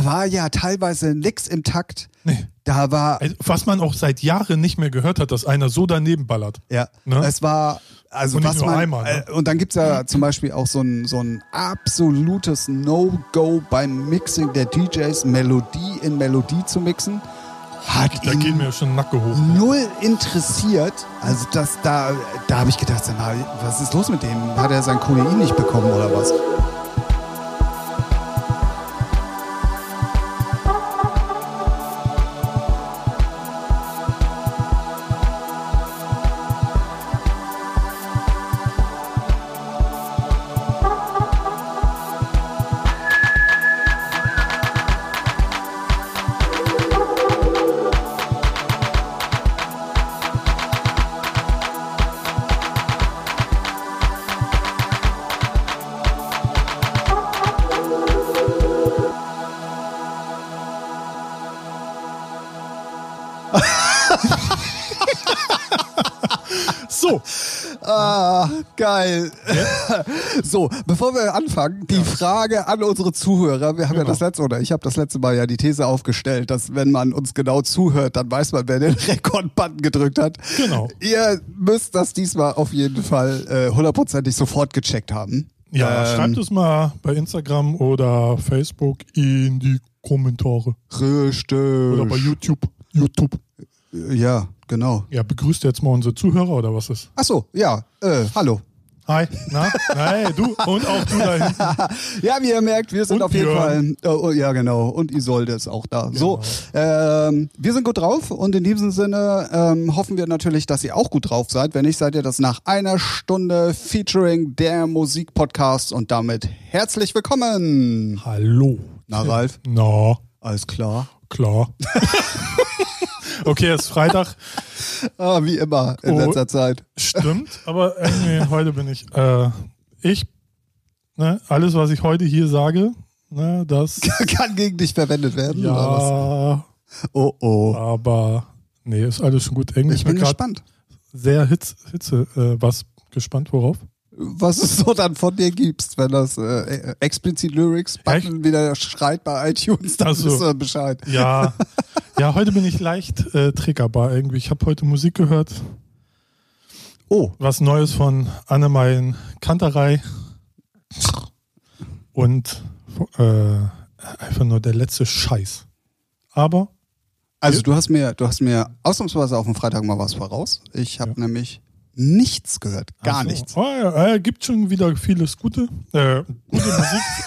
da war ja teilweise nix im Takt. Nee. Da war, Also, Was man auch seit Jahren nicht mehr gehört hat, dass einer so daneben ballert. ja, Ne? es war, also Und nicht was nur man, einmal, ne? äh, und dann gibt's ja zum Beispiel auch so ein, so ein absolutes No-Go beim Mixing der DJs, Melodie in Melodie zu mixen. Hat Da geht mir schon Nacke hoch. null interessiert. Also das, da, da habe ich gedacht, was ist los mit dem? Hat er sein Kodein nicht bekommen oder was? Geil. So, bevor wir anfangen, die Frage an unsere Zuhörer. Wir haben ja Genau. das letzte, oder ich habe das letzte Mal ja die These aufgestellt, dass wenn man uns genau zuhört, dann weiß man, wer den Rekord-Button gedrückt hat. Genau. Ihr müsst das diesmal auf jeden Fall äh, hundertprozentig sofort gecheckt haben. ja, Ähm, schreibt es mal bei Instagram oder Facebook in die Kommentare. Richtig. Oder bei YouTube. YouTube. Ja, genau. Ja, begrüßt jetzt mal unsere Zuhörer oder was ist? Ach so, ja, äh, hallo. Hi, na? Hey, du und auch du da hinten. Ja, wie ihr merkt, wir sind Und auf jeden Björn. Fall. Oh, oh, ja, genau. Und Isolde ist auch da. So, ähm, wir sind gut drauf und in diesem Sinne ähm, hoffen wir natürlich, dass ihr auch gut drauf seid. Wenn nicht, seid ihr das nach einer Stunde Featuring der Musikpodcast und damit herzlich willkommen. Hallo. Na, Ralf? Na, Alles klar. klar. okay, es ist Freitag. Ah, wie immer in Oh. letzter Zeit. Stimmt, aber irgendwie heute bin ich. Äh, ich, ne, alles, was ich heute hier sage, ne, das. Kann gegen dich verwendet werden. Oder was? Ja, Oh, oh. aber nee, ist alles schon gut. Englisch Ich bin gespannt, sehr Hitze, Hitze äh, was gespannt, worauf? Was es so dann von dir gibst, wenn das äh, explizit Lyrics Button wieder schreit bei iTunes, dann Ach so. wisst ihr Bescheid. Ja, ja, heute bin ich leicht äh, triggerbar irgendwie. Ich habe heute Musik gehört, Oh, was Neues von Annemarie Kanterei und äh, einfach nur der letzte Scheiß. Aber also du hast mir, du hast mir ausnahmsweise auf dem Freitag mal was voraus. Ich habe nämlich nichts gehört, gar Also, nichts. Oh, ja, äh, gibt schon wieder vieles Gute, äh, gute Musik.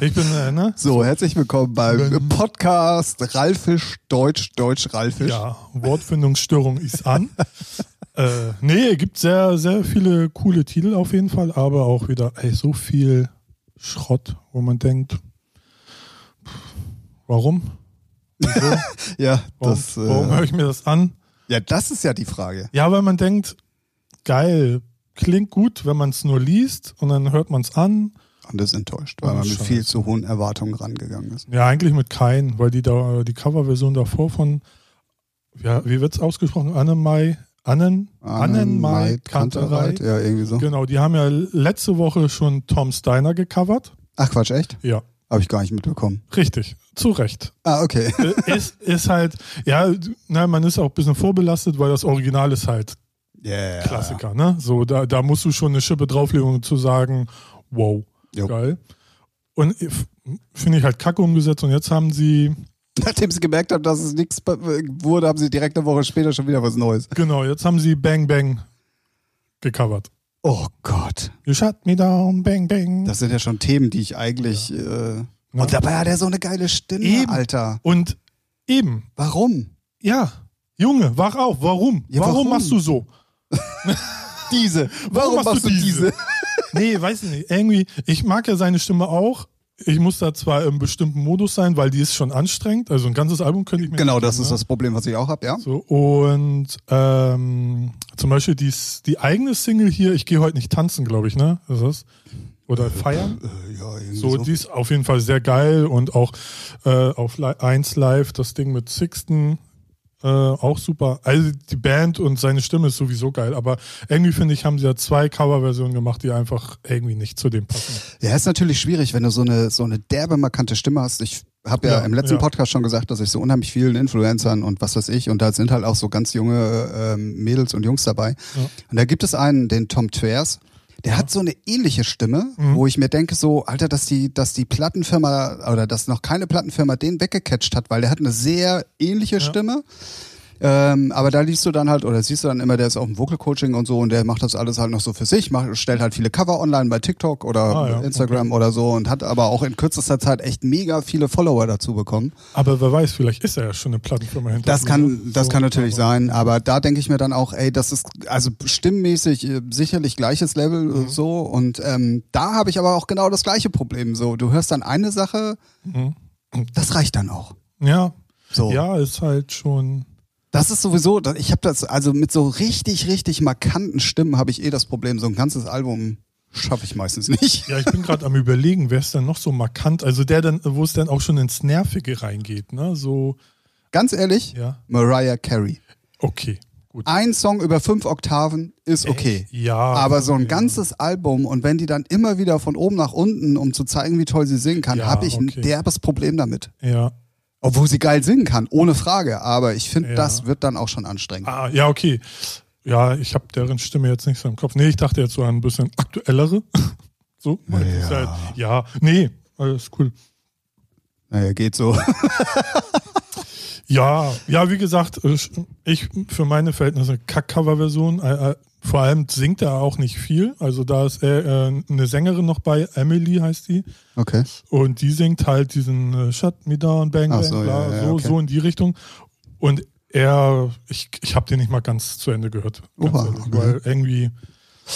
äh, ich bin, äh, ne? So, herzlich willkommen beim Wenn- Podcast Ralfisch Deutsch, Deutsch Ralfisch. Ja, Wortfindungsstörung ist an. äh, nee, gibt sehr, sehr viele coole Titel auf jeden Fall, aber auch wieder ey, so viel Schrott, wo man denkt, warum? Wieso? ja, Warum, das, warum höre äh, ich mir das an? ja, das ist ja die Frage. Ja, weil man denkt, geil, klingt gut, wenn man es nur liest und dann hört man es an. Und ist enttäuscht, weil Oh, man mit viel zu hohen Erwartungen rangegangen ist. Ja, eigentlich mit keinen, weil die da die Coverversion davor von, ja, wie wird's ausgesprochen? Annemai, Annen, Annenmai Kanterei. Ja, irgendwie so. Genau, die haben ja letzte Woche schon Tom Steiner gecovert. Ach Quatsch, echt? Ja, Habe ich gar nicht mitbekommen. richtig, zu Recht. Ah, okay. Äh, ist, ist halt, ja, na, man ist auch ein bisschen vorbelastet, weil das Original ist halt Yeah. Klassiker, ne? So, da, da musst du schon eine Schippe drauflegen, um zu sagen, wow, Jo. geil. Und finde ich halt kacke umgesetzt und jetzt haben sie, Nachdem sie gemerkt haben, dass es nichts wurde, haben sie direkt eine Woche später schon wieder was Neues. genau, jetzt haben sie Bang Bang gecovert. Oh Gott. You shut me down, bang bang. Das sind ja schon Themen, die ich eigentlich. Äh, und dabei hat er so eine geile Stimme, Eben. Alter. und eben, Warum? ja, Junge, wach auf, warum? Ja, warum? warum? machst du so? Diese. Warum, machst du diese? Nee, weiß ich nicht. Irgendwie, ich mag ja seine Stimme auch. Ich muss da zwar im bestimmten Modus sein, weil die ist schon anstrengend. Also ein ganzes Album könnte ich mir Genau, nicht das geben, ist ne? das Problem, was ich auch habe, ja. So, und ähm, zum Beispiel die, die eigene Single hier, ich gehe heute nicht tanzen, glaube ich, ne? Ist das? Oder feiern? Äh, ja, So, so. die ist auf jeden Fall sehr geil und auch äh, auf Li 1 Live das Ding mit Sixten äh, auch super. Also die Band und seine Stimme ist sowieso geil, aber irgendwie finde ich, haben sie ja zwei Coverversionen gemacht, die einfach irgendwie nicht zu dem passen. Ja, ist natürlich schwierig, wenn du so eine, so eine derbe, markante Stimme hast. Ich habe ja, Ja, im letzten ja. Podcast schon gesagt, dass ich so unheimlich vielen Influencern und was weiß ich, und da sind halt auch so ganz junge ähm, Mädels und Jungs dabei. Ja. Und da gibt es einen, den Tom Twers, der hat so eine ähnliche Stimme, wo ich mir denke so, Alter, dass die, dass die Plattenfirma oder dass noch keine Plattenfirma den weggecatcht hat, weil der hat eine sehr ähnliche Stimme. Ähm, aber da liest du dann halt, oder siehst du dann immer, der ist auch im Vocal Coaching und so und der macht das alles halt noch so für sich, macht, stellt halt viele Cover online bei TikTok oder Ah, ja, Instagram oder so und hat aber auch in kürzester Zeit echt mega viele Follower dazu bekommen. Aber wer weiß, vielleicht ist er ja schon eine Plattenfirma hinter Das ihm, kann, ne? das So, kann natürlich aber- sein, aber da denke ich mir dann auch, ey, das ist also stimmmäßig äh, sicherlich gleiches Level Mhm. äh, so und ähm, da habe ich aber auch genau das gleiche Problem. So, du hörst dann eine Sache, Mhm. das reicht dann auch. Ja, So. ja, ist halt schon. Das ist sowieso, ich habe das, also mit so richtig, richtig markanten Stimmen habe ich eh das Problem, so ein ganzes Album schaffe ich meistens nicht. Ja, ich bin gerade am überlegen, wer ist denn noch so markant? Also der dann, wo es dann auch schon ins Nervige reingeht, ne? So, Ganz ehrlich, ja, Mariah Carey. okay, gut. Ein Song über fünf Oktaven ist okay. Ja. Aber so ein ja. ganzes Album und wenn die dann immer wieder von oben nach unten, um zu zeigen, wie toll sie singen kann, Ja, habe ich ein okay. derbes Problem damit. Ja. Obwohl sie geil singen kann, ohne Frage. Aber ich finde, Ja. das wird dann auch schon anstrengend. Ah, ja, okay. Ja, ich habe deren Stimme jetzt nicht so im Kopf. Nee, ich dachte jetzt so an ein bisschen aktuellere. so, ist halt, ja, nee, alles cool. Naja, geht so. Ja, ja, wie gesagt, ich für meine Verhältnisse Kack-Cover-Version. Äh, äh, vor allem singt er auch nicht viel. Also da ist er, äh, eine Sängerin noch bei, Emily heißt die. Okay. Und die singt halt diesen äh, Shut Me Down, Bang, Ach Bang, so, bla, ja, ja, so, okay. so in die Richtung. Und er, ich, ich habe den nicht mal ganz zu Ende gehört. Oha, ehrlich, okay. Weil irgendwie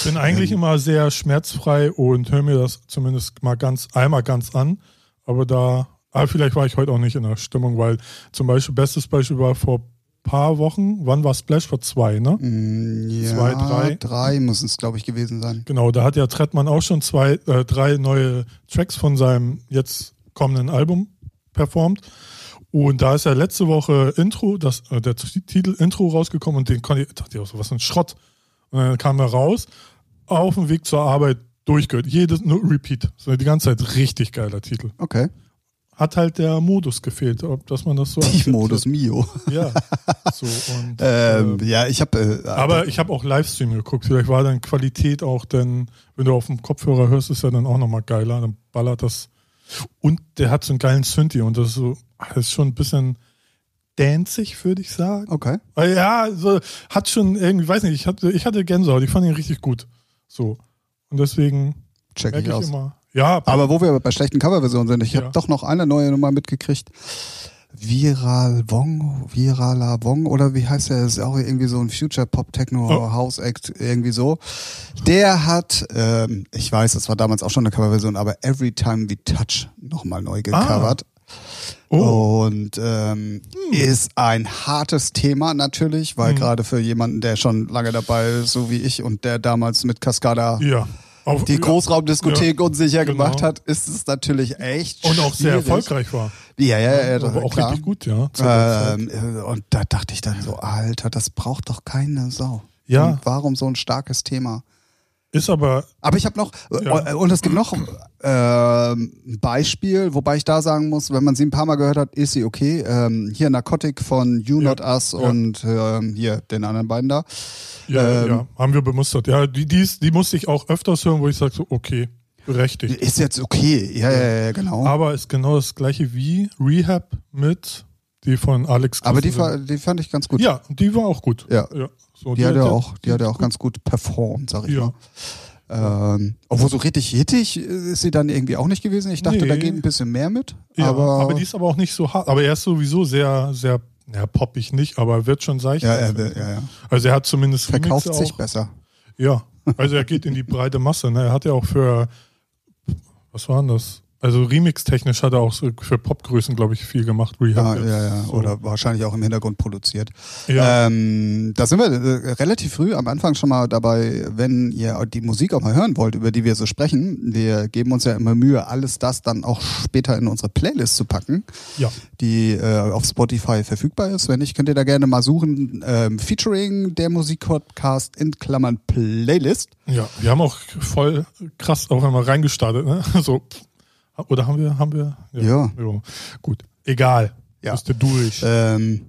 bin eigentlich immer sehr schmerzfrei und höre mir das zumindest mal ganz einmal ganz an. Aber da, aber vielleicht war ich heute auch nicht in der Stimmung, weil zum Beispiel, bestes Beispiel war vor paar Wochen, wann war Splash? Vor zwei, ne? Mm, Ja, Zwei, drei. Drei muss es, glaube ich, gewesen sein. Genau, da hat ja Trettmann auch schon zwei, äh, drei neue Tracks von seinem jetzt kommenden Album performt. Und da ist ja letzte Woche Intro, das, äh, der Titel Intro rausgekommen und den konnte ich, dachte ich auch so, was ein Schrott. Und dann kam er raus, auf dem Weg zur Arbeit durchgehört. Jedes, nur Repeat. So die ganze Zeit richtig geiler Titel. Okay. Hat halt der Modus gefehlt, ob, dass man das so. Die. Modus Mio. Ja. So, und, Ähm, äh, ja, ich habe. Äh, aber ich habe auch Livestream geguckt. Vielleicht war dann Qualität auch, denn wenn du auf dem Kopfhörer hörst, ist ja dann auch nochmal geiler. Dann ballert das. Und der hat so einen geilen Synthi und das ist so, das ist schon ein bisschen danzig, würde ich sagen. Okay. Weil ja, so, hat schon irgendwie, weiß nicht, ich hatte, ich hatte Gänsehaut, ich fand ihn richtig gut. So. Und deswegen Check merke ich ich immer. Ja, Aber wo wir bei schlechten Coverversionen sind, ich Ja. habe doch noch eine neue Nummer mitgekriegt. Viral Wong, Viraler Wong oder wie heißt der? Das ist auch irgendwie so ein Future Pop Techno Oh. House Act irgendwie so. Der hat, ähm, ich weiß, das war damals auch schon eine Coverversion, aber Every Time We Touch nochmal neu gecovert. oh, Und ähm, ist ein hartes Thema natürlich, weil Hm. gerade für jemanden, der schon lange dabei ist, so wie ich und der damals mit Cascada ja. Auf, die ja. Großraumdiskothek unsicher genau. gemacht hat, ist es natürlich echt Und auch sehr schwierig. erfolgreich war. Ja, ja, ja, aber auch klar. richtig gut, ja. Ähm, äh, und da dachte ich dann so, Alter, das braucht doch keine Sau. Ja. Und warum so ein starkes Thema? Ist aber, Aber ich habe noch, Ja. äh, und es gibt noch ähm, ein Beispiel, wobei ich da sagen muss, wenn man sie ein paar Mal gehört hat, ist sie okay. Ähm, hier Narcotic von You Ja. Not Us Ja. und ähm, hier den anderen beiden da. ja, Ähm, ja, haben wir bemustert. Ja, die, die, ist, die musste ich auch öfters hören, wo ich sage so, okay, berechtigt. Ist jetzt okay. Ja, ja, ja, genau. Aber ist genau das gleiche wie Rehab mit die von Alex Aber die, die fand ich ganz gut. Ja, die war auch gut. Ja. so, Die hat ja hat- auch, die hat ja auch ganz gut performt, sag ich Ja. mal. Ähm, obwohl so richtig hittig ist sie dann irgendwie auch nicht gewesen. Ich dachte, Nee. da geht ein bisschen mehr mit. Ja, aber, aber, die ist aber auch nicht so hart. Aber er ist sowieso sehr, sehr, ja, poppig nicht, aber wird schon seicht. ja, er, will- ja, ja. Also er hat zumindest verkauft sich auch. besser. Ja, also er geht in die breite Masse. Ne? Er hat ja auch für, was war denn das? Also remix-technisch hat er auch für Popgrößen, glaube ich, viel gemacht. Rehab Ah, jetzt. ja, ja. So. Oder wahrscheinlich auch im Hintergrund produziert. ja. Ähm, da sind wir äh, relativ früh am Anfang schon mal dabei, wenn ihr die Musik auch mal hören wollt, über die wir so sprechen. Wir geben uns ja immer Mühe, alles das dann auch später in unsere Playlist zu packen, ja. die äh, auf Spotify verfügbar ist. Wenn nicht, könnt ihr da gerne mal suchen. Ähm, Featuring der Musikpodcast in Klammern Playlist. Ja, wir haben auch voll krass auch einmal reingestartet, ne? So, Oder haben wir, haben wir? Ja. Jo. Gut. Egal. Ja. Bist du durch. Ähm,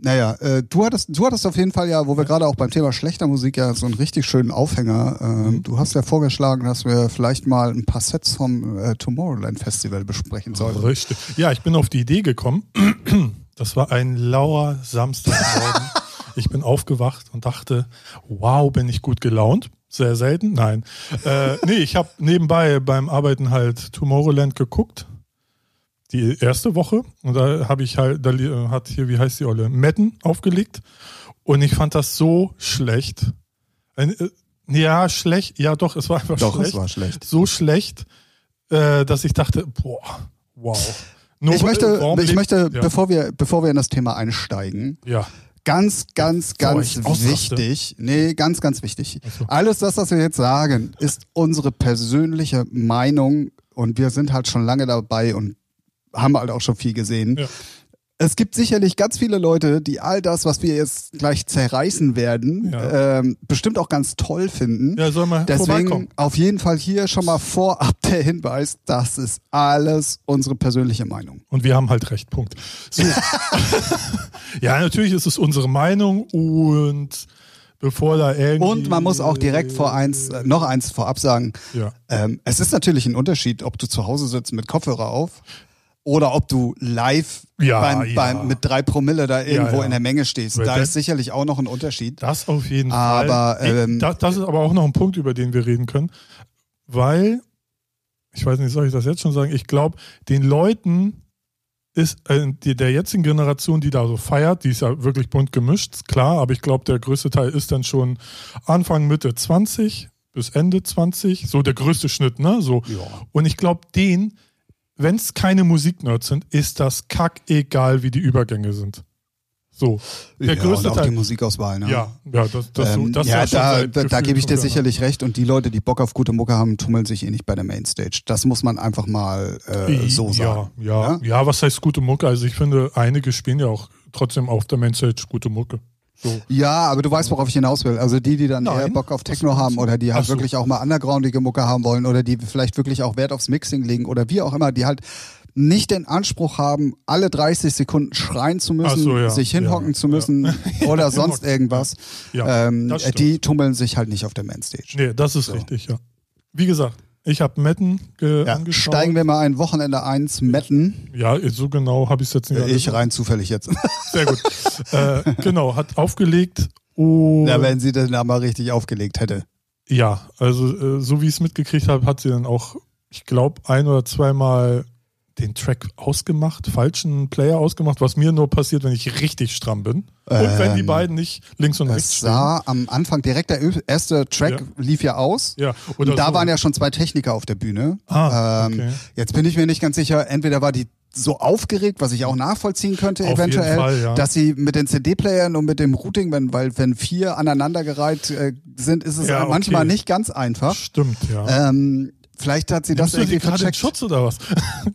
naja, äh, du hattest, du hattest auf jeden Fall ja, wo wir gerade auch beim Thema schlechter Musik ja so einen richtig schönen Aufhänger. Ähm, Mhm. Du hast ja vorgeschlagen, dass wir vielleicht mal ein paar Sets vom äh, Tomorrowland Festival besprechen sollten. Richtig. Ja, ich bin auf die Idee gekommen. Das war ein lauer Samstagmorgen. ich bin aufgewacht und dachte, wow, bin ich gut gelaunt. Sehr selten, nein. Äh, nee, ich habe nebenbei beim Arbeiten halt Tomorrowland geguckt. Die erste Woche. Und da habe ich halt, da äh, hat hier, wie heißt die Olle, Metten aufgelegt. Und ich fand das so schlecht. Ein, äh, ja, schlecht. Ja, doch, es war einfach Doch, schlecht es war schlecht. so schlecht, äh, dass ich dachte, boah, wow. Nur, Ich möchte, ich möchte, ja, bevor wir, bevor wir in das Thema einsteigen, ja, ganz, ganz, ganz wichtig. Nee, ganz, ganz wichtig. So. Alles das, was wir jetzt sagen, ist unsere persönliche Meinung und wir sind halt schon lange dabei und haben halt auch schon viel gesehen. Ja. Es gibt sicherlich ganz viele Leute, die all das, was wir jetzt gleich zerreißen werden, Ja. ähm, bestimmt auch ganz toll finden. ja, soll mal Deswegen auf jeden Fall hier schon mal vorab der Hinweis, das ist alles unsere persönliche Meinung. Und wir haben halt recht, Punkt. So. ja, natürlich ist es unsere Meinung und bevor da irgendwie... Und man muss auch direkt vor eins, äh, noch eins vorab sagen. Ja. Ähm, es ist natürlich ein Unterschied, ob du zu Hause sitzt mit Kopfhörer auf oder ob du live Ja, beim, ja. beim, mit drei Promille da irgendwo Ja, in der Menge stehst. Da ist sicherlich auch noch ein Unterschied. Das auf jeden Aber, Fall. Ähm, das, das ist aber auch noch ein Punkt, über den wir reden können, weil, ich weiß nicht, soll ich das jetzt schon sagen? Ich glaube, den Leuten ist äh, die, der jetzigen Generation, die da so feiert, die ist ja wirklich bunt gemischt, klar, aber ich glaube, der größte Teil ist dann schon Anfang, Mitte 20 bis Ende 20, so der größte Schnitt, ne? So. Und ich glaube, den, wenn es keine Musiknerds sind, ist das kackegal, wie die Übergänge sind. So. Der ja, größte und auch Teil. die Musikauswahl. Ne? Ja, ja, das, das, Ähm, das ja, da, da, da gebe ich dir sicherlich recht. Und die Leute, die Bock auf gute Mucke haben, tummeln sich eh nicht bei der Mainstage. Das muss man einfach mal äh, so sagen. Ja, ja, ja, was heißt gute Mucke? Also ich finde, einige spielen ja auch trotzdem auf der Mainstage gute Mucke. So. Ja, aber du weißt, worauf ich hinaus will. Also die, die dann Nein. eher Bock auf Techno haben oder die halt so. wirklich auch mal undergroundige Mucke haben wollen oder die vielleicht wirklich auch Wert aufs Mixing legen oder wie auch immer, die halt nicht den Anspruch haben, alle 30 Sekunden schreien zu müssen, so, ja. sich hinhocken Ja, zu ja. müssen oder sonst irgendwas. Ja, ähm, die tummeln sich halt nicht auf der Mainstage. Nee, das ist So. richtig, ja. Wie gesagt, ich habe Metten ge Ja, angeschaut. steigen wir mal ein Wochenende eins, Metten. Ja, so genau habe ich es jetzt nicht. Ich alles- rein zufällig jetzt. Sehr gut. äh, genau, hat aufgelegt. Und Na, wenn sie den da mal richtig aufgelegt hätte. Ja, also äh, so wie ich es mitgekriegt habe, hat sie dann auch, ich glaube, ein oder zweimal den Track ausgemacht, falschen Player ausgemacht, was mir nur passiert, wenn ich richtig stramm bin. Und wenn die Ähm, beiden nicht links und rechts stehen. sah am Anfang direkt der erste Track Ja. lief ja aus. Ja, Und da so. waren ja schon zwei Techniker auf der Bühne. Ah, ähm, okay. Jetzt bin ich mir nicht ganz sicher, entweder war die so aufgeregt, was ich auch nachvollziehen könnte, Auf eventuell, Fall, ja. dass sie mit den CD-Playern und mit dem Routing, wenn, weil wenn vier aneinandergereiht äh, sind, ist es Ja, okay. manchmal nicht ganz einfach. Stimmt, ja. Ähm, vielleicht hat sie das Nimmst die irgendwie gerade. Schutz oder was?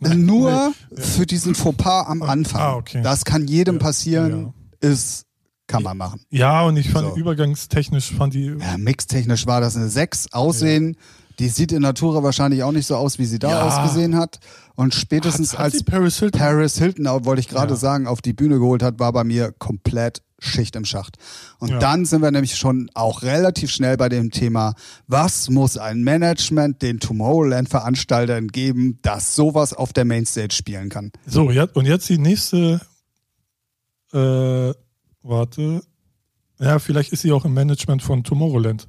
Nur für diesen Fauxpas am Anfang. Ah, okay. Das kann jedem Ja, passieren, ist, kann man machen. Ja, und ich fand So. übergangstechnisch fand die. Ja, mixtechnisch war das eine 6. Aussehen, die sieht in Natura wahrscheinlich auch nicht so aus, wie sie da Ja. ausgesehen hat. Und spätestens hat, hat als Paris Hilton Paris Hilton, wollte ich gerade Ja. sagen, auf die Bühne geholt hat, war bei mir komplett Schicht im Schacht. Und Ja. dann sind wir nämlich schon auch relativ schnell bei dem Thema, was muss ein Management den Tomorrowland-Veranstaltern geben, das sowas auf der Mainstage spielen kann? So, und jetzt die nächste. Äh, warte. Ja, vielleicht ist sie auch im Management von Tomorrowland.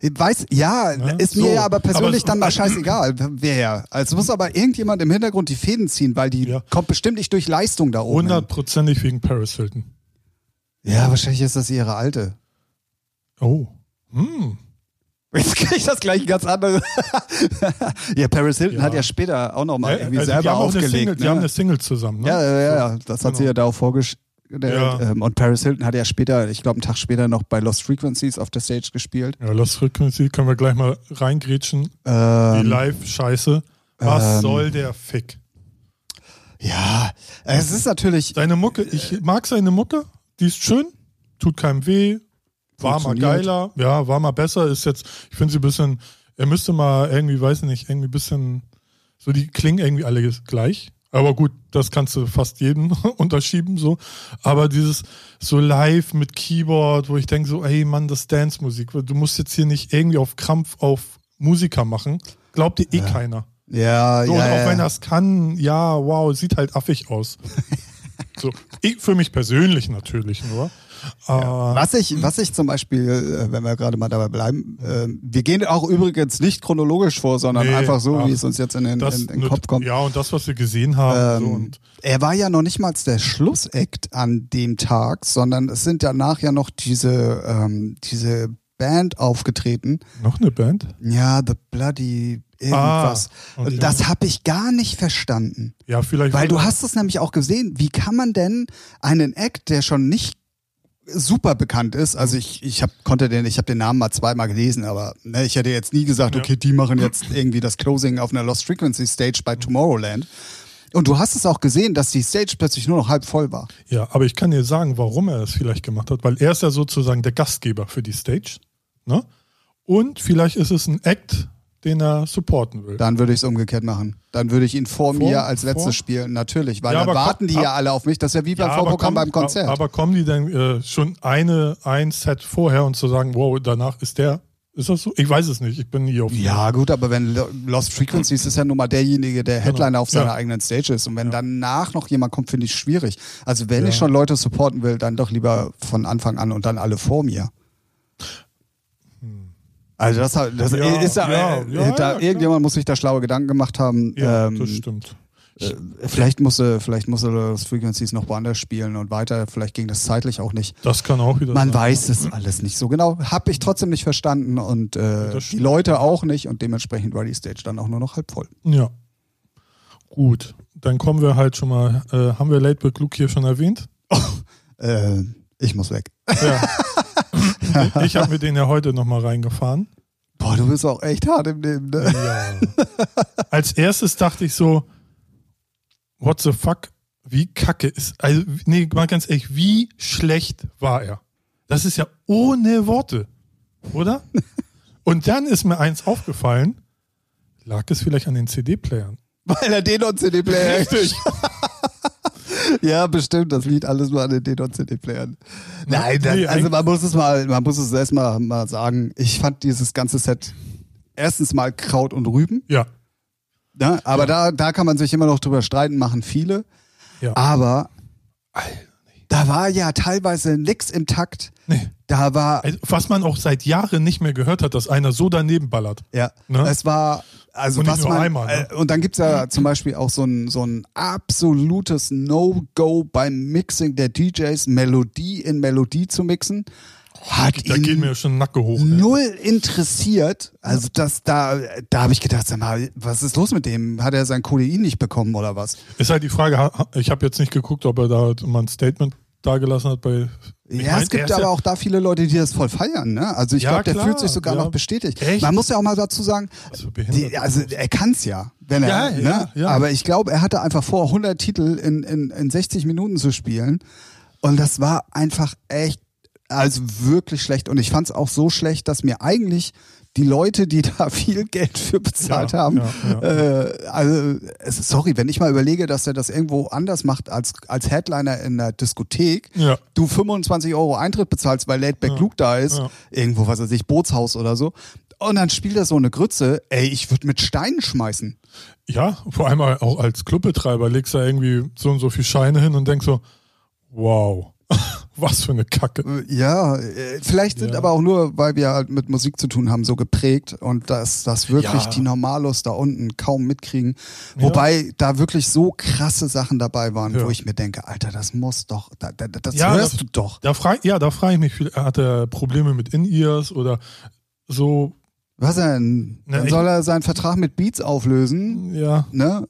Ich weiß, ja, Ne? ist mir So. ja aber persönlich Aber dann mal scheißegal, wer. Also es muss aber irgendjemand im Hintergrund die Fäden ziehen, weil die Ja. kommt bestimmt nicht durch Leistung da oben. Hundertprozentig wegen Paris Hilton. Ja, wahrscheinlich ist das ihre alte. Oh. Hm. Jetzt kriege ich das gleich ein ganz anderes. ja, Paris Hilton Ja. hat ja später auch nochmal Ja, irgendwie also die selber haben eine aufgelegt. Single, Die haben ne? eine Single zusammen, ne? ja, ja, ja, ja, das hat Genau. sie ja da auch vorgestellt. Ja. Ähm, und Paris Hilton hat ja später, ich glaube einen Tag später noch bei Lost Frequencies auf der Stage gespielt. Ja, Lost Frequency können wir gleich mal reingrätschen. Die Ähm, Live-Scheiße. Was ähm, soll der Fick? ja, es ist natürlich, Seine Mucke, ich mag seine Mucke, die ist schön, tut keinem weh, war mal geiler, ja, war mal besser, ist jetzt, ich finde sie ein bisschen, er müsste mal irgendwie, weiß ich nicht, irgendwie ein bisschen So, die klingen irgendwie alle gleich. Aber gut, das kannst du fast jedem unterschieben, so. Aber dieses so live mit Keyboard, wo ich denke so, ey Mann, das Dance-Musik, du musst jetzt hier nicht irgendwie auf Krampf auf Musiker machen. Glaubt dir eh Ja. keiner. Ja, So, ja. und auch ja. wenn er es kann, ja, wow, sieht halt affig aus. so, ich, für mich persönlich natürlich nur. Äh, Was ich, was ich zum Beispiel, äh, wenn wir gerade mal dabei bleiben, äh, wir gehen auch übrigens nicht chronologisch vor, sondern Nee, einfach so, ach, wie es uns jetzt in den, das, in, in den Kopf kommt. Ja, und das, was wir gesehen haben. so, Ähm, und, er war ja noch nicht mal der Schlussakt an dem Tag, sondern es sind danach ja noch diese, ähm, diese Band aufgetreten. noch eine Band? Ja, The Bloody irgendwas. Ah, okay. Und das habe ich gar nicht verstanden. Ja, vielleicht. Weil du hast es nämlich auch gesehen, wie kann man denn einen Act, der schon nicht super bekannt ist, also ich, ich hab, konnte den, ich habe den Namen mal zweimal gelesen, aber ne, ich hätte jetzt nie gesagt, Ja. okay, die machen jetzt irgendwie das Closing auf einer Lost Frequency Stage bei Tomorrowland. Und du hast es auch gesehen, dass die Stage plötzlich nur noch halb voll war. Ja, aber ich kann dir sagen, warum er das vielleicht gemacht hat, weil er ist ja sozusagen der Gastgeber für die Stage. Ne? Und vielleicht ist es ein Act, den er supporten will. Dann würde ich es umgekehrt machen. Dann würde ich ihn vor, Vor- mir als letztes vor? spielen, natürlich, weil Ja, dann warten die ja alle auf mich. Das ist ja wie beim Ja, Vorprogramm beim Konzert. Aber kommen die denn äh, schon eine, ein Set vorher und zu sagen, wow, danach ist der, ist das so? Ich weiß es nicht, ich bin nie auf Ja, gut, aber wenn Lo- Lost Frequencies ist ja nun mal derjenige, der Headliner auf seiner Genau. Ja. eigenen Stage ist. Und wenn danach noch jemand kommt, finde ich schwierig. Also wenn Ja. ich schon Leute supporten will, dann doch lieber von Anfang an und dann alle vor mir. Also das, das. Ja, ist ja, ja, äh, ja, da, irgendjemand muss sich da schlaue Gedanken gemacht haben. Ja, ähm, das stimmt. äh, vielleicht musste, vielleicht musste Lost Frequencies noch woanders spielen und weiter. Vielleicht ging das zeitlich auch nicht. Das kann auch wieder Man sein. weiß es alles nicht so genau. Hab ich trotzdem nicht verstanden und äh, Das die. Leute auch nicht und dementsprechend war die Stage dann auch nur noch halb voll. Ja. Gut, dann kommen wir halt schon mal, äh, haben wir Late Luke hier schon erwähnt? Äh, ich muss weg. Ja. ich habe mir den ja heute nochmal reingefahren. Boah, du bist auch echt hart im Leben, ne? Ja. Als erstes dachte ich so, what the fuck? Wie kacke ist, also, nee, mal ganz ehrlich, wie schlecht war er? Das ist ja ohne Worte, oder? Und dann ist mir eins aufgefallen, lag es vielleicht an den CD-Playern? Weil er den und CD-Player. Richtig. ja, bestimmt. Das liegt alles nur an den und CD-Playern. Nein, das, also man muss es mal, man muss es erstmal mal sagen. Ich fand dieses ganze Set erstens mal Kraut und Rüben. Ja, Ne? Aber da, da kann man sich immer noch drüber streiten, machen viele. ja. Aber da war ja teilweise nix im Takt. Nee. Da war, Also, was man auch seit Jahren nicht mehr gehört hat, dass einer so daneben ballert. Ja, Ne? es war, also Und nicht was nur man, einmal, ne? äh, und dann gibt's ja zum Beispiel auch so ein, so ein absolutes No-Go beim Mixing der DJs, Melodie in Melodie zu mixen. Hat Da ihn geht mir schon Nacke hoch. ey. null interessiert. Also das, da, da habe ich gedacht, sag mal, was ist los mit dem? Hat er sein Codein nicht bekommen oder was? Ist halt die Frage, ich habe jetzt nicht geguckt, ob er da mal ein Statement dagelassen hat bei. Ich ja, mein, es gibt er aber auch da viele Leute, die das voll feiern. Ne? Also ich Ja, glaube, der klar, fühlt sich sogar ja. noch bestätigt. Echt? Man muss ja auch mal dazu sagen, So behindert. Die, also er kann's ja, wenn er, Ja, ne? aber ich glaube, er hatte einfach vor, 100 Titel in, in, in 60 Minuten zu spielen und das war einfach echt, also wirklich schlecht und ich fand's auch so schlecht, dass mir eigentlich die Leute, die da viel Geld für bezahlt Ja, haben, ja, ja. Äh, also es ist, sorry, wenn ich mal überlege, dass er das irgendwo anders macht als, als Headliner in der Diskothek, du 25 Euro Eintritt bezahlst, weil Late Back Luke da ist, irgendwo, was weiß ich, Bootshaus oder so. Und dann spielt er so eine Grütze, ey, ich würde mit Steinen schmeißen. Ja, vor allem auch als Clubbetreiber legst du irgendwie so und so viel Scheine hin und denkst so, wow, was für eine Kacke. Ja, äh, vielleicht sind Ja. aber auch nur, weil wir halt mit Musik zu tun haben, so geprägt und dass das wirklich Ja. die Normalos da unten kaum mitkriegen. Wobei da wirklich so krasse Sachen dabei waren, Ja. wo ich mir denke, Alter, das muss doch, da, da, das Ja, hörst das- du doch. Da frag, ja, da frage ich mich, viel- hat er Probleme mit In-Ears oder so, Was denn? Na, Dann soll er seinen Vertrag mit Beats auflösen, ja, ne?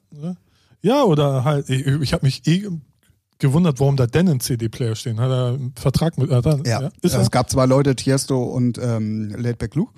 ja, oder halt, ich, ich habe mich eh gewundert, warum da denn ein CD-Player stehen. Hat er einen Vertrag mit, hat er, Ja, ist es er? gab zwei Leute, Tiesto und ähm, Laidback Luke.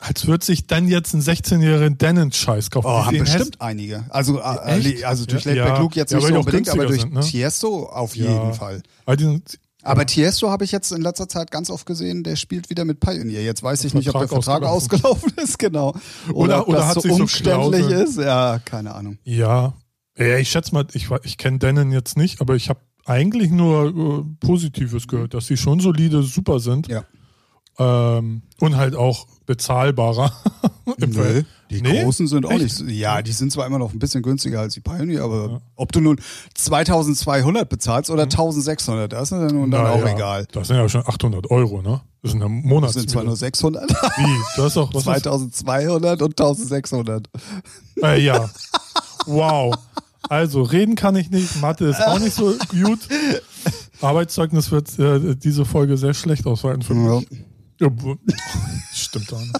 Als würde sich dann jetzt ein 16-jährigen Denon-Scheiß kaufen. Oh, haben bestimmt einige. Also, äh, also durch Ja, Laidback ja. Luke jetzt Ja, nicht so unbedingt, aber durch sind, ne? Tiesto auf Ja. jeden Fall. Aber sind, Aber Tiesto habe ich jetzt in letzter Zeit ganz oft gesehen, der spielt wieder mit Pioneer. Jetzt weiß ich nicht, ob der Vertrag Vertrag ausgelaufen ist, genau. Oder, Oder- ob oder das hat so sich so umständlich Klausel- ist. Ja, keine Ahnung. Ja, ja ich schätze mal, ich, ich kenne Denon jetzt nicht, aber ich habe eigentlich nur äh, Positives gehört, dass sie schon solide, super sind. Ja. Ähm, und halt auch bezahlbarer. Im Nö, die Nee? großen sind auch Echt? nicht so. Ja, die sind zwar immer noch ein bisschen günstiger als die Pioneer, aber ob du nun 2200 bezahlst oder 1600, das ist dann nun dann Na auch ja, egal. Das sind ja schon 800 Euro, ne? Das sind ja Das Monatsmiete. sind zwar nur 600, Wie? Du hast doch, was ist, 2200 und 1600. äh, ja. Wow. Also, reden kann ich nicht, Mathe ist auch nicht so gut. Arbeitszeugnis wird äh, diese Folge sehr schlecht ausfallen für mich. Ja, Stimmt auch. nicht.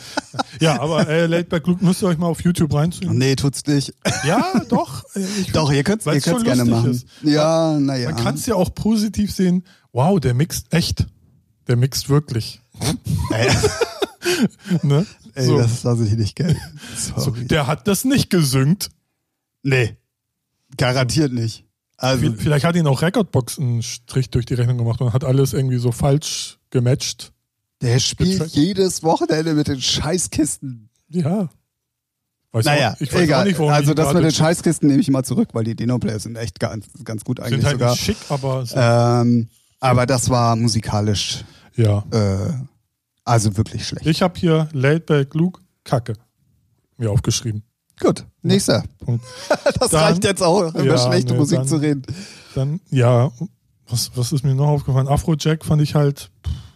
Ja, aber äh, Laidback Luke müsst ihr euch mal auf YouTube reinziehen. Nee, tut's nicht. Ja, doch. Äh, Ich, Doch, ihr könnt's, ihr könnt's gerne machen. ist. Ja, naja. Man kann es ja auch positiv sehen. Wow, der mixt echt. Der mixt wirklich. Ey, Ne? ey so. das lasse ich nicht gelten. so, der hat das nicht gesüngt. nee, garantiert nicht. Also, Vielleicht hat ihn auch Recordbox einen Strich durch die Rechnung gemacht und hat alles irgendwie so falsch gematcht. der spielt jedes Wochenende mit den Scheißkisten. Ja. Weiß Naja, auch, ich weiß egal. auch nicht, warum also das mit den Scheißkisten nehme ich mal zurück, weil die Dino-Players sind echt ganz, ganz gut eigentlich sind halt sogar. nicht schick, aber so, Ähm, aber das war musikalisch, ja. äh, also wirklich schlecht. Ich habe hier Laidback Luke Kacke mir aufgeschrieben. Gut, nächster. Punkt. Das Dann- reicht jetzt auch, über Ja, schlechte nee, Musik dann- zu reden. Dann, ja, was, was ist mir noch aufgefallen? Afrojack fand ich halt,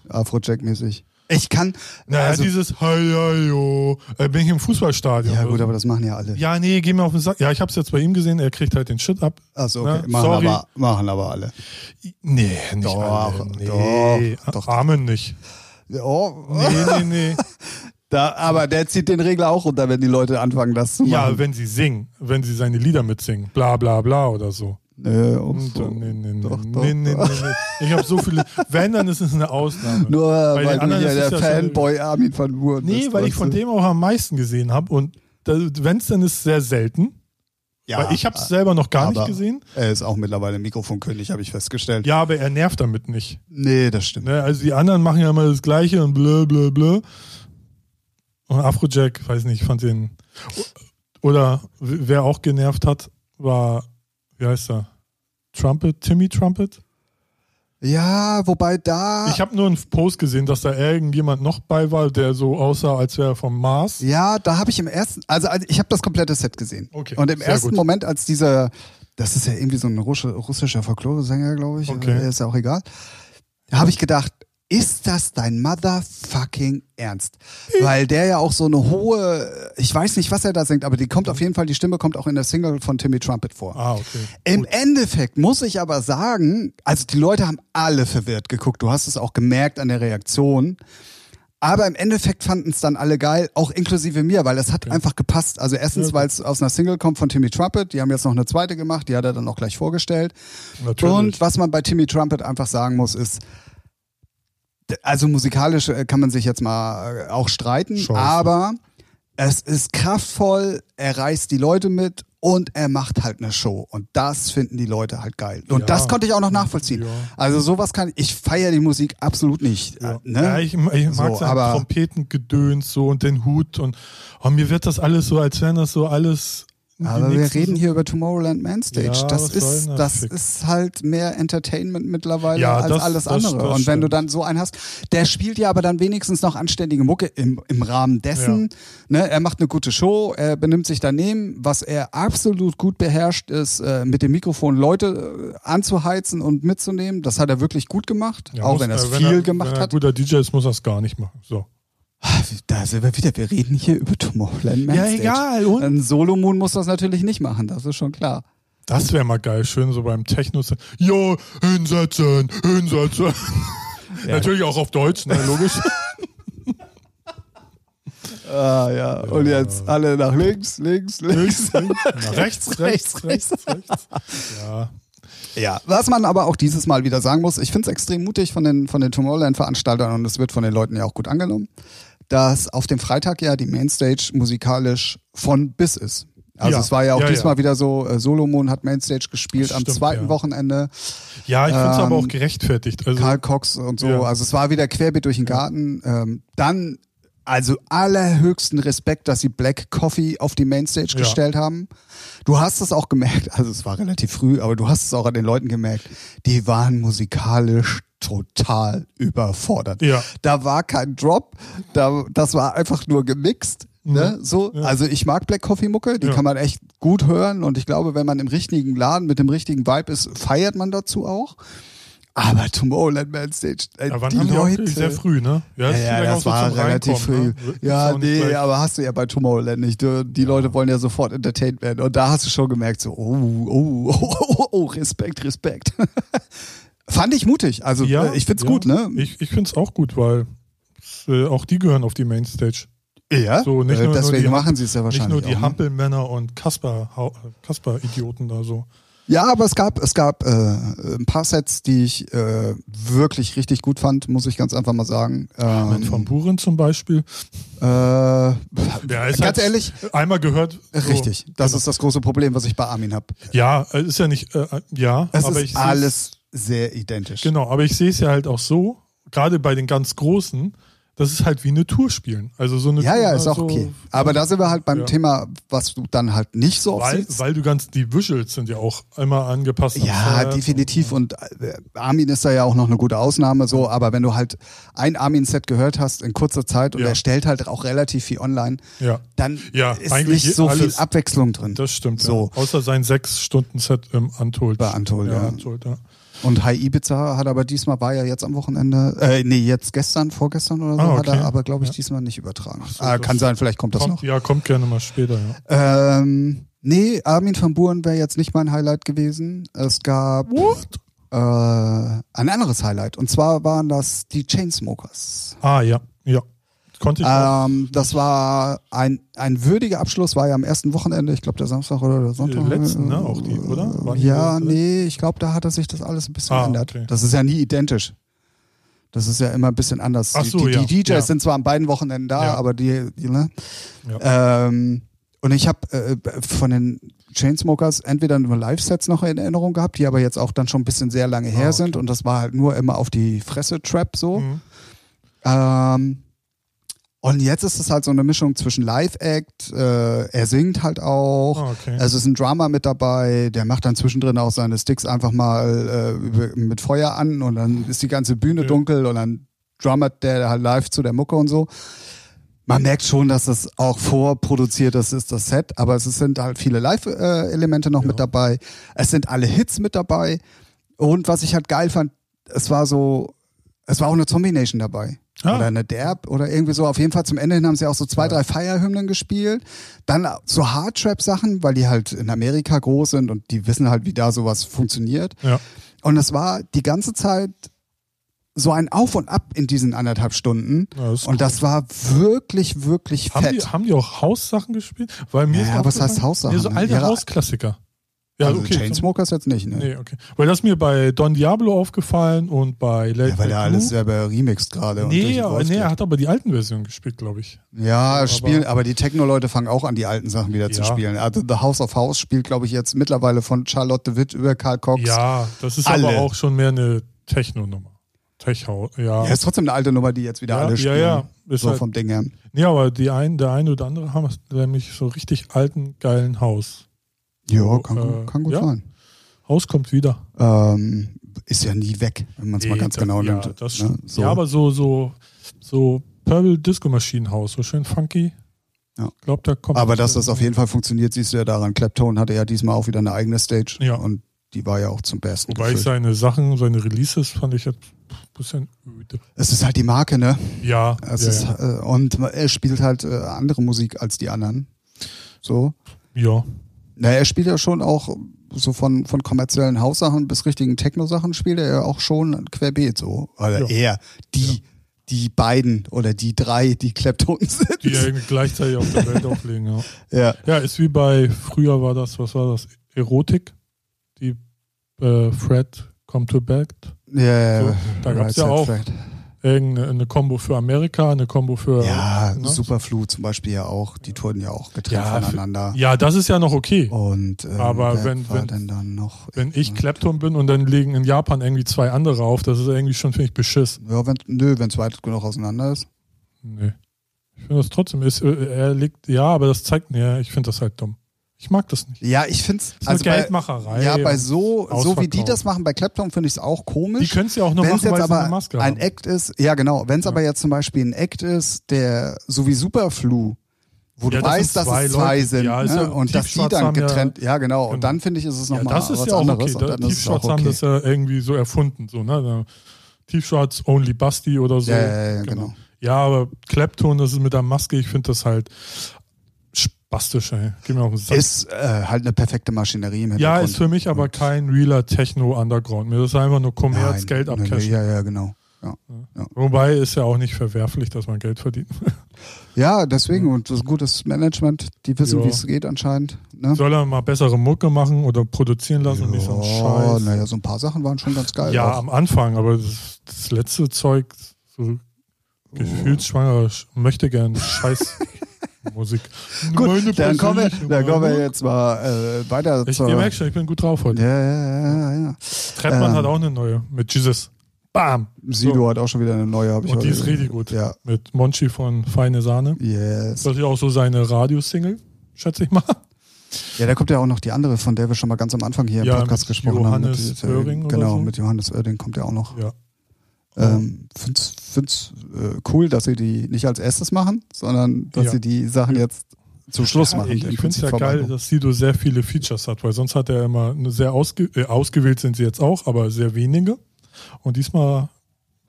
Afrojack-mäßig. Ich kann, naja, also, dieses Hayayo, äh, bin ich im Fußballstadion. ja gut, aber das machen ja alle. ja, nee, geh mir auf den Sack. Ja, ich hab's jetzt bei ihm gesehen, er kriegt halt den Shit ab. Achso, okay. Ja, machen, sorry. aber, machen aber alle. Nee, nicht Doch, alle. Nee, doch, doch. Armen nicht. Oh, Nee, nee, nee. da, aber der zieht den Regler auch runter, wenn die Leute anfangen, das zu Ja, machen. wenn sie singen, wenn sie seine Lieder mitsingen, bla bla bla oder so. Nö, auch so. nee, nee, nee, Doch, nee, doch, nee, nee, nee. Ich habe so viele. Wenn, dann ist es eine Ausnahme. Nur weil den du ist der ja Fanboy Armin van Buuren nee, bist. weil ich von du? dem auch am meisten gesehen habe. Und wenn es dann ist, sehr selten. ja, weil ich habe es selber noch gar nicht gesehen. Er ist auch mittlerweile Mikrofonkönig, habe ich festgestellt. Ja, aber er nervt damit nicht. Nee, das stimmt. Ne? Also die anderen machen ja immer das Gleiche und blö, blö, blö. Und Afrojack, weiß nicht, ich fand den. Oder wer auch genervt hat, war, wie heißt er? Trumpet, Timmy Trumpet? Ja, wobei da. Ich habe nur einen Post gesehen, dass da irgendjemand noch bei war, der so aussah, als wäre er vom Mars. ja, da habe ich im ersten, also, also ich habe das komplette Set gesehen. Okay, Und im ersten gut. Moment, als dieser, das ist ja irgendwie so ein Russi- russischer Folklore-Sänger, glaube ich, Okay. ist ja auch egal, da habe ich gedacht, ist das dein motherfucking Ernst? Weil der ja auch so eine hohe, ich weiß nicht, was er da singt, aber die kommt auf jeden Fall, die Stimme kommt auch in der Single von Timmy Trumpet vor. Ah, okay. Im Endeffekt muss ich aber sagen, also die Leute haben alle verwirrt geguckt. Du hast es auch gemerkt an der Reaktion. Aber im Endeffekt fanden es dann alle geil, auch inklusive mir, weil es hat einfach gepasst. Also erstens, Ja. weil es aus einer Single kommt von Timmy Trumpet. Die haben jetzt noch eine zweite gemacht, die hat er dann auch gleich vorgestellt. Natürlich. Und was man bei Timmy Trumpet einfach sagen muss, ist, also musikalisch äh, kann man sich jetzt mal äh, auch streiten, Scheiße. aber es ist kraftvoll, er reißt die Leute mit und er macht halt eine Show. Und das finden die Leute halt geil. Und Ja. das konnte ich auch noch nachvollziehen. Ja. Also sowas kann ich, ich feiere die Musik absolut nicht. Ja, Äh, ne? ich, ich mag So, sein aber- Trompetengedöns so und den Hut und oh, mir wird das alles so, als wären das so alles. Aber wir reden hier über Tomorrowland Mainstage. Ja, das ist, das ist halt mehr Entertainment mittlerweile Ja, als das- alles das- andere. das Und wenn du dann so einen hast, der spielt ja aber dann wenigstens noch anständige Mucke im, im Rahmen dessen. Ne, er macht eine gute Show, er benimmt sich daneben. Was er absolut gut beherrscht, ist äh, mit dem Mikrofon Leute äh, anzuheizen und mitzunehmen. Das hat er wirklich gut gemacht, ja, auch muss- wenn er es äh, viel gemacht wenn er hat. guter DJ ist, muss er es gar nicht machen. So. Da sind wir wieder, wir reden hier über Tomorrowland Ja, egal, und? Ein Solomoon muss das natürlich nicht machen, das ist schon klar. Das wäre mal geil, schön so beim Techno. Jo, hinsetzen, hinsetzen. Natürlich auch auf Deutsch, ne, logisch. Ah ja, und jetzt alle nach links, links, links. Na, rechts, rechts, rechts, rechts. Ja. Ja, was man aber auch dieses Mal wieder sagen muss, ich finde es extrem mutig von den, von den Tomorrowland-Veranstaltern und es wird von den Leuten ja auch gut angenommen, dass auf dem Freitag ja die Mainstage musikalisch von bis ist. Also Ja. es war ja auch Ja, diesmal ja. wieder so, äh, Solomon hat Mainstage gespielt Das am stimmt, zweiten. Wochenende. Ja, ich finde es aber Ähm, auch gerechtfertigt. Also, Karl Cox und so. Also es war wieder querbeet durch den Garten. Ähm, dann, also allerhöchsten Respekt, dass sie Black Coffee auf die Mainstage gestellt haben. Du hast es auch gemerkt, also es war relativ früh, aber du hast es auch an den Leuten gemerkt, die waren musikalisch total überfordert. Ja. Da war kein Drop, da, das war einfach nur gemixt. Ne? So, Ja. also ich mag Black Coffee Mucke, die Ja. kann man echt gut hören und ich glaube, wenn man im richtigen Laden mit dem richtigen Vibe ist, feiert man dazu auch. Aber Tomorrowland Man Stage, äh, ja, wann die haben die Leute, auch sehr früh, ne? ja, ist ja, das so war relativ früh. Reinkommen, ne? Ja, nee, aber hast du ja bei Tomorrowland nicht. Die Leute wollen ja sofort entertained werden. Und da hast du schon gemerkt, so, oh, oh, oh, oh, oh Respekt, Respekt. Fand ich mutig. Also Ja, äh, ich find's ja. gut, ne? Ich, ich finde es auch gut, weil äh, auch die gehören auf die Mainstage. ja, So, nicht äh, nur- nur deswegen die machen sie es ja Nicht wahrscheinlich nur die auch, ne? Hampelmänner und Kasper, Kasper-Idioten da so. Ja, aber es gab, es gab äh, ein paar Sets, die ich äh, wirklich richtig gut fand, muss ich ganz einfach mal sagen. Ähm, von Buren zum Beispiel. äh, Der ganz halt ehrlich, einmal gehört. So, richtig. Das genau. ist das große Problem, was ich bei Armin habe. Ja, ist ja nicht, äh, ja, Es aber ist ich alles sehr identisch. Genau, aber ich sehe es ja halt auch so, gerade bei den ganz Großen, das ist halt wie eine Tour spielen. Also so eine Ja, Tour, ja, ist auch also, okay. Aber da sind wir halt beim Ja. Thema, was du dann halt nicht so oft Weil, siehst. weil du ganz, die Visuals sind ja auch immer angepasst. an Ja, definitiv. Und äh, Armin ist da ja auch noch eine gute Ausnahme, so. Aber wenn du halt ein Armin-Set gehört hast in kurzer Zeit und Ja. er stellt halt auch relativ viel online, Ja, dann Ja, ist nicht so viel alles- Abwechslung drin. das stimmt. So. Ja. Außer sein sechs Stunden Set im Untold. Bei Untold, ja. Untold, ja. Und High Ibiza hat aber diesmal, war ja jetzt am Wochenende, äh, nee, jetzt gestern, vorgestern oder so, Ah, hat er okay. aber, glaube ich, Ja. diesmal nicht übertragen. so, ah, das kann sein, vielleicht kommt das Kommt, noch. ja, kommt gerne mal später, ja. Ähm, nee, Armin van Buren wäre jetzt nicht mein Highlight gewesen. Es gab What? äh, ein anderes Highlight. Und zwar waren das die Chainsmokers. Ah, ja, ja. Konnte ich. Ähm, das war ein, ein würdiger Abschluss, war ja am ersten Wochenende, ich glaube der Samstag oder der Sonntag. letzten, ne, auch die, oder? Waren die ja, so- nee, ich glaube, da hat er sich das alles ein bisschen Ah, geändert. okay. Das ist ja nie identisch. Das ist ja immer ein bisschen anders. Ach die, so, die, ja, die DJs ja. sind zwar an beiden Wochenenden da, Ja. aber die, die ne? Ähm, und ich habe äh, von den Chainsmokers entweder nur Live-Sets noch in Erinnerung gehabt, die aber jetzt auch dann schon ein bisschen sehr lange her Ah, okay. sind und das war halt nur immer auf die Fresse-Trap so. Mhm. Ähm, und jetzt ist es halt so eine Mischung zwischen Live-Act, äh, er singt halt auch, Ah, okay. es ist ein Drama mit dabei, der macht dann zwischendrin auch seine Sticks einfach mal äh, mit Feuer an und dann ist die ganze Bühne Ja. dunkel und dann drummert der halt live zu der Mucke und so. Man merkt schon, dass das auch vorproduziert ist, ist das Set, aber es sind halt viele Live-Elemente noch Ja. mit dabei. Es sind alle Hits mit dabei. Und was ich halt geil fand, es war so, es war auch eine Zombie-Nation dabei. Ah. Oder eine Derb oder irgendwie so. Auf jeden Fall zum Ende hin haben sie auch so zwei, drei Feierhymnen gespielt. Dann so Hardtrap-Sachen, weil die halt in Amerika groß sind und die wissen halt, wie da sowas funktioniert. Ja. Und es war die ganze Zeit so ein Auf und Ab in diesen anderthalb Stunden. Ja, das und das war wirklich, wirklich Haben fett. die, haben die auch Haussachen gespielt? Weil mir Ja, was heißt Haussachen? Nee, so alte Ja, Hausklassiker. Ja, also okay. Chainsmokers jetzt nicht, ne? Nee, okay. Weil das mir bei Don Diablo aufgefallen und bei Late Ja, weil er alles selber remixed gerade. Nee, aber, nee, er hat aber die alten Versionen gespielt, glaube ich. Ja, aber- spielen, aber die Techno-Leute fangen auch an, die alten Sachen wieder zu Ja. spielen. Also The House of House spielt, glaube ich, jetzt mittlerweile von Charlotte de Witt über Karl Cox. Ja, das ist Alle. aber auch schon mehr eine Techno-Nummer. Tech-Haus, ja. Ja, ist trotzdem eine alte Nummer, die jetzt wieder Ja, alle ja, spielen. ja. Ist So halt- vom Ding her. Nee, aber die ein, der eine oder andere haben nämlich so richtig alten, geilen Haus. Ja, kann, äh, gut- kann gut ja. sein. Haus kommt wieder. Ähm, ist ja nie weg, wenn man es mal ganz das- genau ja, nimmt. Das ne? so. Ja, aber so, so, so Purple Disco Maschinenhaus, so schön funky. Ja. Ich glaube, da kommt. Aber dass das auf jeden Fall funktioniert, siehst du ja daran. Clapton hatte ja diesmal auch wieder eine eigene Stage. Ja. Und die war ja auch zum Besten. Wobei ich gefüllt. seine Sachen, seine Releases fand ich jetzt ein bisschen öde. es ist halt die Marke, ne? Ja, ja, ist, ja. Äh, und er spielt halt äh, andere Musik als die anderen. So. ja. Naja, er spielt ja schon auch so von, von kommerziellen Haussachen bis richtigen Techno-Sachen spielt er ja auch schon querbeet so. Oder Ja. er, die, die beiden oder die drei, die Kleptonen sind. Die ja irgendwie gleichzeitig auf der Welt auflegen. Ja. ja. ja, ist wie bei, früher war das, was war das? Erotik. Die äh, Fred Come to Back. Ja, ja, So, ja. da gab's Right ja auch- Fred. Irgendeine eine Combo für Amerika, eine Combo für. Ja, ne? Superflu zum Beispiel ja auch. Die touren ja auch getrennt Ja, voneinander. Ja, das ist ja noch okay. Und ähm, Aber wenn- war wenn- denn dann noch? Wenn ich Klepton bin und dann legen in Japan irgendwie zwei andere auf, das ist irgendwie schon, finde ich, beschiss. Ja, wenn, nö, wenn es weit genug auseinander ist. Nee. Ich finde das trotzdem, ist, äh, er legt, ja, aber das zeigt, nee, ich finde das halt dumm. Ich mag das nicht. Ja, ich finde es. Also Geldmacherei. ja, bei so, so wie die das machen bei Clapton, finde ich es auch Die komisch. können es ja auch nur Wenn es machen, jetzt weil sie eine aber Maske ein haben. Act ist, ja genau, wenn es aber jetzt zum Beispiel ein Act ist, der so wie Superflu, wo du Ja, das weißt, dass es zwei Leute. sind Ja, ne? ja- und dass die dann haben ja- getrennt, ja, genau, Genau. und dann finde ich, ist es Ja, nochmal das ist was ja auch anderes okay. Da, Tiefschwarz haben okay. das ja irgendwie so erfunden, so, ne? Tiefschwarz Only Basti oder so. Ja, ja, ja, genau. Ja, aber Klepton, das ist mit der Maske, ich finde das halt spastisch, ey. Geh mir auf den Sack. Ist äh, halt eine perfekte Maschinerie im ja, ist für mich aber kein realer Techno-Underground. Mir ist einfach nur Kommerz, Nein, Geld nee, nee, abcashen. Ja, ja, genau. Ja, Wobei ist ja auch nicht verwerflich, dass man Geld verdient. ja deswegen, und das ist gutes Management, die wissen, Ja. wie es geht anscheinend. Ne? Soll er mal bessere Mucke machen oder produzieren lassen und nicht so einen Ja, Scheiß. naja, so ein paar Sachen waren schon ganz geil. Ja, auch. am Anfang, aber das, das letzte Zeug, so gefühlsschwanger, sch- möchte gern Scheiß Musik. Gut, Meine dann kommen, wir, dann kommen wir jetzt mal äh, weiter Ich, zur. ihr merkt schon, ich bin gut drauf heute. ja, ja, ja, ja. Trettmann ähm, hat auch eine neue mit Jesus. Bam! Sido hat auch schon wieder eine neue, habe ich Und die ist richtig gut. Ja, Mit Monchi von Feine Sahne. yes. Das ist ja auch so seine Radiosingle, schätze ich mal. Ja, da kommt ja auch noch die andere, von der wir schon mal ganz am Anfang hier Ja, im Podcast mit gesprochen Johannes haben. Mit, Oerding oder genau, so. mit Johannes Oerding kommt ja auch noch. Ja. Ähm, find's find's äh, cool, dass sie die nicht als erstes machen, sondern dass Ja. sie die Sachen jetzt zum Schluss Ja, machen. ich finde es ja geil, dass Sido sehr viele Features hat, weil sonst hat er immer eine sehr ausge äh, ausgewählt sind sie jetzt auch, aber sehr wenige. Und diesmal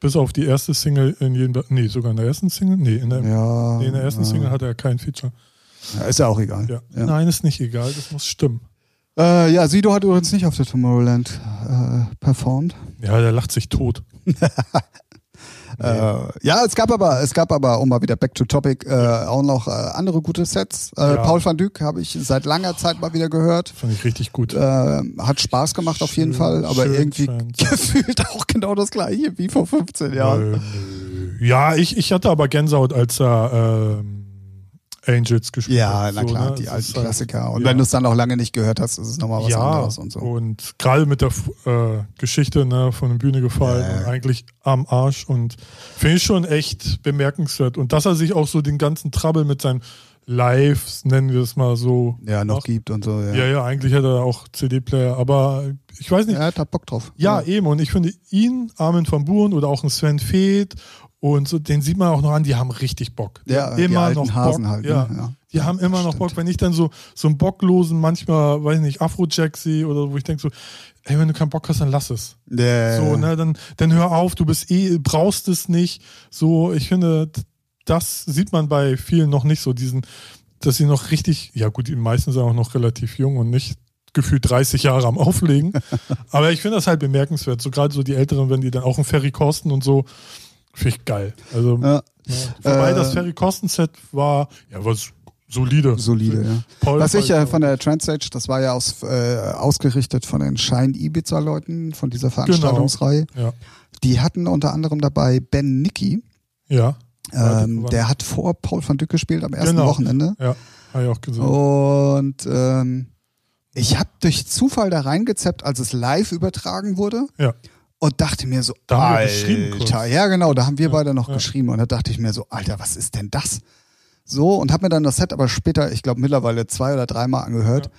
bis auf die erste Single in jedem, nee, sogar in der ersten Single, nee, in der, nee, in der ersten. Single hat er kein Feature. Ist ja auch egal. Nein, ist nicht egal, das muss stimmen. Äh, ja, Sido hat übrigens nicht auf der Tomorrowland äh, performt. Ja, der lacht sich tot. Äh, ja, es gab aber, es gab aber, um mal wieder back to topic, äh, auch noch äh, andere gute Sets. Äh, Ja. Paul van Dyk habe ich seit langer Zeit mal wieder gehört. Fand ich richtig gut. Äh, hat Spaß gemacht auf jeden Schön- Fall, aber schön irgendwie Trans. gefühlt auch genau das gleiche wie vor 15 Jahren. Ja, ich, ich hatte aber Gänsehaut, als er ähm, Angels gespielt Ja, hat. na So, klar, ne? die alten halt- Klassiker. Und ja. wenn du es dann auch lange nicht gehört hast, ist es nochmal was ja, anderes und so. und gerade mit der äh, Geschichte ne, von der Bühne gefallen Ja, und eigentlich am Arsch und finde ich schon echt bemerkenswert. Und dass er sich auch so den ganzen Trouble mit seinen Lives, nennen wir es mal so, Ja, noch macht. gibt und so. Ja, Ja, ja, eigentlich hätte er auch CD-Player, aber ich weiß nicht. er hat Bock drauf. Ja, eben. Und ich finde ihn, Armin van Buuren oder auch ein Sven Feth und so, den sieht man auch noch an, die haben richtig Bock. Die Ja, die immer alten noch Hasen Bock. halt. Ja. Ne? Ja. Die haben immer noch stimmt. Bock, wenn ich dann so, so einen bocklosen, manchmal, weiß ich nicht, Afrojack sehe oder wo ich denke so, ey, wenn du keinen Bock hast, dann lass es. Ja, So, ne, dann, dann hör auf, du bist eh, brauchst es nicht. So, ich finde, das sieht man bei vielen noch nicht so, diesen, dass sie noch richtig, ja gut, die meisten sind auch noch relativ jung und nicht gefühlt 30 Jahre am Auflegen. Aber ich finde das halt bemerkenswert. So gerade so die Älteren, wenn die dann auch ein Ferry kosten und so, finde ich geil. Also, Ja, ja. wobei Äh, das Ferry Kosten Set war, ja, was solide. solide, ja. Paul Was ich äh, von der Transstage, das war ja aus, äh, ausgerichtet von den Shine Ibiza-Leuten von dieser Genau. Veranstaltungsreihe. Ja. Die hatten unter anderem dabei Ben Nicky. Ja. Ähm, der hat vor Paul van Dyck gespielt am ersten Genau. Wochenende. Ja, habe ich auch gesehen. Und ähm, ich habe durch Zufall da reingezappt, als es live übertragen wurde. Ja. Und dachte mir so, Da. Alter, ja genau, da haben wir beide noch ja. geschrieben. Und da dachte ich mir so, Alter, was ist denn das? So, und habe mir dann das Set aber später, ich glaube mittlerweile zwei oder dreimal angehört. Ja.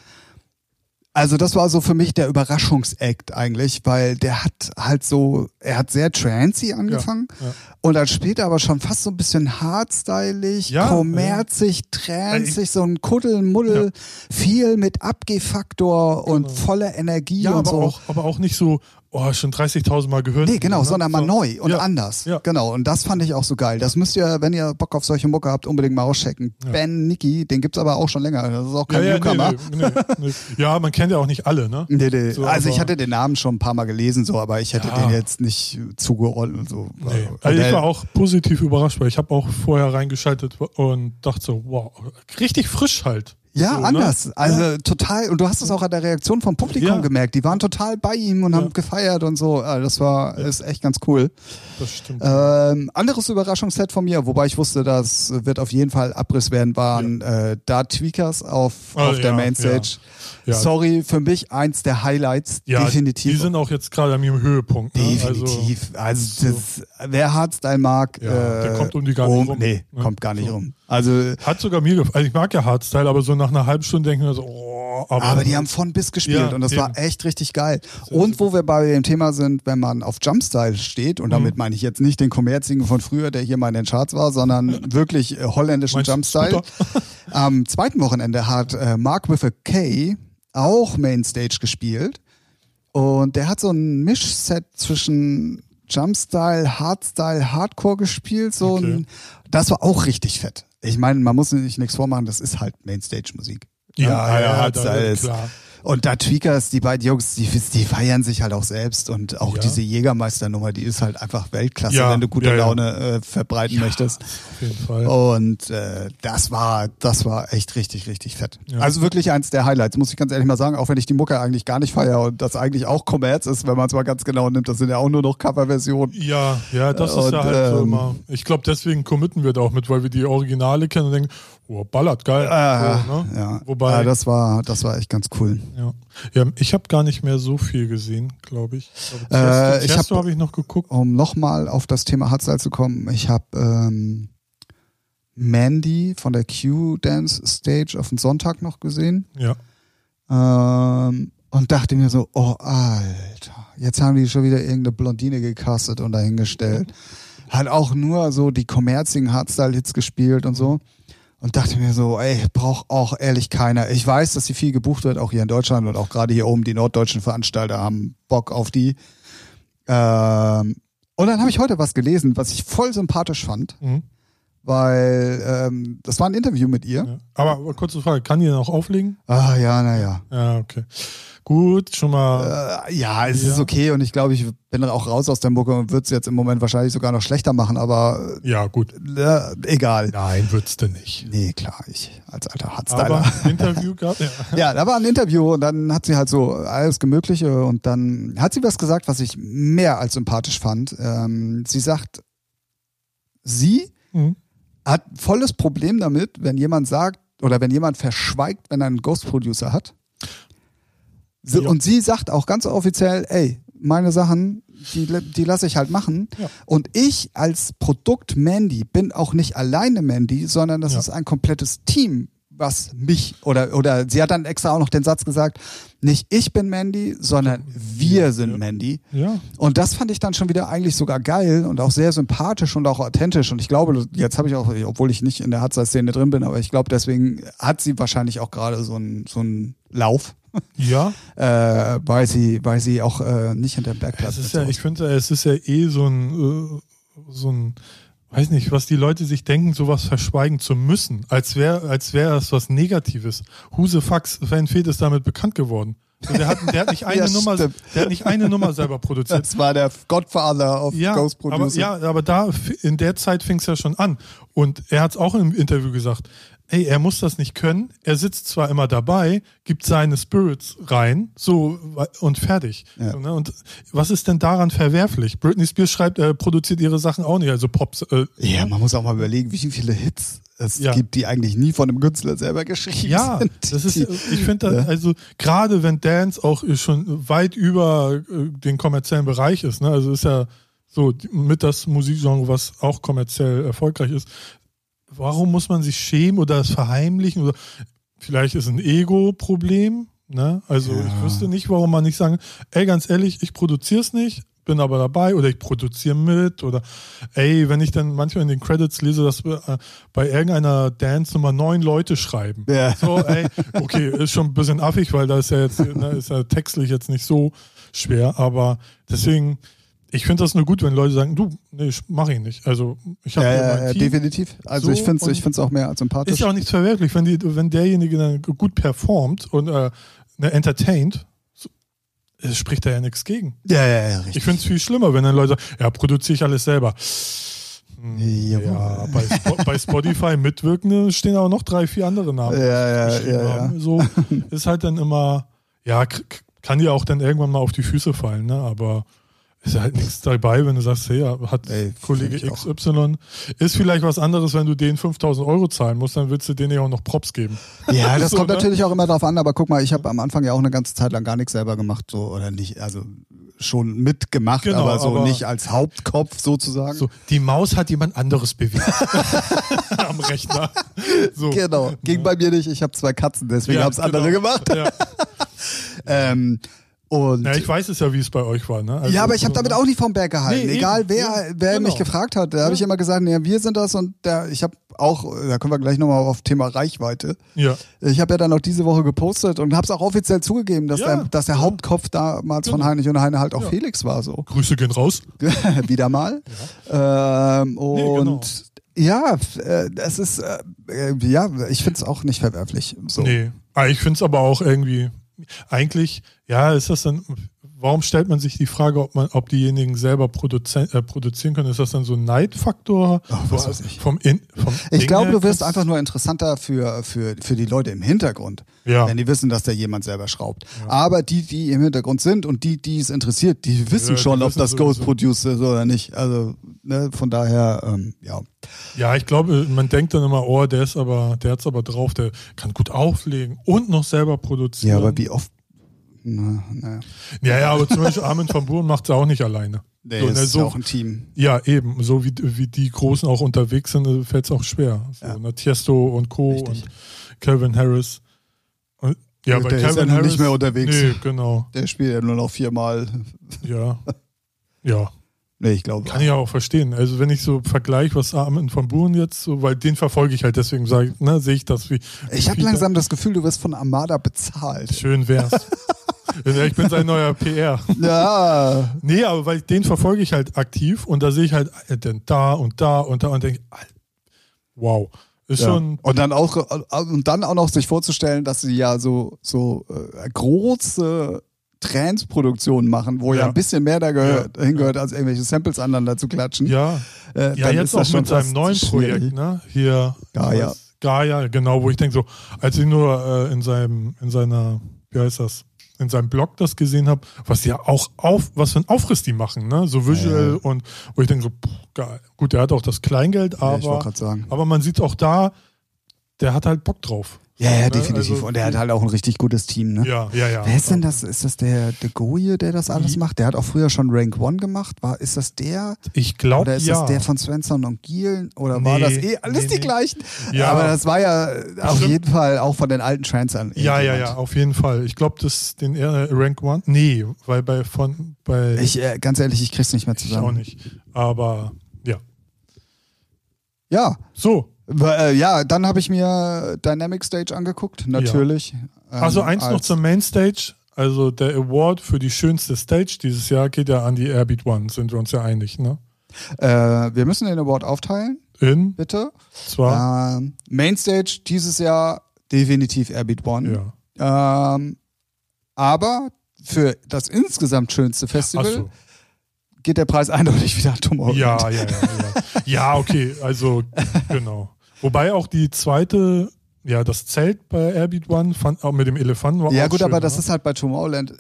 Also das war so für mich der Überraschungsakt eigentlich, weil der hat halt so, er hat sehr trancy angefangen ja. und dann später aber schon fast so ein bisschen hardstylig, Ja, kommerzig, tranzig, so ein Kuddelmuddel, viel mit Abgefaktor und voller Energie Ja, und aber, so. auch, aber auch nicht so, oh, schon 30.000 Mal gehört. Nee, genau, ne? sondern mal So. neu und ja. anders. Ja. Genau, und das fand ich auch so geil. Das müsst ihr, wenn ihr Bock auf solche Mucke habt, unbedingt mal auschecken. Ja. Ben Nicky, den gibt's aber auch schon länger. Das ist auch Ja, kein ja, Newcomer. nee, nee, nee, ja, man kennt ja auch nicht alle, ne? Nee, nee. So, also ich hatte den Namen schon ein paar Mal gelesen, so, aber ich hätte den jetzt nicht zugeordnet. So. Und Also ich war auch positiv überrascht, weil ich habe auch vorher reingeschaltet und dachte so, wow, richtig frisch halt. Ja, So, ne? anders. Also total. Und du hast es auch an der Reaktion vom Publikum Ja. gemerkt. Die waren total bei ihm und Ja. haben gefeiert und so. Also das war ist echt ganz cool. Das stimmt. Ähm, anderes Überraschungsset von mir, wobei ich wusste, das wird auf jeden Fall Abriss werden, waren äh, da Tweakers auf, Ah, auf der ja, Mainstage. Ja. Sorry, für mich eins der Highlights. ja, definitiv. Die sind auch jetzt gerade an ihrem Höhepunkt. Ne? Definitiv. Also, so. das, wer Hardstyle mag, Ja, äh, der kommt um die gar nicht um, rum. Nee, Ne? kommt gar nicht So. rum. Also, Hat sogar mir gefallen. Also ich mag ja Hardstyle, aber so nach einer halben Stunde denken wir so, oh, aber, aber die haben von bis gespielt Ja, und das eben. war echt richtig geil. Und wo wir bei dem Thema sind, wenn man auf Jumpstyle steht, und Mhm. damit meine ich jetzt nicht den kommerzigen von früher, der hier mal in den Charts war, sondern wirklich äh, holländischen Meinst Jumpstyle. Am zweiten Wochenende hat äh, Mark with a K auch Mainstage gespielt. Und der hat so ein Mischset zwischen Jumpstyle, Hardstyle, Hardcore gespielt. So Okay. ein, das war auch richtig fett. Ich meine, man muss sich nichts vormachen, das ist halt Mainstage-Musik. Ja, ja, ja, da- ist. klar. Und da Tweakers, die beiden Jungs, die, die feiern sich halt auch selbst und auch Ja. diese Jägermeister-Nummer, die ist halt einfach Weltklasse, Ja, wenn du gute ja. Laune äh, verbreiten möchtest. Auf jeden Fall. Und äh, das war, das war echt richtig, richtig fett. Also wirklich eins der Highlights, muss ich ganz ehrlich mal sagen, auch wenn ich die Mucke eigentlich gar nicht feiere und das eigentlich auch Kommerz ist, wenn man es mal ganz genau nimmt, das sind ja auch nur noch Coverversionen. Ja, ja, das ist Und, ja halt so ähm, immer. Ich glaube, deswegen committen wir da auch mit, weil wir die Originale kennen und denken, oh, ballert, geil. Äh, so, ne? ja. Wobei, ja, das war, das war echt ganz cool. ja. ja, ich habe gar nicht mehr so viel gesehen, glaube ich. Äh, Äh, ich ich hab- habe ich noch geguckt. um nochmal auf das Thema Hardstyle zu kommen, ich habe ähm, Mandy von der Q-Dance Stage auf den Sonntag noch gesehen Ja, ähm, und dachte mir so, oh Alter, jetzt haben die schon wieder irgendeine Blondine gecastet und dahingestellt. Hat auch nur so die kommerzigen Hardstyle-Hits gespielt und so. Und dachte mir so, ey, braucht auch ehrlich keiner. Ich weiß, dass sie viel gebucht wird, auch hier in Deutschland und auch gerade hier oben die norddeutschen Veranstalter haben Bock auf die. Ähm, und dann habe ich heute was gelesen, was ich voll sympathisch fand, mhm. weil ähm, das war ein Interview mit ihr. ja. Aber, kurze Frage, kann die denn auch auflegen? Ah ja, naja. Ja, okay. Gut, schon mal. Äh, ja, es Ja. ist okay und ich glaube, ich bin dann auch raus aus der Mucke und würde es jetzt im Moment wahrscheinlich sogar noch schlechter machen, aber ja, gut. äh, egal. Nein, wird's denn nicht. Nee, klar, ich als alter Aber Hardstyler. Interview gab ja. Ja, da war ein Interview und dann hat sie halt so alles Gemögliche und dann hat sie was gesagt, was ich mehr als sympathisch fand. Ähm, sie sagt, sie Mhm. hat volles Problem damit, wenn jemand sagt oder wenn jemand verschweigt, wenn er einen Ghost Producer hat. Ja. Und sie sagt auch ganz offiziell, ey, meine Sachen, die, die lasse ich halt machen. Ja. Und ich als Produkt Mandy bin auch nicht alleine Mandy, sondern das Ja. ist ein komplettes Team, was mich oder oder sie hat dann extra auch noch den Satz gesagt, nicht ich bin Mandy, sondern wir sind Ja. Mandy. Ja, Und das fand ich dann schon wieder eigentlich sogar geil und auch sehr sympathisch und auch authentisch. Und ich glaube, jetzt habe ich auch, obwohl ich nicht in der Hardstyle-Szene drin bin, aber ich glaube, deswegen hat sie wahrscheinlich auch gerade so einen so einen Lauf, ja. äh, weil sie, weil sie auch äh, nicht hinter dem Bergplatz Es ist ja, ich finde, es ist ja eh so ein, äh, so ein, weiß nicht, was die Leute sich denken, sowas verschweigen zu müssen, als wäre, als wäre es was Negatives. Husefax Van Feth ist damit bekannt geworden. Und Der hat, der hat nicht eine Ja, Nummer, stimmt. der hat nicht eine Nummer selber produziert. Das war der Godfather of Ja, Ghost aber, Producer. ja, aber da, in der Zeit fing es ja schon an. Und er hat es auch im Interview gesagt, ey, er muss das nicht können. Er sitzt zwar immer dabei, gibt seine Spirits rein, so und fertig. Ja. Ne? Und was ist denn daran verwerflich? Britney Spears schreibt, äh, produziert ihre Sachen auch nicht, also Pops. Äh, Ja, man muss auch mal überlegen, wie viele Hits es Ja. gibt, die eigentlich nie von einem Künstler selber geschrieben Ja, sind. das ist, Die- ich finde, Ja. also gerade wenn Dance auch schon weit über äh, den kommerziellen Bereich ist, ne, also ist ja so mit das Musikgenre, was auch kommerziell erfolgreich ist, warum muss man sich schämen oder es verheimlichen oder vielleicht ist ein Ego-Problem, ne? Also Ja. ich wüsste nicht, warum man nicht sagen, ey, ganz ehrlich, ich produziere es nicht, bin aber dabei oder ich produziere mit oder ey, wenn ich dann manchmal in den Credits lese, dass wir äh, bei irgendeiner Dance Nummer neun Leute schreiben. Ja. So, ey, okay, ist schon ein bisschen affig, weil da ist ja jetzt, ne, ist ja textlich jetzt nicht so schwer, aber deswegen, ich finde das nur gut, wenn Leute sagen, du, nee, ich mach ihn nicht. Also ich habe Ja, ja, ja, definitiv. Also So, ich finde es ich find's auch mehr als sympathisch. Ist ja auch nichts verwerflich, wenn, die, wenn derjenige dann gut performt und äh, ne, entertaint, so, es spricht da ja nichts gegen. ja, ja, ja, richtig. Ich finde es viel schlimmer, wenn dann Leute sagen, ja, produziere ich alles selber. Jawohl. Ja, bei, Spo bei Spotify mitwirkende stehen auch noch drei, vier andere Namen. Ja, ja, ja, ja. So ist halt dann immer, ja, kann dir auch dann irgendwann mal auf die Füße fallen, ne? Aber ist halt nichts dabei, wenn du sagst, hey, hat Ey, Kollege. XY. Ist vielleicht was anderes, wenn du denen 5000 Euro zahlen musst, dann willst du denen ja auch noch Props geben. Ja, das So, kommt ne? natürlich auch immer drauf an, aber guck mal, ich habe am Anfang ja auch eine ganze Zeit lang gar nichts selber gemacht, so oder nicht, also schon mitgemacht, Genau, aber so aber- nicht als Hauptkopf sozusagen. So, die Maus hat jemand anderes bewegt. Am Rechner. So. Genau, ging bei mir nicht, ich habe zwei Katzen, deswegen Ja, haben's andere genau. gemacht. Ja. Ähm, und ja, ich weiß es ja, wie es bei euch war. Ne? Also ja, aber ich habe damit auch nicht vom Berg gehalten. Nee, Egal eben, wer, wer genau. mich gefragt hat, da habe Ja. ich immer gesagt, nee, wir sind das und der, ich habe auch, da können wir gleich nochmal auf Thema Reichweite. Ja, Ich habe ja dann auch diese Woche gepostet und habe es auch offiziell zugegeben, dass, Ja, der, dass der. Hauptkopf damals von Genau. Heinrich und Heine halt auch. Felix war so. Grüße gehen raus. Wieder mal. Ähm, und Nee, genau. ja, äh, es ist, äh, äh, ja, ich finde es auch nicht verwerflich. So. Nee. Ah, ich finde es aber auch irgendwie, eigentlich, ja, ist das dann, warum stellt man sich die Frage, ob man, ob diejenigen selber produzi äh, produzieren können? Ist das dann so ein Neidfaktor? Ach, was weiß ich. Vom In, vom Ich glaube, du wirst einfach nur interessanter für, für, für die Leute im Hintergrund, Ja. wenn die wissen, dass da jemand selber schraubt. Aber die, die im Hintergrund sind und die, die es interessiert, die wissen Ja, die schon, ob wissen das sowieso. Ghost Producer ist oder nicht. Also ne, von daher, ähm, ja. Ja, ich glaube, man denkt dann immer, oh, der ist aber, der hat's aber drauf, der kann gut auflegen und noch selber produzieren. Ja, aber wie oft? Na, na. Ja, ja, aber zum Beispiel Armin van Buuren macht es auch nicht alleine. Nee, so, das ne, ist so, ja auch ein Team. Ja, eben. So wie, wie die Großen auch unterwegs sind, fällt es auch schwer. So, Ja. ne, Tiesto und Co. Richtig. und Calvin Harris. Und, ja, bei Der ist ja Calvin nun Harris. nicht mehr unterwegs. Nee, genau. Der spielt ja nur noch viermal. Ja. Ja, Nee, ich glaube. kann ich auch verstehen. Also wenn ich so vergleiche, was Armin van Buuren jetzt so, weil den verfolge ich halt, deswegen sage ich, ne, sehe ich das wie. Ich habe langsam das Gefühl, du wirst von Armada bezahlt. Schön wär's. Ich bin sein neuer PR. Ja. Nee, aber weil den verfolge ich halt aktiv und da sehe ich halt äh, denn da und da und da und denke, wow. Ist Ja. schon. Und dann auch und dann auch noch sich vorzustellen, dass sie ja so so äh, große Trance-Produktionen machen, wo ja. Ja. ein bisschen mehr da gehört, Ja. hingehört, als irgendwelche Samples aneinander zu klatschen. Ja, äh, ja jetzt auch schon mit seinem neuen schwierig. Projekt, ne? Hier. Gaia. Gaia, genau, wo ich denke so, als ich nur äh, in seinem, in seiner, wie heißt das, in seinem Blog das gesehen habe, was ja auch auf, was für ein Aufriss die machen, ne? So visual Ja. und wo ich denke so, pff, geil. Gut, der hat auch das Kleingeld, Ja, aber, sagen. aber man sieht auch da, der hat halt Bock drauf. Ja, ja, Ne? definitiv. Also, und er hat halt auch ein richtig gutes Team, ne? Ja, ja, ja. Wer ist denn das? Ist das der De Goye, der das alles Mhm. macht? Der hat auch früher schon Rank One gemacht. War, ist das der? Ich glaube, Oder ist ja. das der von Svensson und Gielen? Oder war Nee, das eh alles nee, die nee. gleichen? Ja. Aber das war ja auf Bestimmt. jeden Fall auch von den alten Transern. Ja, ja, ja, auf jeden Fall. Ich glaube, das den äh, Rank One. Nee, weil bei von bei Ich, äh, ganz ehrlich, ich krieg's nicht mehr ich zusammen. auch nicht. Aber ja. Ja, So. Äh, ja, dann habe ich mir Dynamic Stage angeguckt, natürlich. Ähm, Also eins noch als- zur Mainstage. Also der Award für die schönste Stage dieses Jahr geht ja an die Airbeat One, sind wir uns ja einig, ne? Äh, wir müssen den Award aufteilen, In bitte. zwar Ähm, Mainstage dieses Jahr definitiv Airbeat One. ja. Ähm, aber für das insgesamt schönste Festival so. Geht der Preis eindeutig wieder an Tomorrowland. Ja, ja, ja, ja. Ja, okay, also genau. Wobei auch die zweite, ja, das Zelt bei Airbeat One fand, auch mit dem Elefanten war Ja auch gut, schön, aber das ne? ist halt bei Tomorrowland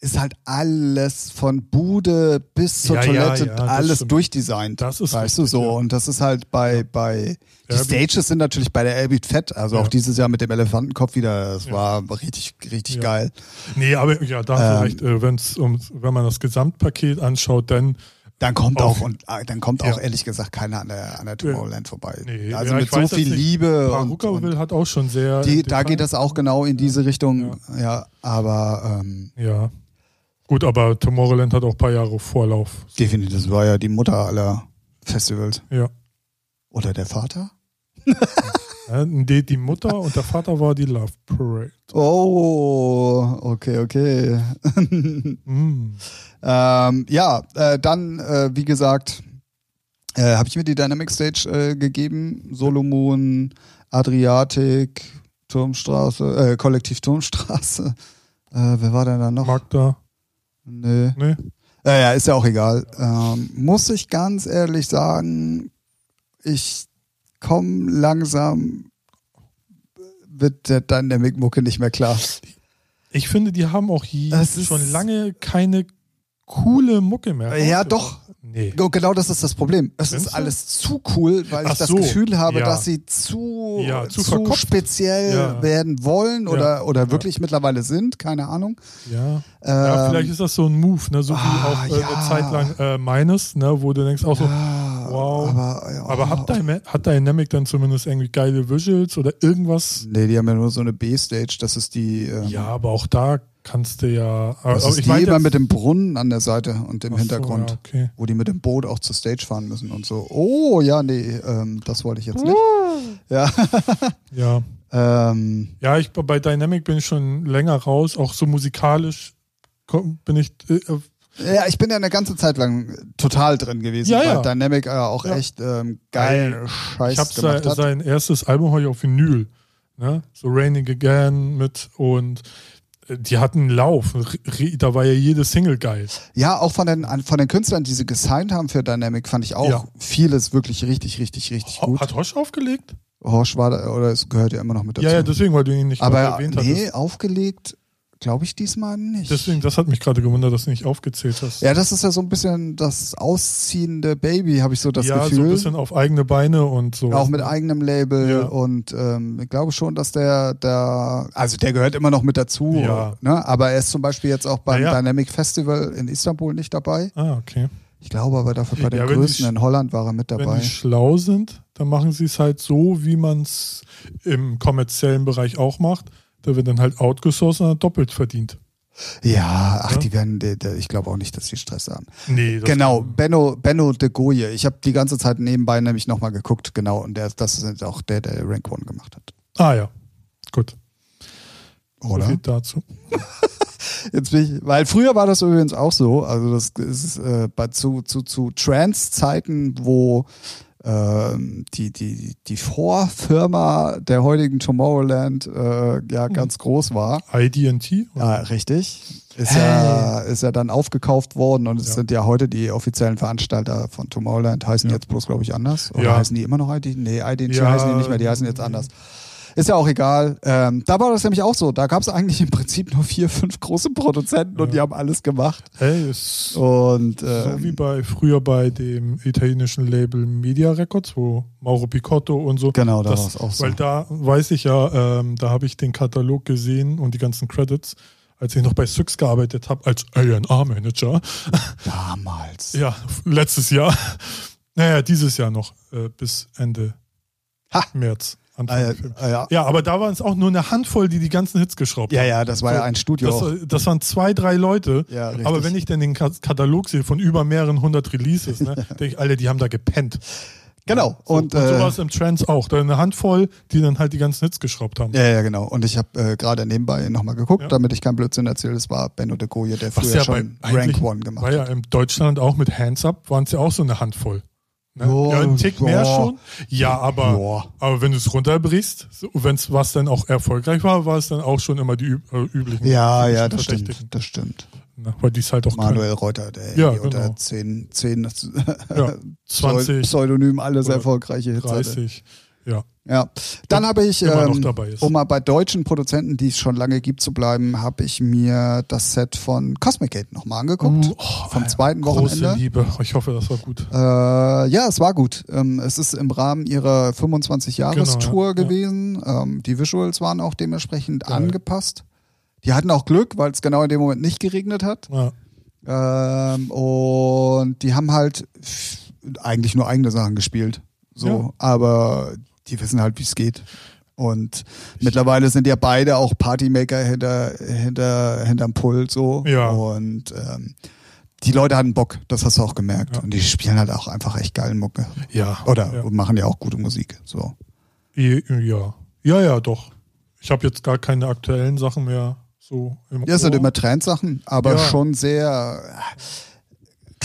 ist halt alles von Bude bis zur Ja, ja, Toilette ja, das alles stimmt. durchdesignt. Das ist weißt du richtig, so ja. und das ist halt bei bei die Stages sind natürlich bei der Airbeat fett, also Ja. auch dieses Jahr mit dem Elefantenkopf wieder, das Ja. war richtig richtig Ja. geil. Nee, aber ja, da du Ähm, recht, äh, wenn's um, wenn man das Gesamtpaket anschaut, dann Dann kommt Auf- auch und äh, dann kommt Ja. auch ehrlich gesagt keiner an der an der Tomorrowland vorbei. Nee, also ja, mit so weiß viel. Liebe und, und hat auch schon sehr. die, da geht das auch genau in diese Richtung, ja, aber ähm, Ja. Gut, aber Tomorrowland hat auch ein paar Jahre Vorlauf. definitiv, das war ja die Mutter aller Festivals. Ja. Oder der Vater? Die Mutter und der Vater war die Love Parade. Oh, okay, okay. Mm. ähm, ja, äh, dann, äh, wie gesagt, äh, habe ich mir die Dynamic Stage äh, gegeben. Solomon, Adriatik, Turmstraße, äh, Kollektiv Turmstraße. Äh, wer war denn da noch? Magda? Nö. Nee? Ja, ja, ist ja auch egal. Ähm, muss ich ganz ehrlich sagen, ich komme langsam mit der Dynamic-Mucke nicht mehr klar. Ich finde, die haben auch schon lange keine coole Mucke mehr. Ja, doch. Nee. Genau das ist das Problem. Es Findest ist alles zu cool, weil ich Ach das so, Gefühl habe, ja. dass sie zu, Ja, zu zu, verkopft. speziell Ja. werden wollen oder, oder wirklich mittlerweile sind, keine Ahnung. Ja. Ähm, vielleicht ist das so ein Move, ne? so wie ah, auch äh, eine Zeit lang äh, meines, ne? wo du denkst auch so, wow. Aber, aber hat, Dyma hat Dynamic dann zumindest irgendwie geile Visuals oder irgendwas? Nee, die haben ja nur so eine B-Stage, das ist die. Ähm, Ja, aber auch da kannst du ja. das aber ist ich die meine immer jetzt- mit dem Brunnen an der Seite und dem Ach so, Hintergrund, ja, okay. wo die mit dem Boot auch zur Stage fahren müssen und so. Oh, ja, nee, ähm, das wollte ich jetzt nicht. Ja. Ja. ähm, Ja, ich bei Dynamic bin ich schon länger raus, auch so musikalisch bin ich äh, äh, Ja, ich bin ja eine ganze Zeit lang total drin gewesen, Ja, weil ja. Dynamic äh, auch Ja. echt ähm, geil ich Scheiß habe gemacht sein, hat. sein erstes Album habe ich auf Vinyl, ne? So Raining Again mit und die hatten einen Lauf, da war ja jede Single geil. Ja, auch von den, von den Künstlern, die sie gesigned haben für Dynamic, fand ich auch Ja. vieles wirklich richtig, richtig, richtig Ho- gut. Hat Hosch aufgelegt? Horsch war da, oder es gehört ja immer noch mit dazu. Ja, ja, deswegen, weil du ihn nicht Aber erwähnt nee, hattest. aufgelegt, glaube ich diesmal nicht. Deswegen, das hat mich gerade gewundert, dass du nicht aufgezählt hast. ja, das ist ja so ein bisschen das ausziehende Baby, habe ich so das ja, Gefühl. so ein bisschen auf eigene Beine und so. auch mit eigenem Label Ja. und ähm, ich glaube schon, dass der, der, also der gehört immer noch mit dazu, Ja. ne? aber er ist zum Beispiel jetzt auch beim Ja, ja. Dynamic Festival in Istanbul nicht dabei. Ah, okay. Ich glaube aber dafür bei den Ja, wenn sch- in Holland war er mit Wenn dabei. die schlau sind, dann machen sie es halt so, wie man es im kommerziellen Bereich auch macht. Da wird dann halt outgesourced und dann doppelt verdient. Ja, ach, Ja. die werden, die, die, ich glaube auch nicht, dass die Stress haben. Nee, das Genau, Benno, Benno de Goye. Ich habe die ganze Zeit nebenbei nämlich nochmal geguckt, genau, und der, das ist auch der, der Rank One gemacht hat. Ah ja, gut. So Oder? viel dazu. Jetzt bin ich, weil früher war das übrigens auch so, also das ist äh, bei, zu, zu, zu Trance-Zeiten, wo die, die, die Vorfirma der heutigen Tomorrowland äh, ja ganz groß war. IDT? Ja, richtig. Ist ja, ist ja dann aufgekauft worden und es Ja. sind ja heute die offiziellen Veranstalter von Tomorrowland, heißen Ja. jetzt bloß, glaube ich, anders. Oder Ja. heißen die immer noch ID? Nee, IDT heißen die nicht mehr, die heißen jetzt anders. Ist ja auch egal. Ähm, da war das nämlich auch so. Da gab es eigentlich im Prinzip nur vier, fünf große Produzenten und Ja. die haben alles gemacht. Hey, ist Und so ähm, wie bei früher bei dem italienischen Label Media Records, wo Mauro Picotto und so. genau, da war das, es auch so. Weil da weiß ich ja, ähm, da habe ich den Katalog gesehen und die ganzen Credits, als ich noch bei Syx gearbeitet habe, als A&R-Manager. Damals. Ja, letztes Jahr. Naja, dieses Jahr noch, äh, bis Ende Ha. März. Anfang Äh, äh, ja. Ja, aber da waren es auch nur eine Handvoll, die die ganzen Hits geschraubt ja, haben. ja, das war ja ein Studio. Das, das waren zwei, drei Leute. Ja, richtig. Aber wenn ich dann den Ka- Katalog sehe von über mehreren hundert Releases, ne, denke ich, alle, die haben da gepennt. genau. So, Und, und so äh, war es im Trends auch. Da eine Handvoll, die dann halt die ganzen Hits geschraubt haben. Ja, ja, genau. Und ich habe äh, gerade nebenbei nochmal geguckt, Ja. damit ich keinen Blödsinn erzähle. Es war Benno de Goye, der Was früher ja schon Rank One gemacht War hat. ja in Deutschland auch mit Hands Up, waren es ja auch so eine Handvoll. Ne? Ja, ja, ein Tick ja. mehr schon. Ja, aber, Ja. aber wenn du es runterbrichst, wenn es was dann auch erfolgreich war, war es dann auch schon immer die üb äh, üblichen. Ja, ja, das stimmt. Das stimmt. Ne? Weil die es halt auch Manuel Reuter, der Ja, genau. unter 10, 10 können. Ja, 20, Pseudonym alles erfolgreiche Hits hatte. 30. Ja, Ja. Dann habe ich, ähm, um mal bei deutschen Produzenten, die es schon lange gibt, zu bleiben, habe ich mir das Set von Cosmic Gate nochmal angeguckt. Oh, vom zweiten große Wochenende. Liebe. Ich hoffe, das war gut. Äh, ja, es war gut. Ähm, es ist im Rahmen ihrer 25-Jahres-Tour Genau, ja. gewesen. Ähm, die Visuals waren auch dementsprechend Geil. angepasst. Die hatten auch Glück, weil es genau in dem Moment nicht geregnet hat. Ja. Ähm, und die haben halt eigentlich nur eigene Sachen gespielt. So, Ja. aber die wissen halt, wie es geht. Und mittlerweile sind ja beide auch Partymaker hinter, hinter, hinterm Pult so. Ja. Und ähm, die Leute hatten Bock, das hast du auch gemerkt. Ja. Und die spielen halt auch einfach echt geil Mucke. Ja. Oder ja. machen ja auch gute Musik. So. Ja, ja, ja, doch. Ich habe jetzt gar keine aktuellen Sachen mehr so im Ja, es sind immer Trendsachen, aber Ja. schon sehr.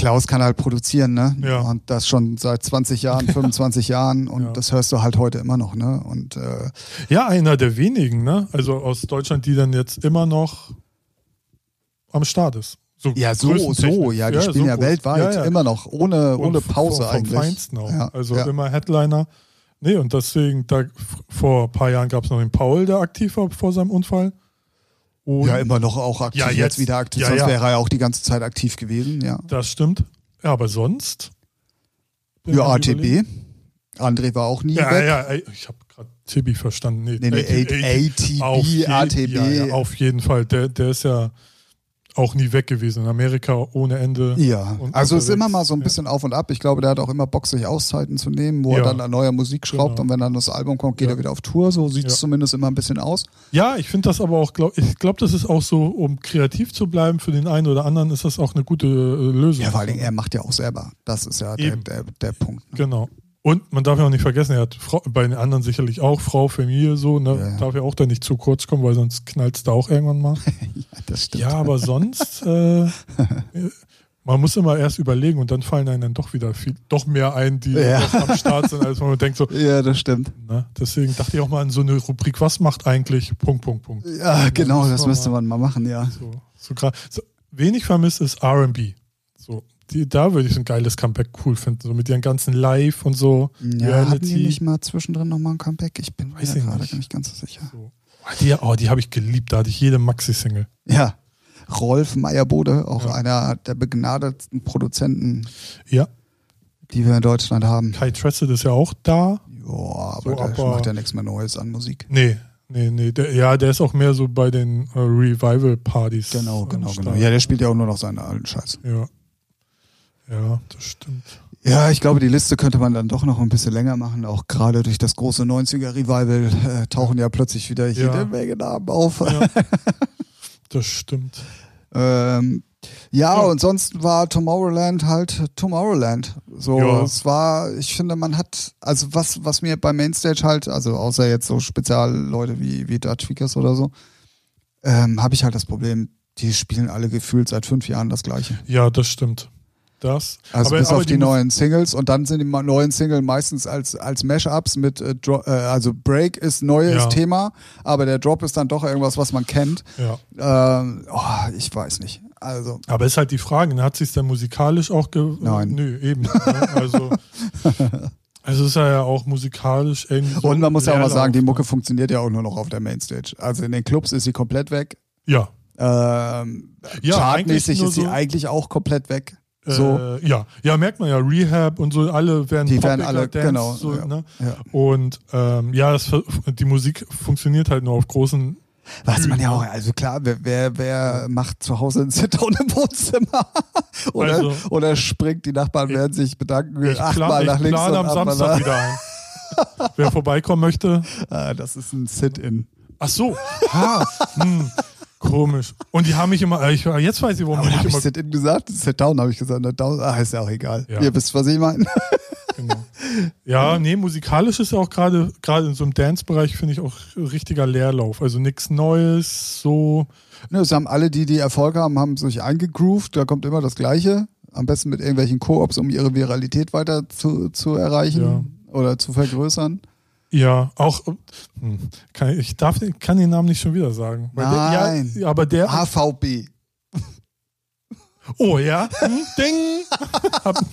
Klaus kann halt produzieren, ne? Ja. Und das schon seit 20 Jahren, 25 Jahren und Ja. das hörst du halt heute immer noch, ne? Und äh, Ja, einer der wenigen, ne? Also aus Deutschland, die dann jetzt immer noch am Start ist. So Ja, so, so, ja, die spielen ja, groß. weltweit Ja, ja. immer noch, ohne, Und ohne Pause vom, vom eigentlich. Feinsten auch. Ja, also ja. immer Headliner. Nee, und deswegen, da, vor ein paar Jahren gab es noch den Paul, der aktiv war vor seinem Unfall. Und Ja, immer noch auch aktiv, Ja, jetzt, jetzt- wieder aktiv, ja, sonst ja. wäre er ja auch die ganze Zeit aktiv gewesen, ja. Das stimmt. Ja, aber sonst? Ja, ATB. überlegen. André war auch nie Ja, weg. ja, ey, ich habe gerade Tibi verstanden. Nee, Nee, nee, ATB, auf je- ATB. Ja, ja, auf jeden Fall. Der, der ist ja auch nie weg gewesen. In Amerika ohne Ende. Ja, Und also es ist immer mal so ein ja. bisschen auf und ab. Ich glaube, der hat auch immer Bock, sich Auszeiten zu nehmen, wo er Ja. dann an neuer Musik schraubt Genau. und wenn dann das Album kommt, geht Ja. er wieder auf Tour. So sieht es Ja. zumindest immer ein bisschen aus. Ja, ich finde das aber auch, glaub, ich glaube, das ist auch so, um kreativ zu bleiben für den einen oder anderen, ist das auch eine gute äh, Lösung. Ja, vor Dingen, er macht ja auch selber. Das ist ja der, der, der Punkt. ne? Genau. Und man darf ja auch nicht vergessen, er hat Frau, bei den anderen sicherlich auch Frau, Familie, so, ne? Ja. Darf ja auch da nicht zu kurz kommen, weil sonst knallt es da auch irgendwann mal. Ja, das stimmt. ja, aber sonst, äh, man muss immer erst überlegen und dann fallen einem dann doch wieder viel, doch mehr ein, die Ja. am Start sind, als man denkt so, Ja, das stimmt. ne? Deswegen dachte ich auch mal an so eine Rubrik, was macht eigentlich Punkt, Punkt, Punkt. Ja, genau, das müsste man mal machen, ja. So, so, so wenig vermisst ist RB. So, die, da würde ich ein geiles Comeback cool finden, so mit ihren ganzen Live und so. Ja, hatten die nicht mal zwischendrin nochmal ein Comeback? Ich bin Weiß mir gerade nicht. nicht ganz so sicher. So. Oh, Die, oh, die habe ich geliebt, da hatte ich jede Maxi-Single. Ja, Rolf Meyerbode, auch Ja. einer der begnadetsten Produzenten, Ja, die wir in Deutschland haben. Kai Tressett ist ja auch da. Ja, aber So, der aber- macht ja nichts mehr Neues an Musik. Nee, nee, nee. Der, ja, der ist auch mehr so bei den äh, Revival-Partys. Genau, genau, genau. Ja, der spielt ja auch nur noch seinen alten Scheiß. Ja. Ja, das stimmt. Ja, ich glaube, die Liste könnte man dann doch noch ein bisschen länger machen. Auch gerade durch das große 90er-Revival äh, tauchen ja plötzlich wieder jede Ja. Menge Namen auf. Ja. das stimmt. Ähm, ja, Ja. und sonst war Tomorrowland halt Tomorrowland. So, Ja. es war, ich finde, man hat, also was, was mir bei Mainstage halt, also außer jetzt so Spezialleute wie, wie Dutch Speakers oder so, ähm, habe ich halt das Problem, die spielen alle gefühlt seit fünf Jahren das Gleiche. Ja, das stimmt. Das. Also aber, bis aber auf die, Mus- neuen Singles und dann sind die neuen Singles meistens als, als Mashups mit, äh, Dro äh, also Break ist neues Ja. Thema, aber der Drop ist dann doch irgendwas, was man kennt. Ja. Ähm, oh, ich weiß nicht. Also, Aber ist halt die Frage, ne? hat sich dann musikalisch auch ge Nein. Nö, eben. Ne? Also, also ist er ja auch musikalisch irgendwie. so und man muss ja auch mal sagen, die ne? Mucke funktioniert ja auch nur noch auf der Mainstage. Also in den Clubs ist sie komplett weg. Ja. Ähm, Ja, chartmäßig ist sie so- eigentlich auch komplett weg. So. Äh, ja, ja, merkt man ja, Rehab und so, alle werden Die werden alle- Dance, genau, So, ja. ne? Ja. Und ähm, ja, das, die Musik funktioniert halt nur auf großen. Was man ja Bühnen, auch, also klar, wer, wer, wer macht zu Hause einen Sit-Down im Wohnzimmer? oder, Also- oder springt, die Nachbarn werden sich bedanken, Ich, achtmal nach ich links und am Samstag wieder ein. Wer vorbeikommen möchte. Ah, das ist ein Sit-In. Ach so. Ha, hm, komisch. Und die haben mich immer. äh, Ich, jetzt weiß ich, warum Aber habe mich ich immer. Sit-In gesagt? Sit-Down habe ich gesagt. Na, down, ah, ist ja auch egal. Ja. Ihr wisst, was ich meine. Genau. Ja, nee, musikalisch ist ja auch gerade gerade in so einem Dance-Bereich, finde ich, auch richtiger Leerlauf. Also nichts Neues, so. Ne, es haben alle, die die Erfolg haben, haben sich eingegroovt. Da kommt immer das Gleiche. Am besten mit irgendwelchen Koops, um ihre Viralität weiter zu, zu erreichen oder zu vergrößern. Ja, auch. Hm, kann, ich darf, kann den Namen nicht schon wieder sagen. Nein. Der, ja, aber der. HVB. Oh ja, hm, ding.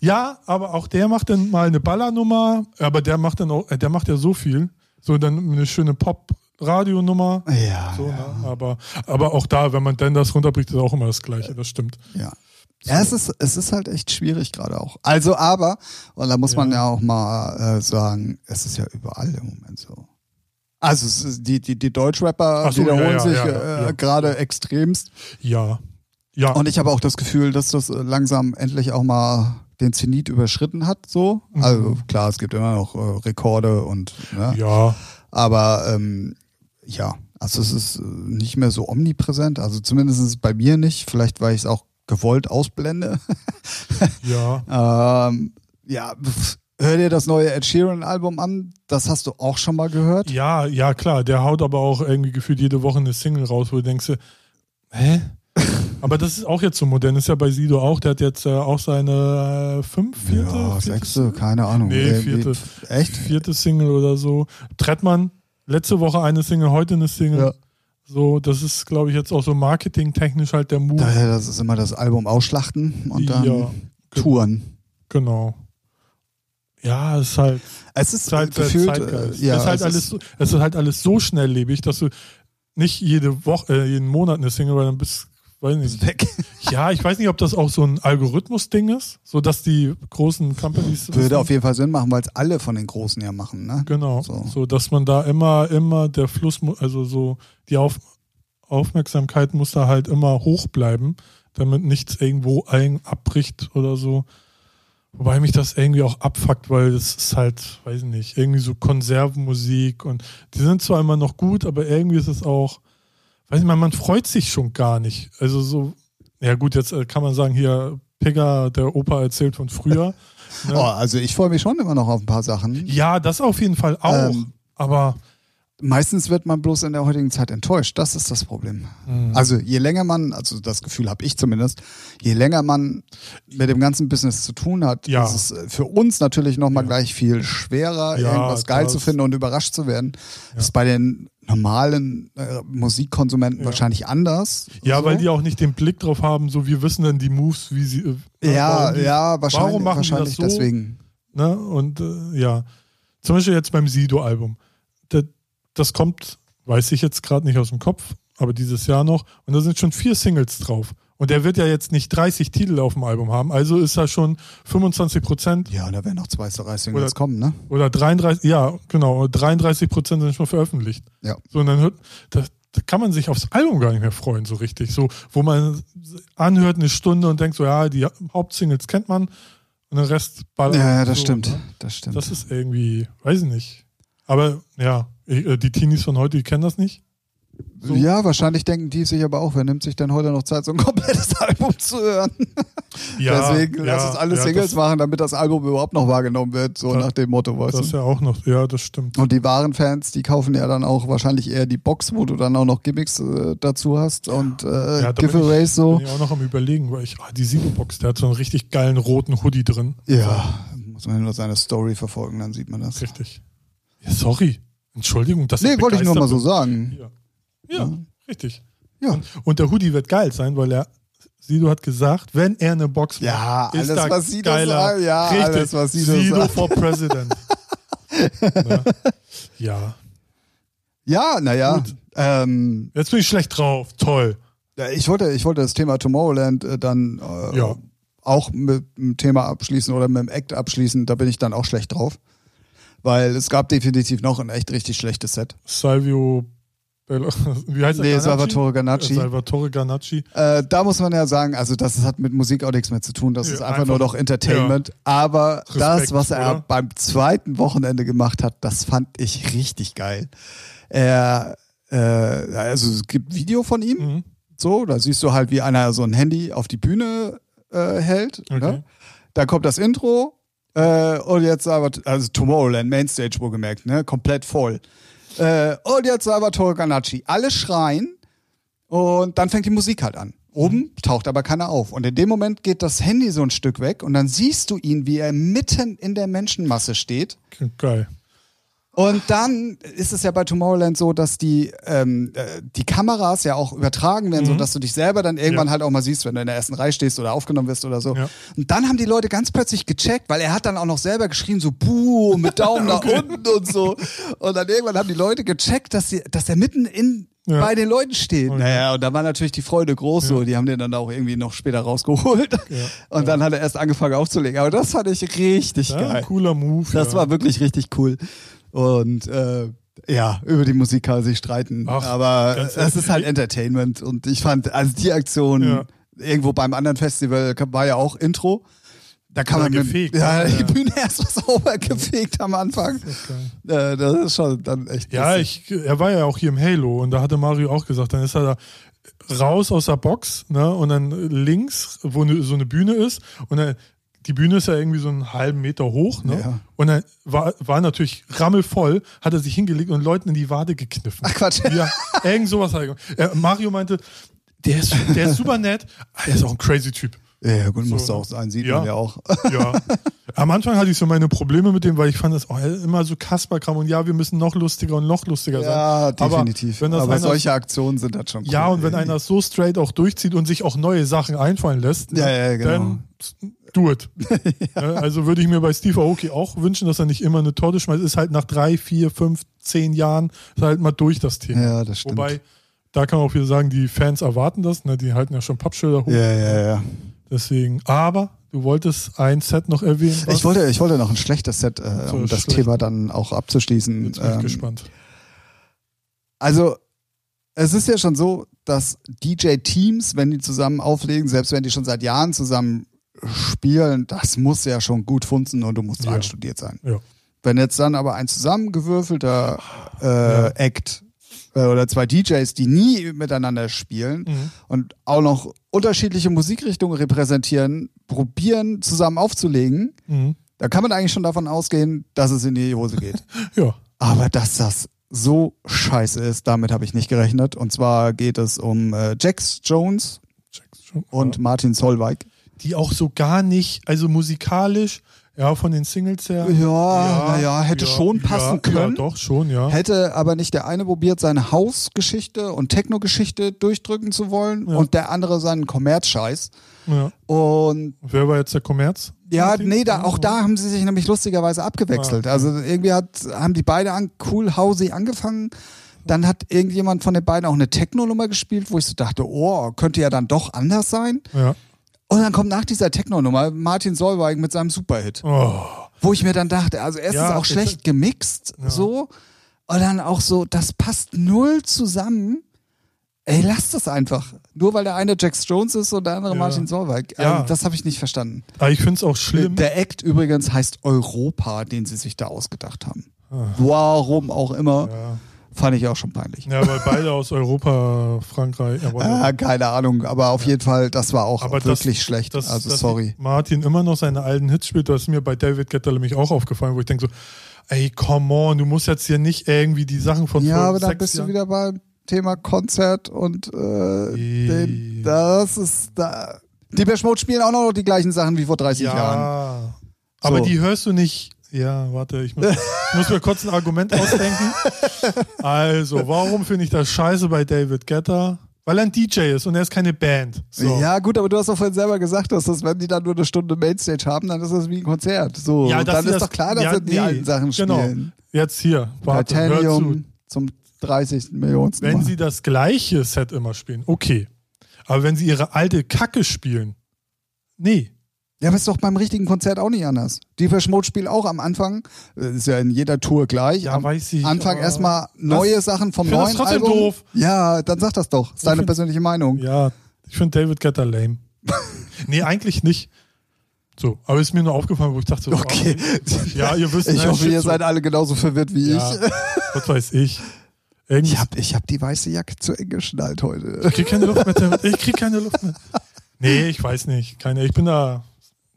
Ja, aber auch der macht dann mal eine Ballernummer, aber der macht dann auch, äh, der macht ja so viel. So dann eine schöne Pop-Radionummer. Ja, So, ja, ne? aber, aber auch da, wenn man dann das runterbricht, ist auch immer das Gleiche, das stimmt. ja. Ja, es ist, es ist halt echt schwierig gerade auch. Also, aber, und da muss man Ja. ja auch mal äh, sagen, es ist ja überall im Moment so. Also, die, die, die Deutschrapper so, wiederholen ja, ja, sich ja, äh, ja. gerade extremst. Ja. Ja. Und ich habe auch das Gefühl, dass das äh, langsam endlich auch mal den Zenit überschritten hat, so. Mhm. Also klar, es gibt immer noch äh, Rekorde und ne? ja. aber ähm, ja, also es ist äh, nicht mehr so omnipräsent, also zumindest bei mir nicht, vielleicht weil ich es auch gewollt ausblende. Ja. ähm, ja, hör dir das neue Ed Sheeran Album an, das hast du auch schon mal gehört. Ja, ja, klar. Der haut aber auch irgendwie gefühlt jede Woche eine Single raus, wo du denkst, hä? aber das ist auch jetzt so modern. Ist ja bei Sido auch. Der hat jetzt äh, auch seine äh, fünf, vierte, ja, sechste, keine Ahnung. Nee, Irgendwie- vierte. Echt? vierte Single oder so. Trettmann, letzte Woche eine Single, heute eine Single. Ja. So, das ist, glaube ich, jetzt auch so marketingtechnisch halt der Move. Daher, das ist immer das Album ausschlachten und dann Ja, touren. Genau. Ja, es ist halt, Es ist Zeit, gefühlt, Zeitgeist. ja, es, ist halt es alles, ist- so- es ist halt alles so schnelllebig, dass du nicht jede Woche, äh, jeden Monat eine Single, weil dann bist, weiß nicht. weg. Ja, ich weiß nicht, ob das auch so ein Algorithmus-Ding ist, so dass die großen Companies Würde auf jeden Fall Sinn machen, weil es alle von den Großen ja machen, ne? Genau. So. So. dass man da immer, immer der Fluss, also so die Auf Aufmerksamkeit muss da halt immer hoch bleiben, damit nichts irgendwo ein abbricht oder so. Wobei mich das irgendwie auch abfuckt, weil das ist halt, weiß ich nicht, irgendwie so Konservenmusik und die sind zwar immer noch gut, aber irgendwie ist es auch, weiß ich mal, man freut sich schon gar nicht. Also so, ja gut, jetzt äh, kann man sagen, hier, Pigger, der Opa erzählt von früher. Ne? Oh, also ich freue mich schon immer noch auf ein paar Sachen. Ja, das auf jeden Fall auch. Ähm, aber Meistens wird man bloß in der heutigen Zeit enttäuscht. Das ist das Problem. Mhm. Also je länger man, also das Gefühl habe ich zumindest, je länger man mit dem ganzen Business zu tun hat, Ja. ist es äh, für uns natürlich nochmal Ja. gleich viel schwerer, Ja, irgendwas geil das- zu finden und überrascht zu werden. Ja. Ist bei den normalen äh, Musikkonsumenten Ja. wahrscheinlich anders. Ja, so. weil die auch nicht den Blick drauf haben, so wir wissen dann die Moves, wie sie. äh, Ja, die, ja, wahrscheinlich, warum machen die das wahrscheinlich so? deswegen. Ne? Und äh, ja, zum Beispiel jetzt beim Sido-Album. Das, das kommt, weiß ich jetzt gerade nicht aus dem Kopf, aber dieses Jahr noch. Und da sind schon vier Singles drauf. Und der wird ja jetzt nicht 30 Titel auf dem Album haben, also ist er schon 25 Prozent Ja, und da werden noch zwei, drei Singles Oder- kommen, ne? oder 33, ja, genau, 33 Prozent sind schon veröffentlicht. Ja. So, und dann hört, da, da kann man sich aufs Album gar nicht mehr freuen, so richtig. So, wo man anhört eine Stunde und denkt so, ja, die Hauptsingles kennt man und den Rest ballert. Ja, ja, das so, stimmt. Ne? Das stimmt. Das ist irgendwie, weiß ich nicht. Aber ja, die Teenies von heute, die kennen das nicht. so. Ja, wahrscheinlich denken die sich aber auch, wer nimmt sich denn heute noch Zeit, so ein komplettes Album zu hören? Ja, Deswegen ja, lass uns alle ja, Singles machen, damit das Album überhaupt noch wahrgenommen wird, so Das- nach dem Motto, weißt Das du? ja auch noch, ja, das stimmt. Und die wahren Fans, die kaufen ja dann auch wahrscheinlich eher die Box, wo du dann auch noch Gimmicks äh, dazu hast und äh, Ja, da bin Giveaways so. Bin ich auch noch am überlegen, weil ich, ah, die Sido-Box, der hat so einen richtig geilen roten Hoodie drin. Ja, muss man nur seine Story verfolgen, dann sieht man das. Richtig. Ja, sorry. Entschuldigung, das Nee, wollte ich nur mal so sagen. bin. Ja, ja richtig. Ja. Und, und der Hoodie wird geil sein, weil er, Sido hat gesagt, wenn er eine Box macht, Ja, ist alles, da was Sido geiler. sagt. Ja, Richtig. alles, was Sido, Sido sagt. for President. Ja. Ja, naja. Ähm, Jetzt bin ich schlecht drauf. Toll. ja, ich, wollte, ich wollte das Thema Tomorrowland äh, dann äh, Ja. auch mit dem Thema abschließen oder mit dem Act abschließen. Da bin ich dann auch schlecht drauf. Weil es gab definitiv noch ein echt richtig schlechtes Set. Salvio wie heißt? Nee? Salvatore Ganacci. Äh, Salvatore Ganacci. Äh, da muss man ja sagen, also das hat mit Musik auch nichts mehr zu tun. Das Ja, ist einfach, einfach- nur noch Entertainment. Aber Respekt, das, was er oder? beim zweiten Wochenende gemacht hat, das fand ich richtig geil. Er, äh, also es gibt Video von ihm, Mhm. so, da siehst du halt, wie einer so ein Handy auf die Bühne äh, hält. Okay. Ne? Da kommt das Intro äh, und jetzt aber, also Tomorrowland, Mainstage wohlgemerkt, ne? komplett voll. Äh, und jetzt Salvatore Ganacci. Alle schreien und dann fängt die Musik halt an. Oben taucht aber keiner auf. Und in dem Moment geht das Handy so ein Stück weg und dann siehst du ihn, wie er mitten in der Menschenmasse steht. Geil. Und dann ist es ja bei Tomorrowland so, dass die, ähm, äh, die Kameras ja auch übertragen werden, Mhm. so dass du dich selber dann irgendwann Ja. halt auch mal siehst, wenn du in der ersten Reihe stehst oder aufgenommen wirst oder so. Ja. Und dann haben die Leute ganz plötzlich gecheckt, weil er hat dann auch noch selber geschrieben, so buh, mit Daumen nach unten und so. Und dann irgendwann haben die Leute gecheckt, dass, sie, dass er mitten in Ja. bei den Leuten steht. Okay. Naja, und da war natürlich die Freude groß so. Die haben den dann auch irgendwie noch später rausgeholt. Ja. Und dann hat er erst angefangen aufzulegen. Aber das fand ich richtig Ja, geil. cooler Move. Das ja. war wirklich richtig cool. Und äh, ja, über die Musik kann man sich streiten. Ach, aber es ist halt. Entertainment. Und ich fand, also die Aktion Ja. irgendwo beim anderen Festival war ja auch Intro. Da kann man mit, gefegt, ja, ne? die Ja. Bühne erst mal sauber gefegt am Anfang. Okay. Äh, das ist schon dann echt. Ja, ich, er war ja auch hier im Halo und da hatte Mario auch gesagt, dann ist er da raus aus der Box, ne, und dann links, wo ne, so eine Bühne ist, und dann, die Bühne ist ja irgendwie so einen halben Meter hoch, ne, Ja. und dann war, war natürlich rammelvoll, hat er sich hingelegt und Leuten in die Wade gekniffen. Ach Quatsch. Ja, irgend sowas hat er gemacht. Mario meinte, der ist, der ist super nett, er ist auch ein crazy Typ. Ja, gut, So, muss ne? auch sein, sieht Ja. man ja auch. Ja. Am Anfang hatte ich so meine Probleme mit dem, weil ich fand das auch immer so Kasperkram und ja, wir müssen noch lustiger und noch lustiger sein. Ja, Aber definitiv. Aber einer- solche Aktionen sind das schon cool. Ja, und wenn einer so straight auch durchzieht und sich auch neue Sachen einfallen lässt, ne, Ja, ja, genau. dann do it. Ne, Also würde ich mir bei Steve Aoki auch wünschen, dass er nicht immer eine Torte schmeißt. Ist halt nach drei, vier, fünf, zehn Jahren halt mal durch das Thema. Ja, das stimmt. Wobei, da kann man auch wieder sagen, die Fans erwarten das, ne? die halten ja schon Pappschilder hoch. Ja, ja, ja. Deswegen, aber du wolltest ein Set noch erwähnen. was? Ich wollte, ich wollte noch ein schlechtes Set, äh, So, um das schlecht. Thema dann auch abzuschließen. Jetzt bin ich Ähm, gespannt. Also, es ist ja schon so, dass DJ-Teams, wenn die zusammen auflegen, selbst wenn die schon seit Jahren zusammen spielen, das muss ja schon gut funzen und du musst Ja. einstudiert sein. Ja. Wenn jetzt dann aber ein zusammengewürfelter äh, Ja. Act oder zwei DJs, die nie miteinander spielen Mhm. und auch noch unterschiedliche Musikrichtungen repräsentieren, probieren zusammen aufzulegen, Mhm. da kann man eigentlich schon davon ausgehen, dass es in die Hose geht. Ja. Aber dass das so scheiße ist, damit habe ich nicht gerechnet. Und zwar geht es um äh, Jax Jones und ja. Martin Solveig. die auch so gar nicht, also musikalisch, ja, von den Singles her. Ja, na ja, hätte schon passen ja, können. Ja, doch, schon, ja. Hätte aber nicht der eine probiert, seine Hausgeschichte und Techno-Geschichte durchdrücken zu wollen Ja. und der andere seinen Kommerzscheiß. ja. Und Wer war jetzt der Kommerz? ja, nee, da, auch da haben sie sich nämlich lustigerweise abgewechselt. Also irgendwie hat, haben die beide an cool Housey angefangen. Dann hat irgendjemand von den beiden auch eine Techno-Nummer gespielt, wo ich so dachte, oh, könnte ja dann doch anders sein. Ja. Und dann kommt nach dieser Techno-Nummer Martin Solveig mit seinem Superhit. Oh. Wo ich mir dann dachte, also erstens Ja, auch schlecht gemixt, Ja. so. Und dann auch so, das passt null zusammen. Ey, lass das einfach. Nur weil der eine Jax Jones ist und der andere Ja. Martin Solveig. Ja. Also, das habe ich nicht verstanden. Aber ich finde es auch schlimm. Der Act übrigens heißt Europa, den sie sich da ausgedacht haben. Ah. Warum auch immer. Ja. Fand ich auch schon peinlich. ja, weil beide aus Europa, Frankreich. Ja, Ah, keine Ahnung, aber auf jeden Fall, das war auch Aber das- wirklich schlecht. dass, also dass sorry. Martin immer noch seine alten Hits spielt, das ist mir bei David Guetta nämlich auch aufgefallen, wo ich denke so, ey, come on, du musst jetzt hier nicht irgendwie die Sachen von Ja, aber dann sechs bist du Jahren- wieder beim Thema Konzert und äh, den, das ist da. Die Mode spielen auch noch die gleichen Sachen wie vor 30 ja, Jahren. aber So. die hörst du nicht. Ja, warte, ich muss, ich muss mir kurz ein Argument ausdenken. Also, warum finde ich das scheiße bei David Guetta? Weil er ein DJ ist und er ist keine Band. So. Ja, gut, aber du hast doch vorhin selber gesagt, dass das, wenn die dann nur eine Stunde Mainstage haben, dann ist das wie ein Konzert. So, Ja, dann ist das- doch klar, dass ja, sie die nee, alten Sachen genau. spielen. Jetzt hier, warte, hör zu. Zum 30. Millionsten Wenn sie das gleiche Set immer spielen, okay. Aber wenn sie ihre alte Kacke spielen, nee. Ja, aber ist doch beim richtigen Konzert auch nicht anders. Die Mode spielt auch am Anfang, äh, ist ja in jeder Tour gleich, Ja, am weiß ich, Anfang erstmal neue Sachen vom Ich find das neuen trotzdem Album. doof. Ja, dann sag das doch. Ist deine find- persönliche Meinung. Ja, ich finde David Guetta lame. nee, eigentlich nicht. So, aber ist mir nur aufgefallen, wo ich dachte, so, Okay. ah, ja, ihr wisst, Ich ne, hoffe, shit, ihr so. seid alle genauso verwirrt wie ja, ich. was weiß ich. Irgendwie, Ich hab, ich hab die weiße Jacke zu eng geschnallt heute. ich krieg keine Luft mehr. Ich krieg keine Luft mehr. Nee, ich weiß nicht. Keine, ich bin da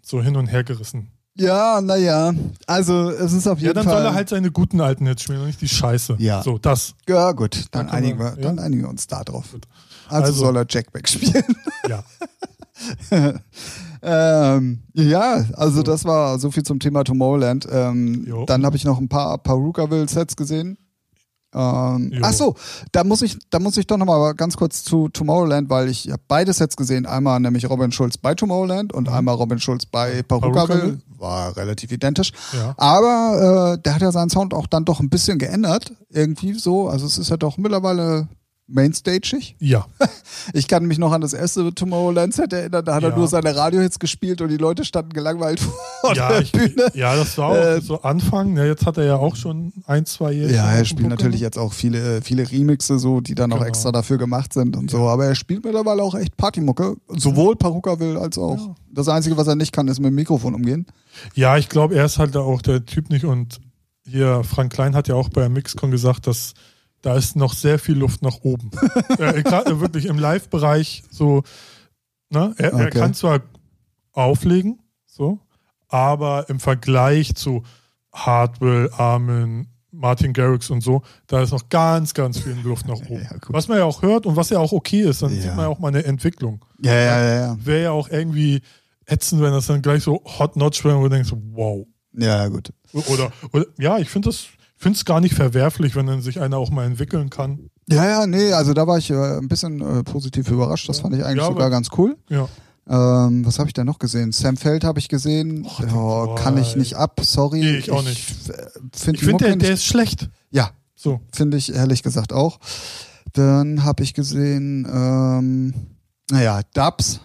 so hin und her gerissen. Ja, naja. Also, es ist auf Ja, jeden dann Fall. soll er halt seine guten alten Hits spielen und nicht die Scheiße. Ja. So, das. ja, gut, dann, Dann einigen, wir, ja. dann einigen wir uns da drauf. Also, Also- soll er Jackback spielen. Ja. ähm, ja, also das war so viel zum Thema Tomorrowland. Ähm, dann habe ich noch ein paar Perukaville-Sets gesehen. Ähm, Jo. ach so, da muss ich, da muss ich doch noch mal ganz kurz zu Tomorrowland, weil ich habe beide Sets gesehen. Einmal nämlich Robin Schulz bei Tomorrowland und einmal Robin Schulz bei. Perukaville. War relativ identisch. Ja. Aber äh, der hat ja seinen Sound auch dann doch ein bisschen geändert. Irgendwie so. Also es ist ja doch mittlerweile mainstagig. Ja. Ich kann mich noch an das erste Tomorrowland-Set erinnern. Da hat er Ja. nur seine Radiohits gespielt und die Leute standen gelangweilt vor ja, der ich, Bühne. ja, das war auch Äh, so Anfang. Ja, jetzt hat er ja auch schon ein, zwei Jahre. Ja, er spielt natürlich jetzt auch viele, viele Remixe, so, die dann auch Genau. extra dafür gemacht sind und so. Aber er spielt mittlerweile auch echt Partymucke. Sowohl Perukaville als auch. Das Einzige, was er nicht kann, ist mit dem Mikrofon umgehen. Ja, ich glaube, er ist halt auch der Typ nicht. Und hier, Frank Klein hat ja auch bei Mixcon gesagt, dass da ist noch sehr viel Luft nach oben. äh, Gerade wirklich im Live-Bereich so, ne? Er, er Okay. kann zwar auflegen, so, aber im Vergleich zu Hardwell, Armin, Martin Garrix und so, da ist noch ganz, ganz viel Luft nach oben. Ja, was man ja auch hört und was ja auch okay ist, dann Ja. sieht man ja auch mal eine Entwicklung. Ja, ja, ja, ja. Wäre ja auch irgendwie ätzend, wenn das dann gleich so hot notch wäre, wo du denkst, so, wow. Ja, gut. Oder, oder ja, ich finde das, finde es gar nicht verwerflich, wenn dann sich einer auch mal entwickeln kann. Ja, ja, nee, also da war ich äh, ein bisschen äh, positiv überrascht. Das fand ich eigentlich Ja, sogar aber- ganz cool. Ja. Ähm, was habe ich denn noch gesehen? Sam Feld habe ich gesehen. Och, oh, kann ich nicht ab, sorry. Nee, ich auch nicht. äh, Find Ich finde, Mucke der, nicht- der ist schlecht. Ja, So. finde ich ehrlich gesagt auch. Dann habe ich gesehen, ähm, naja, Dubs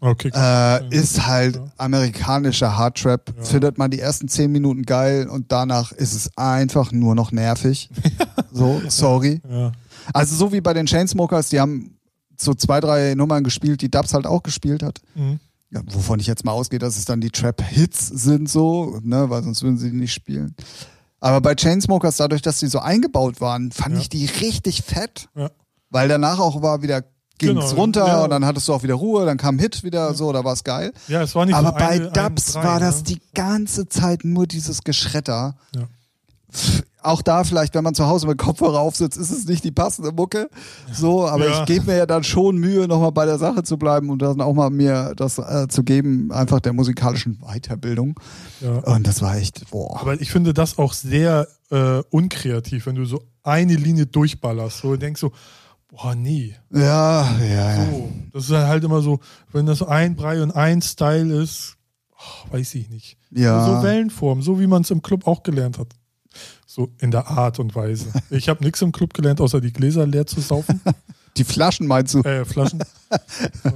okay. äh, ist halt amerikanischer Hardtrap. Ja. Findet man die ersten zehn Minuten geil und danach ist es einfach nur noch nervig. so, sorry. ja. Also so wie bei den Chainsmokers, die haben so zwei, drei Nummern gespielt, die Dubs halt auch gespielt hat. Hm. Ja, wovon ich jetzt mal ausgehe, dass es dann die Trap-Hits sind so, ne, weil sonst würden sie die nicht spielen. Aber bei Chainsmokers, dadurch, dass die so eingebaut waren, fand ich die richtig fett, weil danach auch war wieder ging's Genau, runter ja. und dann hattest du auch wieder Ruhe, dann kam Hit wieder so, da war es geil. ja, es war nicht Aber so bei eine, Dubs ein, drei, war das ne? die ganze Zeit nur dieses Geschretter. Ja. Pff, Auch da vielleicht, wenn man zu Hause mit Kopfhörer aufsitzt, ist es nicht die passende Mucke. So, aber Ja. ich gebe mir ja dann schon Mühe, nochmal bei der Sache zu bleiben und dann auch mal mir das äh, zu geben, einfach der musikalischen Weiterbildung. Ja. Und das war echt, boah. Aber ich finde das auch sehr äh, unkreativ, wenn du so eine Linie durchballerst. So denkst so, boah, nee. Ja, ja, ja. So. Das ist halt immer so, wenn das ein Brei und ein Style ist, oh, weiß ich nicht. Ja. So Wellenform, so wie man es im Club auch gelernt hat. So in der Art und Weise. Ich habe nichts im Club gelernt, außer die Gläser leer zu saufen. Die Flaschen meinst du? äh, Flaschen. So,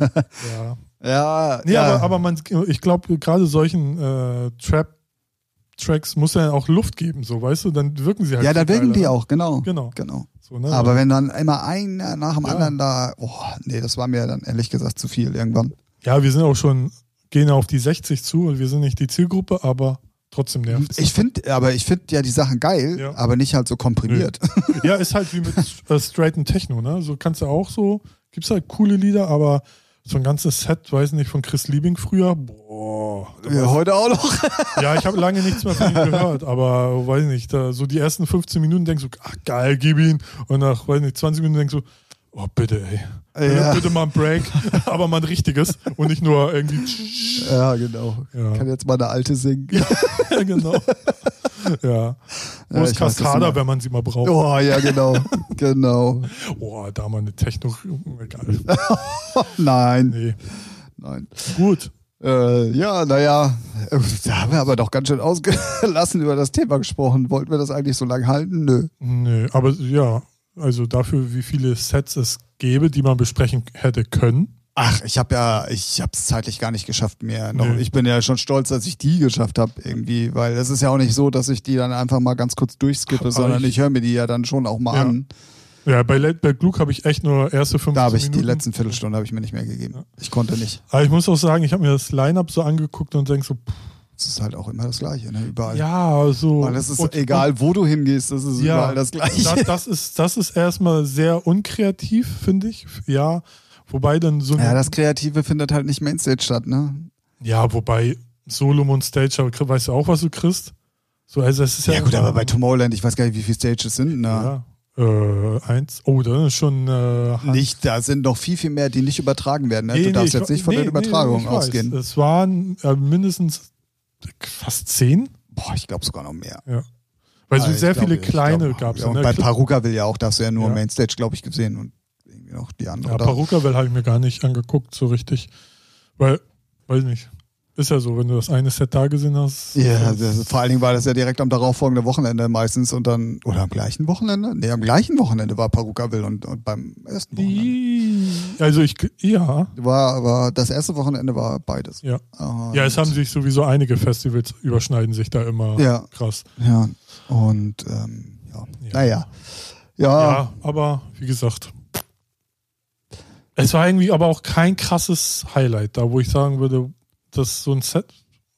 ja. Ja, Nee, ja. aber, aber man, ich glaube, gerade solchen äh, Trap-Tracks muss ja auch Luft geben, so, weißt du? Dann wirken sie halt. ja, da viel wirken die geiler. auch, genau. Genau. genau. So, ne? Aber wenn dann immer einer nach dem Ja. anderen da, oh, nee, das war mir dann ehrlich gesagt zu viel irgendwann. ja, wir sind auch schon, gehen auf die 60 zu und wir sind nicht die Zielgruppe, aber trotzdem nervt Ich finde, aber ich finde ja die Sachen geil, Ja. aber nicht halt so komprimiert. Ja, ist halt wie mit äh, straighten Techno, ne? So kannst du auch so, gibt's halt coole Lieder, aber so ein ganzes Set, weiß nicht, von Chris Liebing früher, boah. Ja, heute auch noch. Ja, ich habe lange nichts mehr von ihm gehört, aber weiß nicht, da, so die ersten 15 Minuten denkst du, ach geil, gib ihn. Und nach, weiß nicht, 20 Minuten denkst du, oh bitte, ey. Ja. Bitte mal ein Break, aber mal ein richtiges und nicht nur irgendwie. Ja, genau. Ja. Kann jetzt mal eine alte singen. Ja, genau. Ja. Wo Ja, ist Cascada, meinst. wenn man sie mal braucht? Oh, ja, genau. genau. Boah, da mal eine Techno. Egal. Nein, Nee. nein. Gut. Äh, ja, naja, da haben wir aber doch ganz schön ausgelassen über das Thema gesprochen. Wollten wir das eigentlich so lange halten? Nö. Nee, aber ja, also dafür, wie viele Sets es gäbe, die man besprechen hätte können. Ach, ich habe ja, ich habe es zeitlich gar nicht geschafft mehr. Noch. Nö. Ich bin ja schon stolz, dass ich die geschafft habe irgendwie, weil es ist ja auch nicht so, dass ich die dann einfach mal ganz kurz durchskippe, sondern ich- ich höre mir die ja dann schon auch mal Ja. an. Ja, bei Late Back Luke habe ich echt nur erste 15 Da habe ich Minuten. die letzten Viertelstunde habe ich mir nicht mehr gegeben. Ja. Ich konnte nicht. Aber ich muss auch sagen, ich habe mir das Line-Up so angeguckt und denke so, pff, Es ist halt auch immer das Gleiche, ne? Überall. ja, so. Weil es ist und- egal, wo du hingehst, das ist Ja, überall das Gleiche. Das, das, ist, das ist erstmal sehr unkreativ, finde ich. Ja, wobei dann so. ja, das Kreative findet halt nicht Mainstage statt, ne? ja, wobei Solomon Stage, aber weißt du auch, was du kriegst? So, also es ist ja. Ja, gut, aber bei Tomorrowland, ich weiß gar nicht, wie viele Stages sind. Ne? Ja. Äh, eins. Oh, das ist schon. Äh, Nicht, da sind noch viel, viel mehr, die nicht übertragen werden. Ne? Nee, du darfst jetzt nicht von nee, den Übertragungen weiß. ausgehen. Es waren äh, mindestens fast zehn. Boah, ich glaube sogar noch mehr. Ja. Weil so Ah, ich sehr glaub, viele kleine gab es. Ja, und ne? bei Paruka will ja auch, darfst du ja nur Ja. Mainstage, glaube ich, gesehen und irgendwie noch die andere. Ja, da. Paruka-Well habe ich mir gar nicht angeguckt, so richtig. Weil, weiß nicht. Ist ja so, wenn du das eine Set da gesehen hast. Ja, das- vor allen Dingen war das ja direkt am darauffolgenden Wochenende meistens und dann, oder am gleichen Wochenende? Nee, am gleichen Wochenende war Paruka-Will und, und beim ersten Wochenende. Also ich, ja, War, war, das erste Wochenende war beides. ja. Und, Ja, es haben sich sowieso einige Festivals überschneiden sich da immer Ja. krass. Ja, und, ähm, ja. Ja. Naja. Ja, Ja, aber wie gesagt. Es war irgendwie aber auch kein krasses Highlight da, wo ich sagen würde, dass so ein Set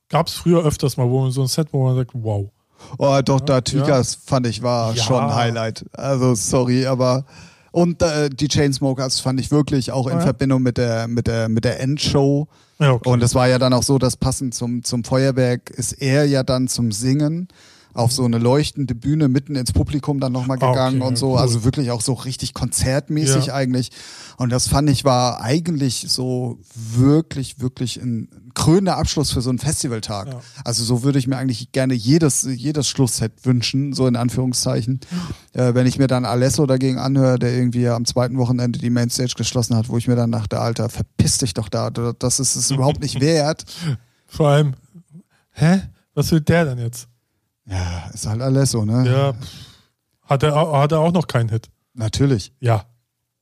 gab es früher öfters mal, wo man so ein Set, wo man sagt, wow. Oh, doch, da Ja. Tweakers fand ich war Ja. schon ein Highlight. Also sorry, aber und äh, die Chainsmokers fand ich wirklich auch in Ja. Verbindung mit der mit der mit der Endshow. Ja, okay. Und es war ja dann auch so, dass passend zum zum Feuerwerk ist er ja dann zum Singen auf so eine leuchtende Bühne mitten ins Publikum dann nochmal Ah, gegangen okay, und so. cool. Also wirklich auch so richtig konzertmäßig Ja. eigentlich. Und das fand ich war eigentlich so wirklich, wirklich ein krönender Abschluss für so einen Festivaltag. Ja. Also so würde ich mir eigentlich gerne jedes, jedes Schlussset wünschen, so in Anführungszeichen. Äh, wenn ich mir dann Alesso dagegen anhöre, der irgendwie am zweiten Wochenende die Mainstage geschlossen hat, wo ich mir dann dachte, Alter, verpiss dich doch da, das ist es überhaupt nicht wert. Vor allem, hä? Was will der denn jetzt? Ja, ist halt Alesso, ne? Ja, hat er, hat er auch noch keinen Hit? Natürlich. Ja,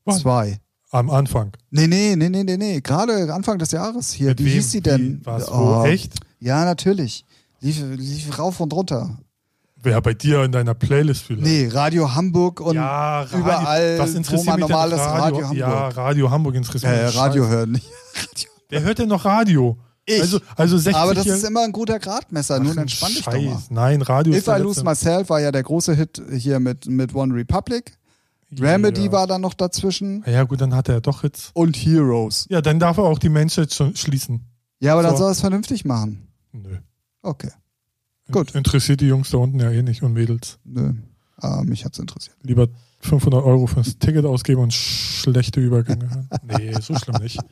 Wann? Zwei. am Anfang. Nee, nee, nee, nee, nee, nee. Gerade Anfang des Jahres hier. Mit Wie wem? hieß die denn? Was, Oh, wo, echt? Ja, natürlich. Lief, lief rauf und runter. Wer bei dir in deiner Playlist vielleicht? Nee, Radio Hamburg und ja, Radio, überall, was wo interessiert man mich denn normales Radio, Radio Ja, Hamburg. Radio Hamburg interessiert äh, mich. Radio Scheiße. hören. nicht. Wer hört denn noch Radio? Ich. Also, also 60 Aber das ist immer ein guter Gradmesser. Nun entspann dich doch mal. Nein, Radio If ist I Lose Myself war ja der große Hit hier mit, mit One Republic. Remedy ja. war dann noch dazwischen. Ja gut, dann hat er doch Hits. Und Heroes. Ja, dann darf er auch die Mainstage schon schließen. Ja, aber dann So. soll er es vernünftig machen. Nö. Okay. Gut. Interessiert die Jungs da unten ja eh nicht und Mädels. Nö. Ah, mich hat's interessiert. Lieber 500 Euro fürs Ticket ausgeben und schlechte Übergänge hören. Nee, so schlimm nicht.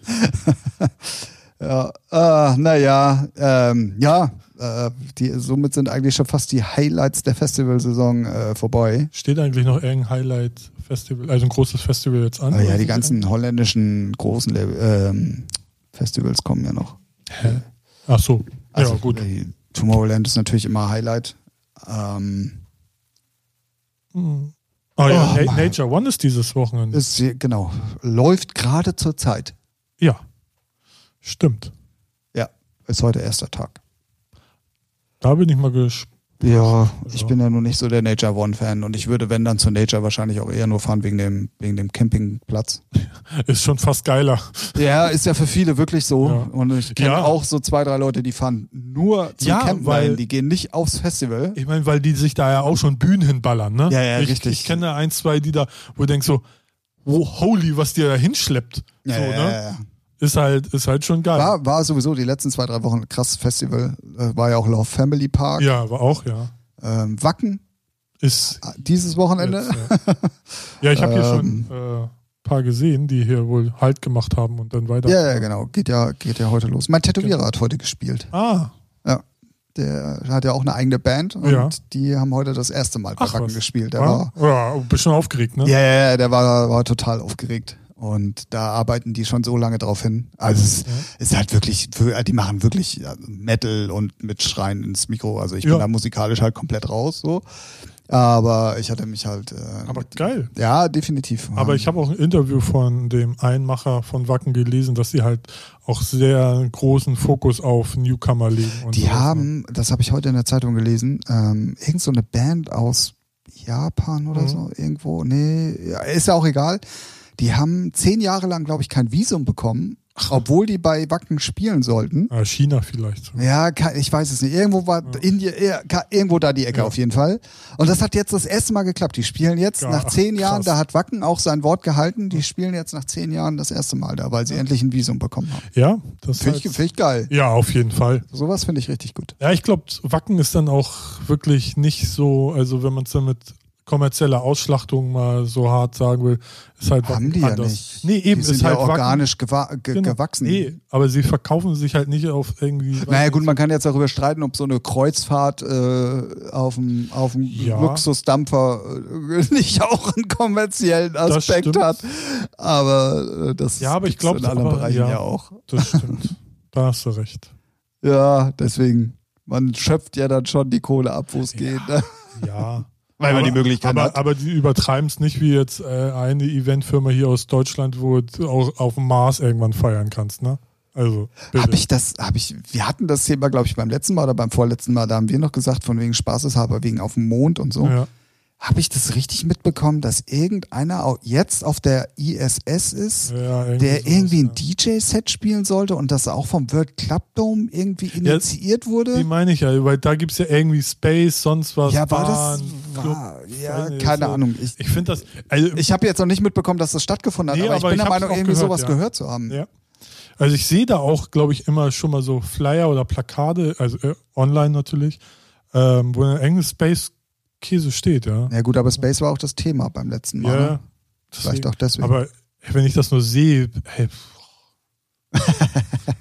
Ja, äh, naja, ähm, ja, äh, die, somit sind eigentlich schon fast die Highlights der Festivalsaison äh, vorbei. Steht eigentlich noch irgendein Highlight-Festival, also ein großes Festival jetzt an? Aber ja, die ganzen holländischen großen ähm, Festivals kommen ja noch. Hä? Ach so. Also, ja, gut. äh, Tomorrowland ist natürlich immer Highlight. Ähm, Hm. Ah ja, Oh, Na Mann. Nature One ist dieses Wochenende. ist, genau, läuft gerade zur Zeit. ja. Stimmt. Ja, ist heute erster Tag. Da bin ich mal gespannt. Ja, ich Ja. bin ja nur nicht so der Nature One-Fan und ich würde, wenn dann zu Nature wahrscheinlich auch eher nur fahren wegen dem, wegen dem Campingplatz. Ist schon fast geiler. Ja, ist ja für viele wirklich so. Ja. Und ich kenne Ja. auch so zwei, drei Leute, die fahren nur zum Ja, Campen weil-. Die gehen nicht aufs Festival. Ich meine, weil die sich da ja auch schon Bühnen hinballern, ne? Ja, ja, ich, richtig. Ich kenne ein, zwei, die da, wo du denkst so, oh, holy, was dir da hinschleppt. Ja, so, ne? ja, ja. Ist halt, ist halt schon geil. War, war sowieso die letzten zwei, drei Wochen ein krasses Festival. Äh, War ja auch Love Family Park. Ja, war auch, ja. Ähm, Wacken Ist äh, dieses Wochenende. jetzt, ja. ja, ich habe hier Ähm. schon äh, paar gesehen, die hier wohl Halt gemacht haben und dann weiter. Ja, ja, genau. Geht ja, geht ja heute los. Mein Tätowierer Genau. hat heute gespielt. Ah, Der hat ja auch eine eigene Band und Ja. die haben heute das erste Mal bei Ach, Wacken was. gespielt. Der ah, war, ja, bisschen aufgeregt, ne? ja, ja, ja, der war, war total aufgeregt. Und da arbeiten die schon so lange drauf hin. Also es Ja. ist halt wirklich, die machen wirklich Metal und mit Schreien ins Mikro. Also ich Ja. bin da musikalisch halt komplett raus so. Aber ich hatte mich halt. Äh, Aber geil. Ja, definitiv. Aber ich habe auch ein Interview von dem Einmacher von Wacken gelesen, dass sie halt auch sehr großen Fokus auf Newcomer legen. Die sowas, ne? haben, das habe ich heute in der Zeitung gelesen, ähm, irgend so eine Band aus Japan oder Mhm. so irgendwo. Nee, ist ja auch egal. Die haben zehn Jahre lang, glaube ich, kein Visum bekommen, obwohl die bei Wacken spielen sollten. Ah, China vielleicht. Ja, ich weiß es nicht. Irgendwo war Indien, eher- ka- irgendwo da die Ecke Ja. auf jeden Fall. Und das hat jetzt das erste Mal geklappt. Die spielen jetzt Ja, nach zehn krass. Jahren, da hat Wacken auch sein Wort gehalten, die spielen jetzt nach zehn Jahren das erste Mal da, weil sie endlich ein Visum bekommen haben. Ja, das Finde ich, find ich geil. Ja, auf jeden Fall. Sowas finde ich richtig gut. Ja, ich glaube, Wacken ist dann auch wirklich nicht so, also wenn man es dann mit kommerzieller Ausschlachtung mal so hart sagen will, ist halt Haben die ja anders. nicht. Nee, eben, die sind ist ja halt organisch gewa ge Genau. gewachsen. Nee, aber sie verkaufen sich halt nicht auf irgendwie. Naja gut, man kann jetzt darüber streiten, ob so eine Kreuzfahrt äh, auf dem auf dem Ja. Luxusdampfer äh, nicht auch einen kommerziellen Aspekt hat. Aber äh, das Ja, aber ich gibt's glaub, in anderen aber- Bereichen ja. ja. auch. Das stimmt. da hast du recht. Ja, deswegen, man schöpft ja dann schon die Kohle ab, wo es geht. Ne? Ja. Weil man die Möglichkeit aber, hat. Aber die übertreiben es nicht wie jetzt äh, eine Eventfirma hier aus Deutschland, wo du auch auf dem Mars irgendwann feiern kannst, ne? Also. Habe ich das, habe ich, wir hatten das Thema, glaube ich, beim letzten Mal oder beim vorletzten Mal, da haben wir noch gesagt, von wegen Spaßeshalber, wegen auf dem Mond und so. ja. Habe ich das richtig mitbekommen, dass irgendeiner auch jetzt auf der ISS ist, Ja, der sowas, irgendwie ein ja. DJ-Set spielen sollte und das auch vom World Club Dome irgendwie initiiert Die wurde? meine ich ja, weil da gibt es ja irgendwie Space, sonst was. Ja, war Bahn, das, Club, ja, keine so. Ahnung. Ich, Ich finde das. Also, ich habe jetzt noch nicht mitbekommen, dass das stattgefunden hat, Nee, aber ich aber bin ich der Meinung, irgendwie gehört, sowas ja. gehört zu haben. ja. Also ich sehe da auch, glaube ich, immer schon mal so Flyer oder Plakate, also äh, online natürlich, ähm, wo ein enges Space Käse steht, ja. Ja gut, aber Space war auch das Thema beim letzten Mal. Ja, ne? Vielleicht deswegen. auch deswegen. Aber wenn ich das nur sehe, hey,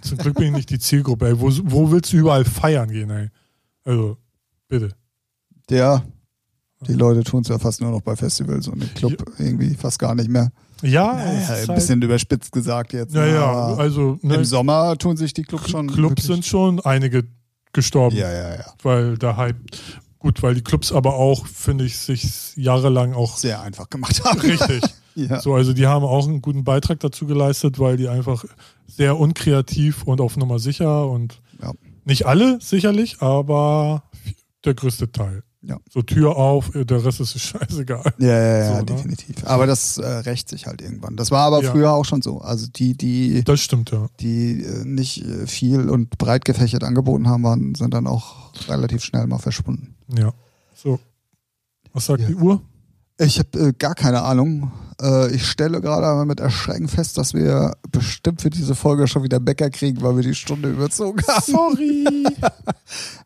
zum Glück bin ich nicht die Zielgruppe. Ey. Wo, wo willst du überall feiern gehen? Ey? Also, bitte. ja, die Leute tun es ja fast nur noch bei Festivals und im Club irgendwie fast gar nicht mehr. Ja, Naja, ein halt- bisschen überspitzt gesagt jetzt. ja, ja, also ne, Im Sommer tun sich die Clubs schon. Clubs sind schon einige gestorben, Ja, ja, ja. weil der Hype, gut, weil die Clubs aber auch, finde ich, sich jahrelang auch Sehr einfach gemacht haben. richtig. Ja. So, also die haben auch einen guten Beitrag dazu geleistet, weil die einfach sehr unkreativ und auf Nummer sicher und Ja. nicht alle sicherlich, aber der größte Teil. Ja. So Tür auf, der Rest ist scheißegal. Ja, ja, ja, So, ne? definitiv. Aber das äh, rächt sich halt irgendwann. Das war aber Ja. früher auch schon so. Also die, die, Das stimmt, ja. die äh, nicht äh, viel und breit gefächert angeboten haben, waren, sind dann auch relativ schnell mal verschwunden. Ja. So. Was sagt Ja. die Uhr? Ich habe äh, gar keine Ahnung. Äh, ich stelle gerade aber mit Erschrecken fest, dass wir bestimmt für diese Folge schon wieder Bäcker kriegen, weil wir die Stunde überzogen haben. Sorry.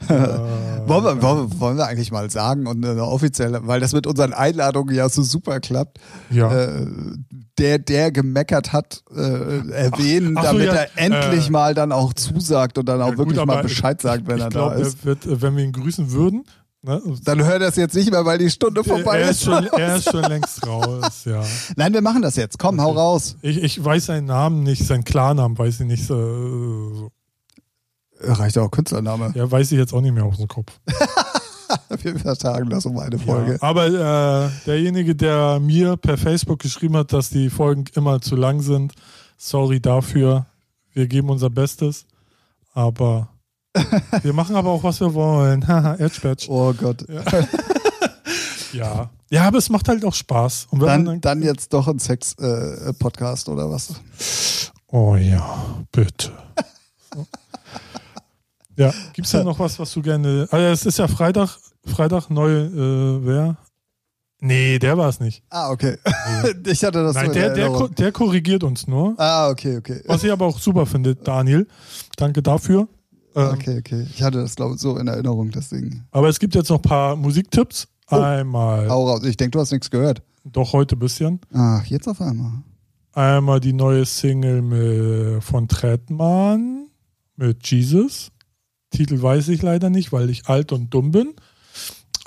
Wollen wir, wollen, wir- wollen wir eigentlich mal sagen und äh, offiziell, weil das mit unseren Einladungen ja so super klappt, ja. äh, der, der gemeckert hat, äh, erwähnen, Ach so, damit ja, er endlich äh, mal dann auch zusagt und dann auch Ja, wirklich gut, mal Bescheid sagt, wenn ich er glaub, da ist. Er wird, äh, wenn wir ihn grüßen würden, ne, Dann hört er es jetzt nicht mehr, weil die Stunde vorbei er, ist. schon, er ist schon längst raus, ja. Nein, wir machen das jetzt. Komm, hau raus. Ich, ich weiß seinen Namen nicht, seinen Klarnamen weiß ich nicht. So, Reicht auch Künstlername. ja, weiß ich jetzt auch nicht mehr aus dem Kopf. Wir vertagen das um eine Folge. Ja, aber äh, derjenige, der mir per Facebook geschrieben hat, dass die Folgen immer zu lang sind, sorry dafür. Wir geben unser Bestes. Aber wir machen aber auch, was wir wollen. Haha, Edge Badge. Oh Gott. Ja. Ja, aber es macht halt auch Spaß. Und man Dann, dann jetzt doch ein Sex-Podcast oder was? Oh ja, bitte. So. Ja, gibt's denn noch was, was du gerne. Ah ja, es ist ja Freitag, Freitag neu, äh, wer? Nee, der war es nicht. Ah, okay. ich hatte das Nein, der, der, ko- der korrigiert uns nur. Ah, okay, okay. Was ich aber auch super finde, Daniel. Danke dafür. Ähm, Okay, okay. Ich hatte das, glaube ich, so in Erinnerung, deswegen. Aber es gibt jetzt noch ein paar Musiktipps. Oh. Einmal, Hau raus. Ich denke, du hast nichts gehört. doch heute ein bisschen. Ach, jetzt auf einmal. Einmal die neue Single mit, von Trettmann mit Jesus. Titel weiß ich leider nicht, weil ich alt und dumm bin.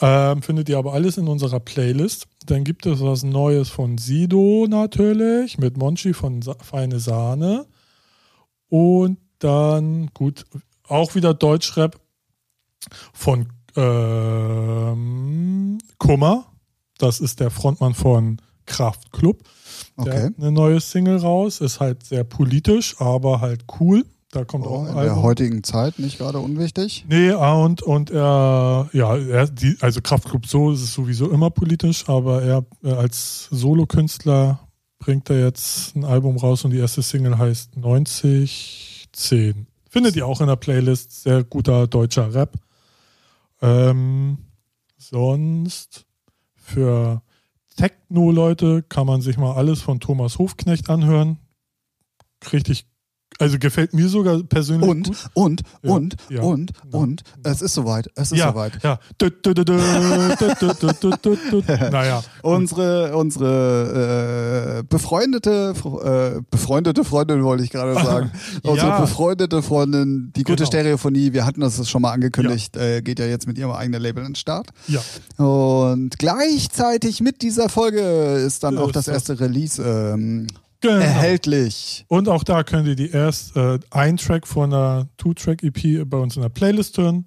Ähm, findet ihr aber alles in unserer Playlist. Dann gibt es was Neues von Sido natürlich, mit Monchi von Sa Feine Sahne. Und dann, gut, auch wieder Deutschrap von ähm, Kummer. Das ist der Frontmann von Kraftklub. Der Okay. hat eine neue Single raus. Ist halt sehr politisch, aber halt cool. Da kommt Oh, auch ein in der Album. heutigen Zeit nicht gerade unwichtig. Nee, ah, und, und er, ja, er, die, also Kraftklub so ist es sowieso immer politisch, aber er äh, als Solokünstler bringt er jetzt ein Album raus und die erste Single heißt 9010. Findet ihr auch in der Playlist. Sehr guter deutscher Rap. Ähm, sonst für Techno-Leute kann man sich mal alles von Thomas Hofknecht anhören. Richtig, also gefällt mir sogar persönlich und, gut. Und, ja, und, ja, und, ja, und, es ist soweit, es ist soweit. Ja. naja. Unsere, unsere äh, befreundete, äh, befreundete Freundin wollte ich gerade sagen. unsere befreundete Freundin, die gute genau. Stereophonie, wir hatten das schon mal angekündigt, äh, geht ja jetzt mit ihrem eigenen Label in den Start. Ja. Und gleichzeitig mit dieser Folge ist dann auch das erste Release ähm, Genau. erhältlich. Und auch da könnt ihr die erst äh, ein Track von einer Two-Track-EP bei uns in der Playlist hören.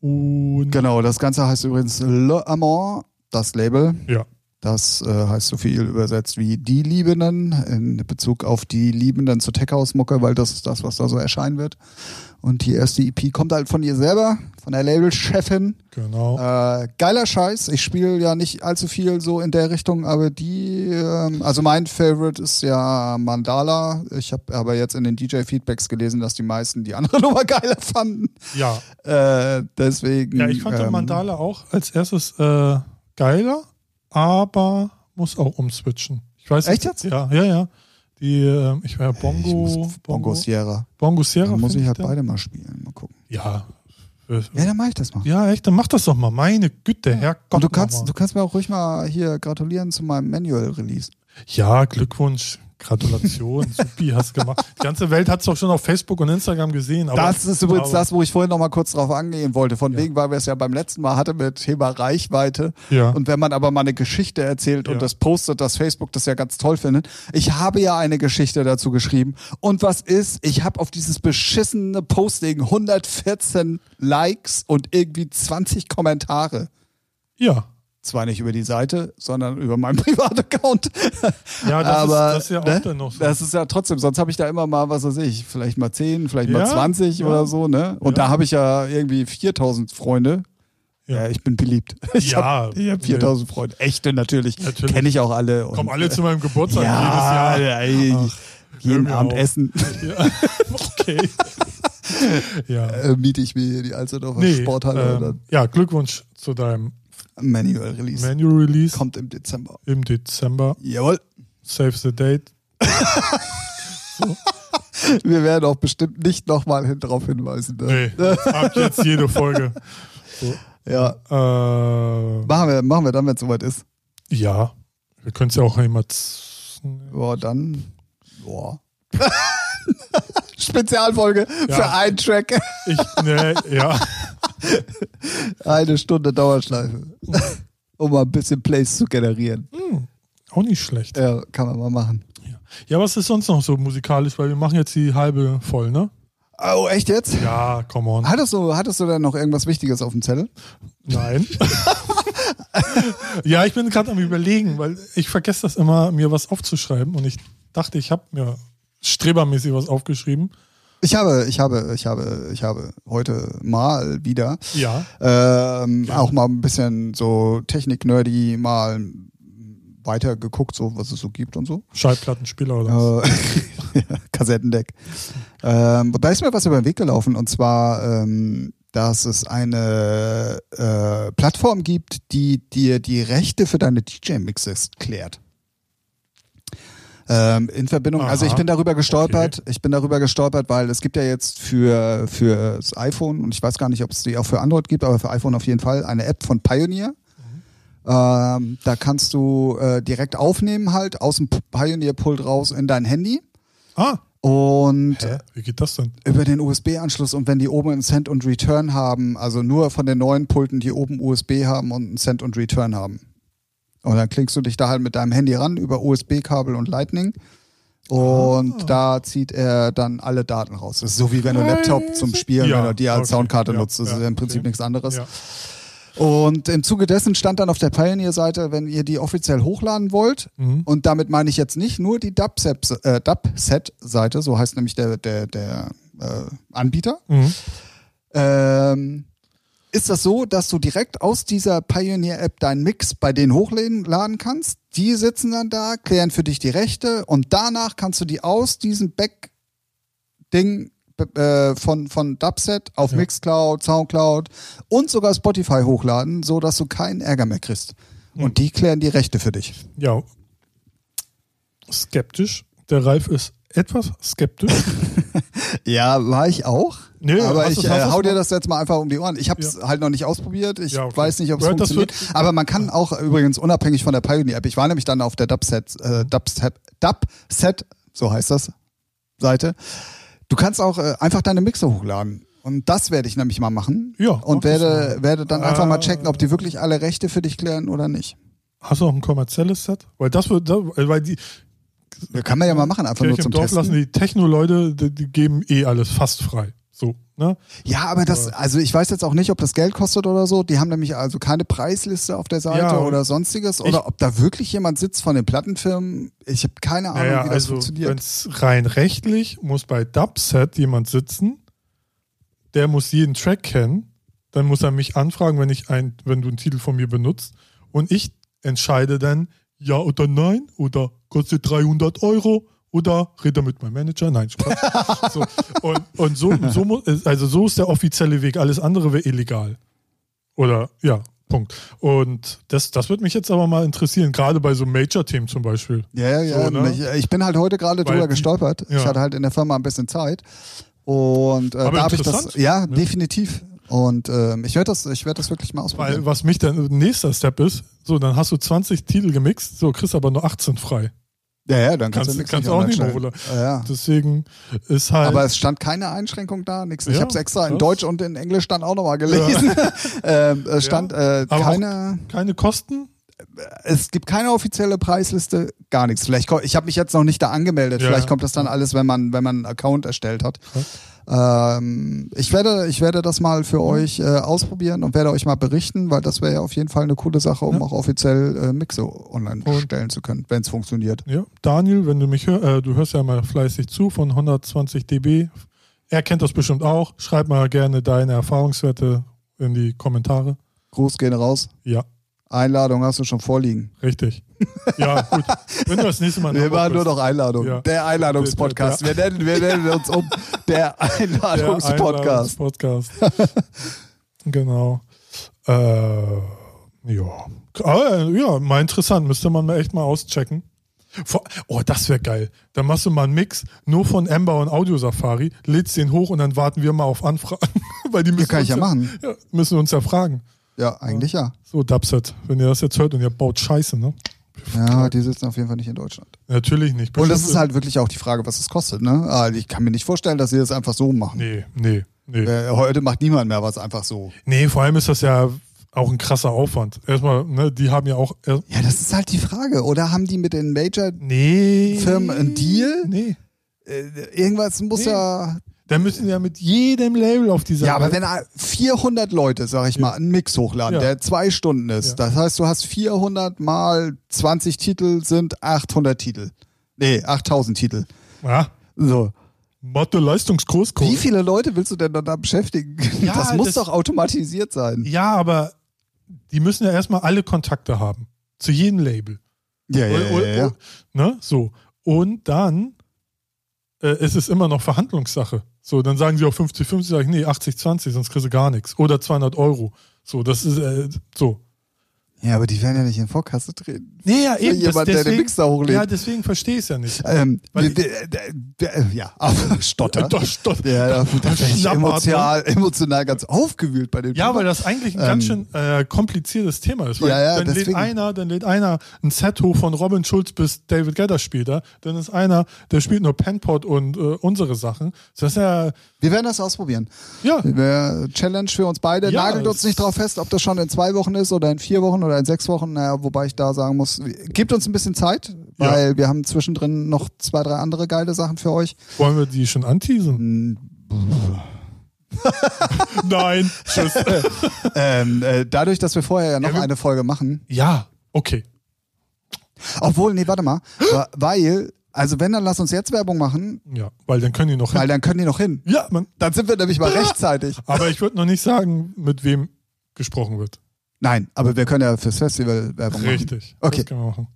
Und Genau, das Ganze heißt übrigens Le Amant, das Label. ja, Das äh, heißt so viel übersetzt wie die Liebenden in Bezug auf die Liebenden zur Tech House Mucke, weil das ist das, was da so erscheinen wird. Und die erste EP kommt halt von ihr selber, von der Labelchefin. genau. Äh, geiler Scheiß. Ich spiele ja nicht allzu viel so in der Richtung, aber die, ähm, also mein Favorite ist ja Mandala. Ich habe aber jetzt in den DJ-Feedbacks gelesen, dass die meisten die andere Nummer geiler fanden. ja. Äh, deswegen. ja, ich fand ähm, Mandala auch als erstes äh, geiler, aber muss auch umswitchen. Ich weiß Echt jetzt? Ja, ja, ja. Die, äh, ich war Ich muss Bongo, Bongo Sierra. Bongo Sierra. Dann muss ich halt den- beide mal spielen. Mal gucken. Ja, Ja, dann mach ich das mal. Ja, echt, dann mach das doch mal. Meine Güte, Herrgott. Und du kannst, du kannst mir auch ruhig mal hier gratulieren zu meinem Manual-Release. Ja, Glückwunsch. Gratulation, supi, hast gemacht. Die ganze Welt hat es doch schon auf Facebook und Instagram gesehen. Das ist übrigens das, wo ich vorhin noch mal kurz drauf angehen wollte. Von Ja. wegen, weil wir es ja beim letzten Mal hatten mit Thema Reichweite. Ja. Und wenn man aber mal eine Geschichte erzählt Ja. und das postet, dass Facebook das ja ganz toll findet. Ich habe ja eine Geschichte dazu geschrieben. Und was ist? Ich habe auf dieses beschissene Posting 114 Likes und irgendwie 20 Kommentare. Ja. Zwar nicht über die Seite, sondern über meinen Privataccount. Ja, das, aber ist, das ist ja auch ne, dann noch so. das ist ja trotzdem, sonst habe ich da immer mal, was weiß ich, vielleicht mal 10, vielleicht mal Ja, 20 ja. oder so, ne? Und Ja. da habe ich ja irgendwie 4000 Freunde. Ja, Ja. ich bin beliebt. Ich Ja, habe hab 4000 Freunde. Echte natürlich. Natürlich. Kenne ich auch alle. Kommen alle zu meinem Geburtstag ja, jedes Jahr. ey, Ach, jeden Abend auf. essen. Okay. ja. äh, miete ich mir hier die Alsterdorfer Nee, Sporthalle ähm, ja, Glückwunsch zu deinem Manual Release. Manual Release Kommt im Dezember. im Dezember. Jawohl. Save the date. Wir werden auch bestimmt nicht nochmal hin drauf hinweisen. Ne? Nee, ab jetzt jede Folge. Ja. Äh, Machen wir, machen wir dann, wenn es soweit ist. ja, wir können es ja auch immer. z- Boah, dann. Boah. Spezialfolge Ja. für einen Track. Ich, nee, ja. Eine Stunde Dauerschleife. um mal ein bisschen Plays zu generieren. Hm, auch nicht schlecht. Ja, kann man mal machen. Ja, was ist sonst noch so musikalisch? Weil wir machen jetzt die halbe voll, ne? Oh, echt jetzt? Ja, come on. Hattest du, hattest du denn noch irgendwas Wichtiges auf dem Zettel? Nein. ja, ich bin gerade am überlegen, weil ich vergesse das immer, mir was aufzuschreiben und ich dachte, ich habe mir strebermäßig was aufgeschrieben. Ich habe, ich habe, ich habe, ich habe heute mal wieder Ja. ähm, auch mal ein bisschen so Technik-nerdy mal weiter geguckt, so was es so gibt und so. Schallplattenspieler oder was? Äh, ja, Kassettendeck. Ähm, da ist mir was über den Weg gelaufen und zwar, ähm, dass es eine äh, Plattform gibt, die dir die Rechte für deine DJ-Mixes klärt. Ähm, in Verbindung, also ich Aha. bin darüber gestolpert, ich bin darüber gestolpert, weil es gibt ja jetzt für, für das iPhone, und ich weiß gar nicht, ob es die auch für Android gibt, aber für iPhone auf jeden Fall, eine App von Pioneer. Ähm, da kannst du äh, direkt aufnehmen halt aus dem Pioneer-Pult raus in dein Handy Ah, und hä? Wie geht das denn? über den USB-Anschluss und wenn die oben einen Send und Return haben, also nur von den neuen Pulten, die oben USB haben und einen Send und Return haben. Und dann klingst du dich da halt mit deinem Handy ran über USB-Kabel und Lightning. Und da zieht er dann alle Daten raus. Das ist so wie wenn du einen Laptop zum Spielen, Ja, wenn du die als okay, Soundkarte ja, nutzt. Das ja, ist ja im Prinzip okay. nichts anderes. Ja. Und im Zuge dessen stand dann auf der Pioneer-Seite, wenn ihr die offiziell hochladen wollt, Mhm. und damit meine ich jetzt nicht nur die äh, Dubset-Seite, so heißt nämlich der, der, der äh, Anbieter, Mhm. ähm, ist das so, dass du direkt aus dieser Pioneer-App deinen Mix bei denen hochladen kannst. Die sitzen dann da, klären für dich die Rechte und danach kannst du die aus diesem Back-Ding äh, von, von Dubset auf Ja. Mixcloud, Soundcloud und sogar Spotify hochladen, so dass du keinen Ärger mehr kriegst. Hm. Und die klären die Rechte für dich. Ja. Skeptisch. Der Ralf ist etwas skeptisch. Ja, war ich auch. Nee, aber ich äh, hau dir mal- das jetzt mal einfach um die Ohren. Ich habe es halt noch nicht ausprobiert. Ich Ja, okay. weiß nicht, ob es Ja, funktioniert. aber man kann auch übrigens unabhängig von der Pioneer-App. Ich war nämlich dann auf der Dubset, äh, Dubset, Dubset, so heißt das, Seite. Du kannst auch äh, einfach deine Mixer hochladen. Und das werde ich nämlich mal machen. Ja, Und werde, mal. werde dann einfach mal Äh, checken, ob die wirklich alle Rechte für dich klären oder nicht. Hast du auch ein kommerzielles Set? Weil das wird, weil die Ja, kann man ja mal machen, einfach nur Kirche zum im Dorf Testen. lassen die Techno-Leute, die, die geben eh alles fast frei. So, ne? Ja, aber das, also ich weiß jetzt auch nicht, ob das Geld kostet oder so. Die haben nämlich also keine Preisliste auf der Seite Ja, oder sonstiges. Oder ob da wirklich jemand sitzt von den Plattenfirmen. Ich habe keine Ahnung, Naja, wie das also wenn funktioniert. es rein rechtlich muss bei Dubset jemand sitzen, der muss jeden Track kennen, dann muss er mich anfragen, wenn ich ein, wenn du einen Titel von mir benutzt und ich entscheide dann ja oder nein oder kostet 300 Euro oder rede mit meinem Manager. Nein, Spaß. so, und und so, so, also so ist der offizielle Weg. Alles andere wäre illegal. Oder ja, Punkt. Und das, das würde mich jetzt aber mal interessieren, gerade bei so Major-Themen zum Beispiel. Ja, ja, So, ne? ich, ich bin halt heute gerade drüber gestolpert. Ich ja. hatte halt in der Firma ein bisschen Zeit. Und äh, da habe ich das. Ja, Ja. definitiv. Und ähm, ich werde das, ich werde das wirklich mal ausprobieren. Weil was mich dann nächster Step ist, so, dann hast du 20 Titel gemixt, so kriegst aber nur 18 frei. ja, ja, dann kannst, Kannst, du kannst auch nicht mehr. Ja, ja. Deswegen ist halt. Aber es stand keine Einschränkung da, nichts. Ich Ja, habe es extra in. Deutsch und in Englisch dann auch nochmal gelesen. ähm, es stand äh, keine, keine Kosten? es gibt keine offizielle Preisliste, gar nichts. Vielleicht, ich habe mich jetzt noch nicht da angemeldet. Ja. Vielleicht kommt das dann alles, wenn man, wenn man einen Account erstellt hat. Ähm, ich werde, ich werde das mal für euch äh, ausprobieren und werde euch mal berichten, weil das wäre ja auf jeden Fall eine coole Sache, um Ja. auch offiziell äh, Mixe online Und- stellen zu können, wenn es funktioniert. Ja, Daniel, wenn du mich hörst, äh, du hörst ja mal fleißig zu von 120 dB. Er kennt das bestimmt auch. Schreib mal gerne deine Erfahrungswerte in die Kommentare. Gruß gehen raus. Ja, Einladung hast du schon vorliegen. richtig. Ja, gut. Wenn du das nächste Mal Wir machen nur noch Einladung. Ja. Der Einladungspodcast. Wir, nennen, wir nennen uns um der Der Einladungspodcast. Einladungspodcast. genau. Äh, ja. Äh, ja, mal interessant. Müsste man mal echt mal auschecken. Oh, das wäre geil. Dann machst du mal einen Mix nur von Ember und Audio Safari, lädst den hoch und dann warten wir mal auf Anfragen. Weil die müssen kann uns ich ja machen. Ja, müssen uns ja fragen. Ja, eigentlich ja. So, Dubset, wenn ihr das jetzt hört und ihr baut Scheiße, ne? Ja, die sitzen auf jeden Fall nicht in Deutschland. Natürlich nicht. Und das ist halt wirklich auch die Frage, was es kostet. Ne? Ah, Ich kann mir nicht vorstellen, dass sie das einfach so machen. Nee, nee, nee. Äh, Heute macht niemand mehr was einfach so. Nee, vor allem ist das ja auch ein krasser Aufwand. Erstmal, ne, die haben ja auch. Ja, das ist halt die Frage. Oder haben die mit den Major nee. Einen Deal? Nee. äh, irgendwas muss Nee. ja. Dann müssen ja mit jedem Label auf dieser. Ja, aber wenn da 400 Leute, sag ich mal, einen Mix hochladen, Ja. der zwei Stunden ist, Ja. das heißt, du hast 400 mal 20 Titel sind 800 Titel. Nee, 8000 Titel. Ja, So. Mathe Leistungsgroßkurs. Wie viele Leute willst du denn dann da beschäftigen? Ja, das muss das- doch automatisiert sein. Ja, aber die müssen ja erstmal alle Kontakte haben. Zu jedem Label. Ja, Und- ja, ja. und- Ne? So. Und dann äh, ist es immer noch Verhandlungssache. So, dann sagen sie auch 50-50, sag ich, nee, 80-20, sonst kriegst du gar nichts. Oder 200 Euro. So, das ist, äh, so. Ja, aber die werden ja nicht in Vorkasse treten. Nee, ja, Für eben. jemand, der den Mix da hochlädt. Ja, deswegen verstehe ich es ja nicht. Ähm, wir, wir, der, ja, aber Stotter. Doch, stopp. Ja, da, da bin ich emotional, emotional ganz aufgewühlt bei dem Ja, Thema. weil das eigentlich ein ganz Ähm, schön äh, kompliziertes Thema ist. Weil Ja, ja, dann lädt deswegen. einer, dann lädt einer ein Set hoch von Robin Schulz bis David Gedder spielt er. Dann ist einer, der spielt nur Penpot und äh, unsere Sachen. Das ist ja, Wir werden das ausprobieren. ja, Challenge für uns beide. Ja, Nagelt uns nicht drauf fest, ob das schon in zwei Wochen ist oder in vier Wochen oder in sechs Wochen. Naja, wobei ich da sagen muss, gebt uns ein bisschen Zeit, Ja. weil wir haben zwischendrin noch zwei, drei andere geile Sachen für euch. wollen wir die schon anteasen? Nein, tschüss. ähm, äh, dadurch, dass wir vorher ja noch Ja, eine Folge machen, ja, okay. obwohl, nee, warte mal, weil, also wenn, dann lass uns jetzt Werbung machen, Ja, weil dann können die noch weil dann können die noch hin. Ja, man, Dann sind wir nämlich mal rechtzeitig. aber ich würde noch nicht sagen, mit wem gesprochen wird. Nein, aber wir können ja fürs Festival Werbung machen. Richtig. Okay. Wir machen.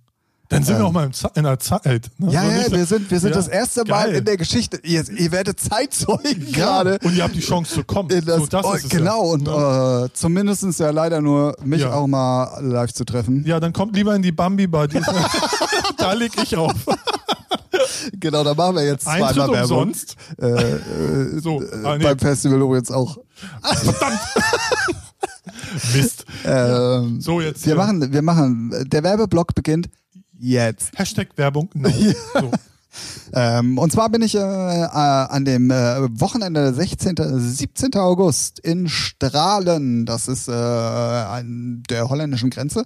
Dann sind wir Ähm. auch mal in der Zeit. Ne? Ja, ja, wir sind, wir sind Ja, das erste Mal geil. in der Geschichte. Ihr, ihr werdet Zeitzeugen Ja, gerade. Und ihr habt die Chance zu kommen. Das, so, das oh, genau, ja. und Ne? äh, zumindest ja leider nur mich Ja. auch mal live zu treffen. Ja, dann kommt lieber in die Bambi-Bar. da leg ich auf. Genau, da machen wir jetzt Eintritt zweimal Werbung. umsonst. Äh, äh, So, ah, nee. Beim Festival übrigens auch. Mist. Ähm, So, jetzt wir hier. machen, wir machen, der Werbeblock beginnt jetzt. Hashtag Werbung. No. So. Ähm, und zwar bin ich äh, äh, an dem äh, Wochenende 16. 17. August in Strahlen. Das ist äh, an der holländischen Grenze.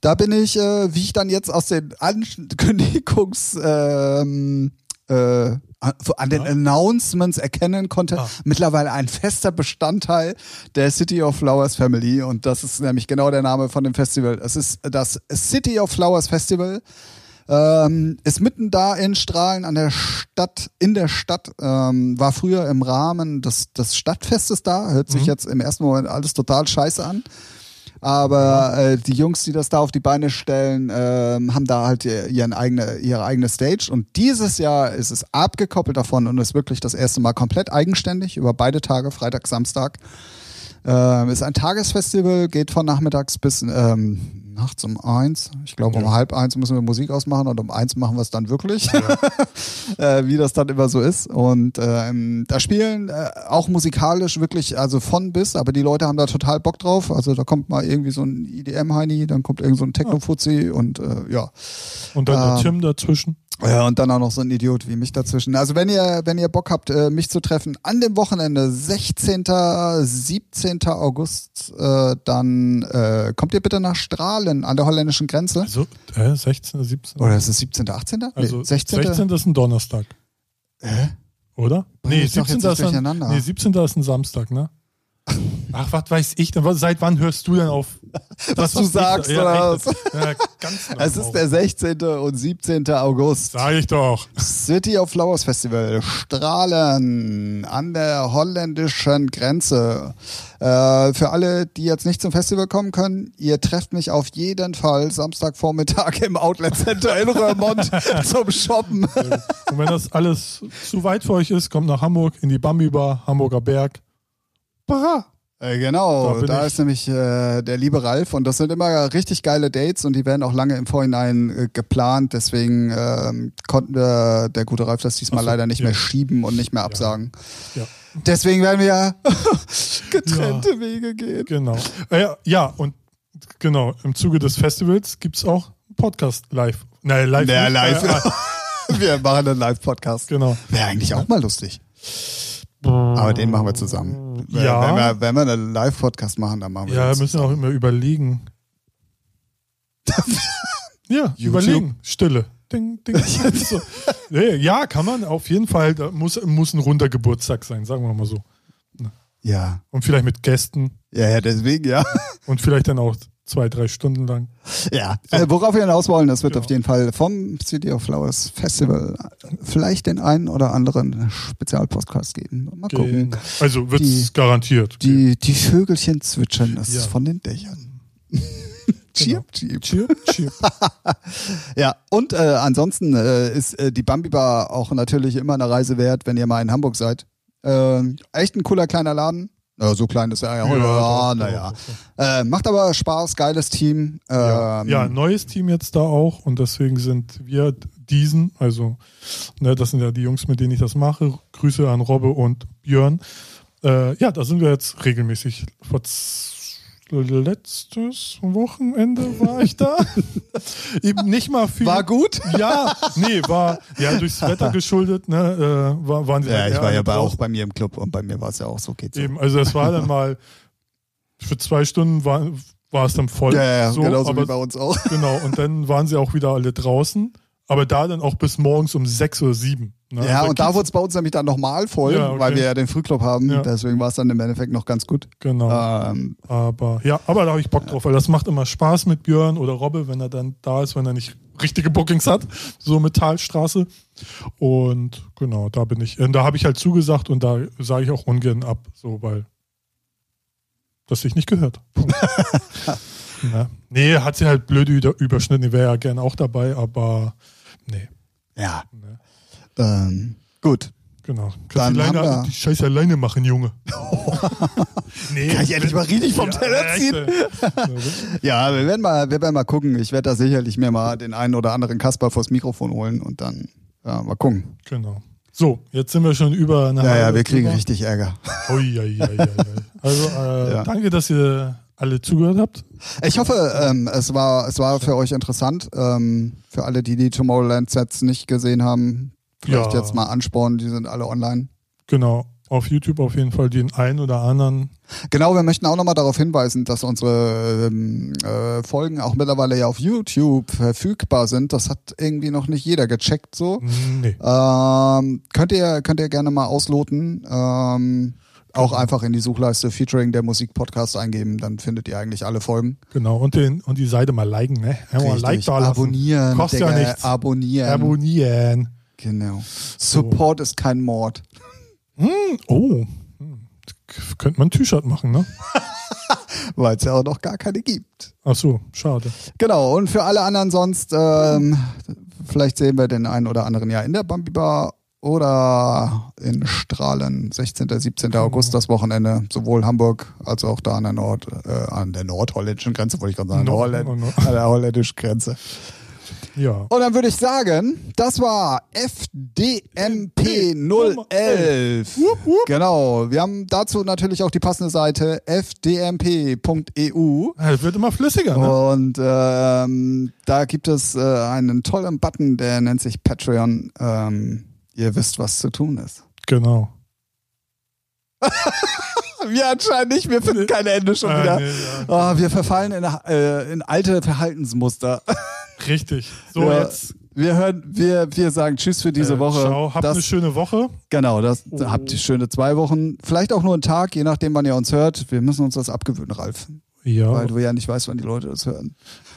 Da bin ich, äh, wie ich dann jetzt aus den Ankündigungs ähm, äh, an den Ja. Announcements erkennen konnte, Ah. mittlerweile ein fester Bestandteil der City of Flowers Family. Und das ist nämlich genau der Name von dem Festival. Es ist das City of Flowers Festival. Ähm, ist mitten da in Strahlen an der Stadt, in der Stadt, ähm, war früher im Rahmen des, des Stadtfestes da, hört sich Mhm. jetzt im ersten Moment alles total scheiße an. Aber äh, die Jungs, die das da auf die Beine stellen, ähm, haben da halt ihr- ihren eigene, ihre eigene Stage. Und dieses Jahr ist es abgekoppelt davon und ist wirklich das erste Mal komplett eigenständig über beide Tage, Freitag, Samstag. Ähm, ist ein Tagesfestival, geht von nachmittags bis ähm, nachts um eins. Ich glaube, um Ja. halb eins müssen wir Musik ausmachen und um eins machen wir es dann wirklich, äh, wie das dann immer so ist. Und ähm, da spielen äh, auch musikalisch wirklich, also von bis, aber die Leute haben da total Bock drauf. Also da kommt mal irgendwie so ein IDM-Heini, dann kommt irgend so ein Techno-Fuzzi und äh, ja. Und dann Ähm, der Tim dazwischen. Ja, und dann auch noch so ein Idiot wie mich dazwischen. Also wenn ihr, wenn ihr Bock habt, äh, mich zu treffen, an dem Wochenende, 16., 17. August, äh, dann äh, kommt ihr bitte nach Strahlen an der holländischen Grenze. Also, äh, 16, 17. Oder ist es 17., 18.? Nee, Also 16. 16. ist ein Donnerstag. Hä? Oder? Nee, ich doch 17. jetzt nicht ist ein, nee, 17. ist ein Samstag, ne? Ach, was weiß ich denn? Was- Seit wann hörst du denn auf? Was du ich- sagst, ja, oder echt, ja, ganz Es ist der 16. und 17. August. Sag ich doch. City of Flowers Festival, Strahlen an der holländischen Grenze. Äh, für alle, die jetzt nicht zum Festival kommen können, ihr trefft mich auf jeden Fall Samstagvormittag im Outlet Center in Röhrmond zum Shoppen. Und wenn das alles zu weit für euch ist, kommt nach Hamburg in die Bambi Bar, Hamburger Berg. Para. Äh, genau, Da da, ist nämlich äh, der liebe Ralf und das sind immer richtig geile Dates und die werden auch lange im Vorhinein äh, geplant. Deswegen ähm, konnten wir der gute Ralf das diesmal so, leider nicht ja. mehr schieben und nicht mehr absagen. Ja, Deswegen werden wir getrennte Wege gehen. genau. Äh, ja, ja, und genau, im Zuge des Festivals gibt es auch einen Podcast live. Nein, live. Ja, nicht, live. Äh, ah, Wir machen einen Live-Podcast. genau. Wäre eigentlich auch mal lustig. Aber den machen wir zusammen. Ja. Wenn wir, wenn wir einen Live-Podcast machen, dann machen wir Ja, den müssen wir auch immer überlegen. ja, YouTube. überlegen. Stille. Ding, ding. so. nee, ja, kann man auf jeden Fall. Da muss, muss ein runder Geburtstag sein, sagen wir mal so. Ja. Und vielleicht mit Gästen Ja, ja, deswegen, ja. und vielleicht dann auch zwei, drei Stunden lang. Ja. Äh, worauf wir hinaus wollen, das wird Genau. auf jeden Fall vom City of Flowers Festival vielleicht den einen oder anderen Spezialpodcast geben. Mal gucken. Genau. Also wird Die- es garantiert. Die, die Vögelchen zwitschern, das Ja. ist von den Dächern. Genau. Chirp, chirp. Chirp, chirp. Ja, und äh, ansonsten äh, ist äh, die Bambi Bar auch natürlich immer eine Reise wert, wenn ihr mal in Hamburg seid. Äh, echt ein cooler kleiner Laden. Ja, so klein ist er ja. Ja, doch, naja. Äh, macht aber Spaß, geiles Team. Ja, Ähm, ja, neues Team jetzt da auch und deswegen sind wir diesen, also ne, das sind ja die Jungs, mit denen ich das mache. Grüße an Robbe und Björn. Äh, ja, da sind wir jetzt regelmäßig. Vor letztes Wochenende war ich da. Eben nicht mal viel. War gut? Ja, nee, war ja durchs Wetter geschuldet, ne, äh, war, waren sie Ja, halt ich war ja bei, auch bei mir im Club und bei mir war es ja auch so. Geht so. Eben, also es war dann mal für zwei Stunden war, war es dann voll. Ja, ja, so, genauso aber wie bei uns auch. Genau, und dann waren sie auch wieder alle draußen. Aber da dann auch bis morgens um sechs oder sieben. Ne? Ja, und da wurde es bei uns nämlich dann nochmal voll, Ja, okay. weil wir ja den Frühclub haben. Ja. Deswegen war es dann im Endeffekt noch ganz gut. Genau. Ähm, Aber ja, aber da habe ich Bock drauf, weil das macht immer Spaß mit Björn oder Robbe, wenn er dann da ist, wenn er nicht richtige Bookings hat, so mit Talstraße. Und genau, da bin ich, da habe ich halt zugesagt und da sage ich auch ungern ab, so weil das sich nicht gehört. ja. Nee, hat sie halt blöd über- überschnitten, die wäre ja gern auch dabei, aber nee. ja. Ne. Ähm, gut. Genau. Dann Kannst haben wir- die Scheiße alleine machen, Junge. nee, Kann ich endlich mal richtig vom Teller ziehen? Ja, wir werden mal, wir werden mal gucken. Ich werde da sicherlich mir mal den einen oder anderen Kasper vors Mikrofon holen und dann ja, mal gucken. Genau. So, jetzt sind wir schon über eine Ja, ja, wir kriegen drüber. richtig Ärger. Ui, ui, ui. Also, äh, Ja. danke, dass ihr alle zugehört habt. Ich hoffe, ähm, es war, es war für euch interessant. Ähm, für alle, die die Tomorrowland-Sets nicht gesehen haben, vielleicht Ja. jetzt mal anspornen. Die sind alle online. Genau. Auf YouTube auf jeden Fall den einen oder anderen. Genau, wir möchten auch nochmal darauf hinweisen, dass unsere ähm, äh, Folgen auch mittlerweile ja auf YouTube verfügbar sind. Das hat irgendwie noch nicht jeder gecheckt so. Nee. Ähm, könnt ihr könnt ihr gerne mal ausloten. Auch einfach in die Suchleiste Featuring der Musik Podcast eingeben, dann findet ihr eigentlich alle Folgen. Genau. Und, den, und die Seite mal liken, ne? Ja, mal Like da lassen. Abonnieren, Kostet ja Digga, nichts. Abonnieren. Abonnieren. genau. Support ist kein Mord. Hm, oh. Hm. Könnte man ein T-Shirt machen, ne? Weil es ja auch noch gar keine gibt. Ach so, schade. Genau, und für alle anderen sonst, ähm, vielleicht sehen wir den einen oder anderen ja in der Bambi Bar oder in Strahlen, 16. 17. August das Wochenende, sowohl Hamburg als auch da an der Nord, äh, an der nordholländischen Grenze, wollte ich gerade sagen, No- Holländ, no- no. an der holländischen Grenze. Ja. Und dann würde ich sagen, das war FDMP 011. Genau, wir haben dazu natürlich auch die passende Seite fdmp.eu. Es wird immer flüssiger, ne? Und ähm, da gibt es äh, einen tollen Button, der nennt sich Patreon. Ähm, ihr wisst, was zu tun ist. Genau. Wir anscheinend nicht, wir finden kein Ende schon Ah, wieder. nee, ja. Oh, wir verfallen in, äh, in alte Verhaltensmuster. Richtig. So, Ja, jetzt. Wir hören, wir, wir sagen Tschüss für diese äh, Woche. Ciao, habt das, eine schöne Woche. genau, das Oh. habt ihr schöne zwei Wochen. Vielleicht auch nur einen Tag, je nachdem, wann ihr uns hört. Wir müssen uns das abgewöhnen, Ralf. Ja. Weil du ja nicht weißt, wann die Leute das hören.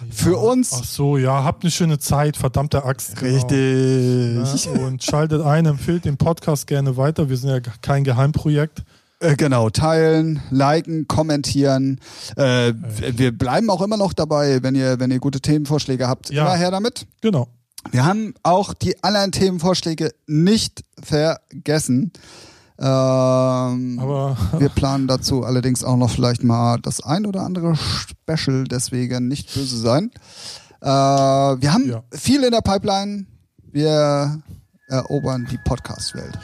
Für ja. uns. Ach so, ja, habt eine schöne Zeit, verdammte Axt. genau. Richtig. Ja, und schaltet ein, empfiehlt den Podcast gerne weiter. Wir sind ja kein Geheimprojekt. Äh, Genau, teilen, liken, kommentieren. Äh, w- wir bleiben auch immer noch dabei, wenn ihr, wenn ihr gute Themenvorschläge habt. Ja. Immer her damit. Genau. Wir haben auch die anderen Themenvorschläge nicht vergessen. Ähm, Aber wir planen dazu allerdings auch noch vielleicht mal das ein oder andere Special, deswegen nicht böse sein. Äh, wir haben Ja. viel in der Pipeline. Wir erobern die Podcast-Welt.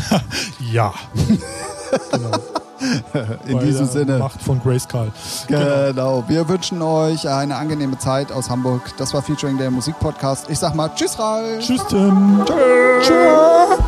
ja. genau. In Bei diesem Sinne. Macht von Grayskull. Genau. Wir wünschen euch eine angenehme Zeit aus Hamburg. Das war Featuring der Musikpodcast. Ich sag mal Tschüss, Ralf. Tschüss, Tim. Tschüss.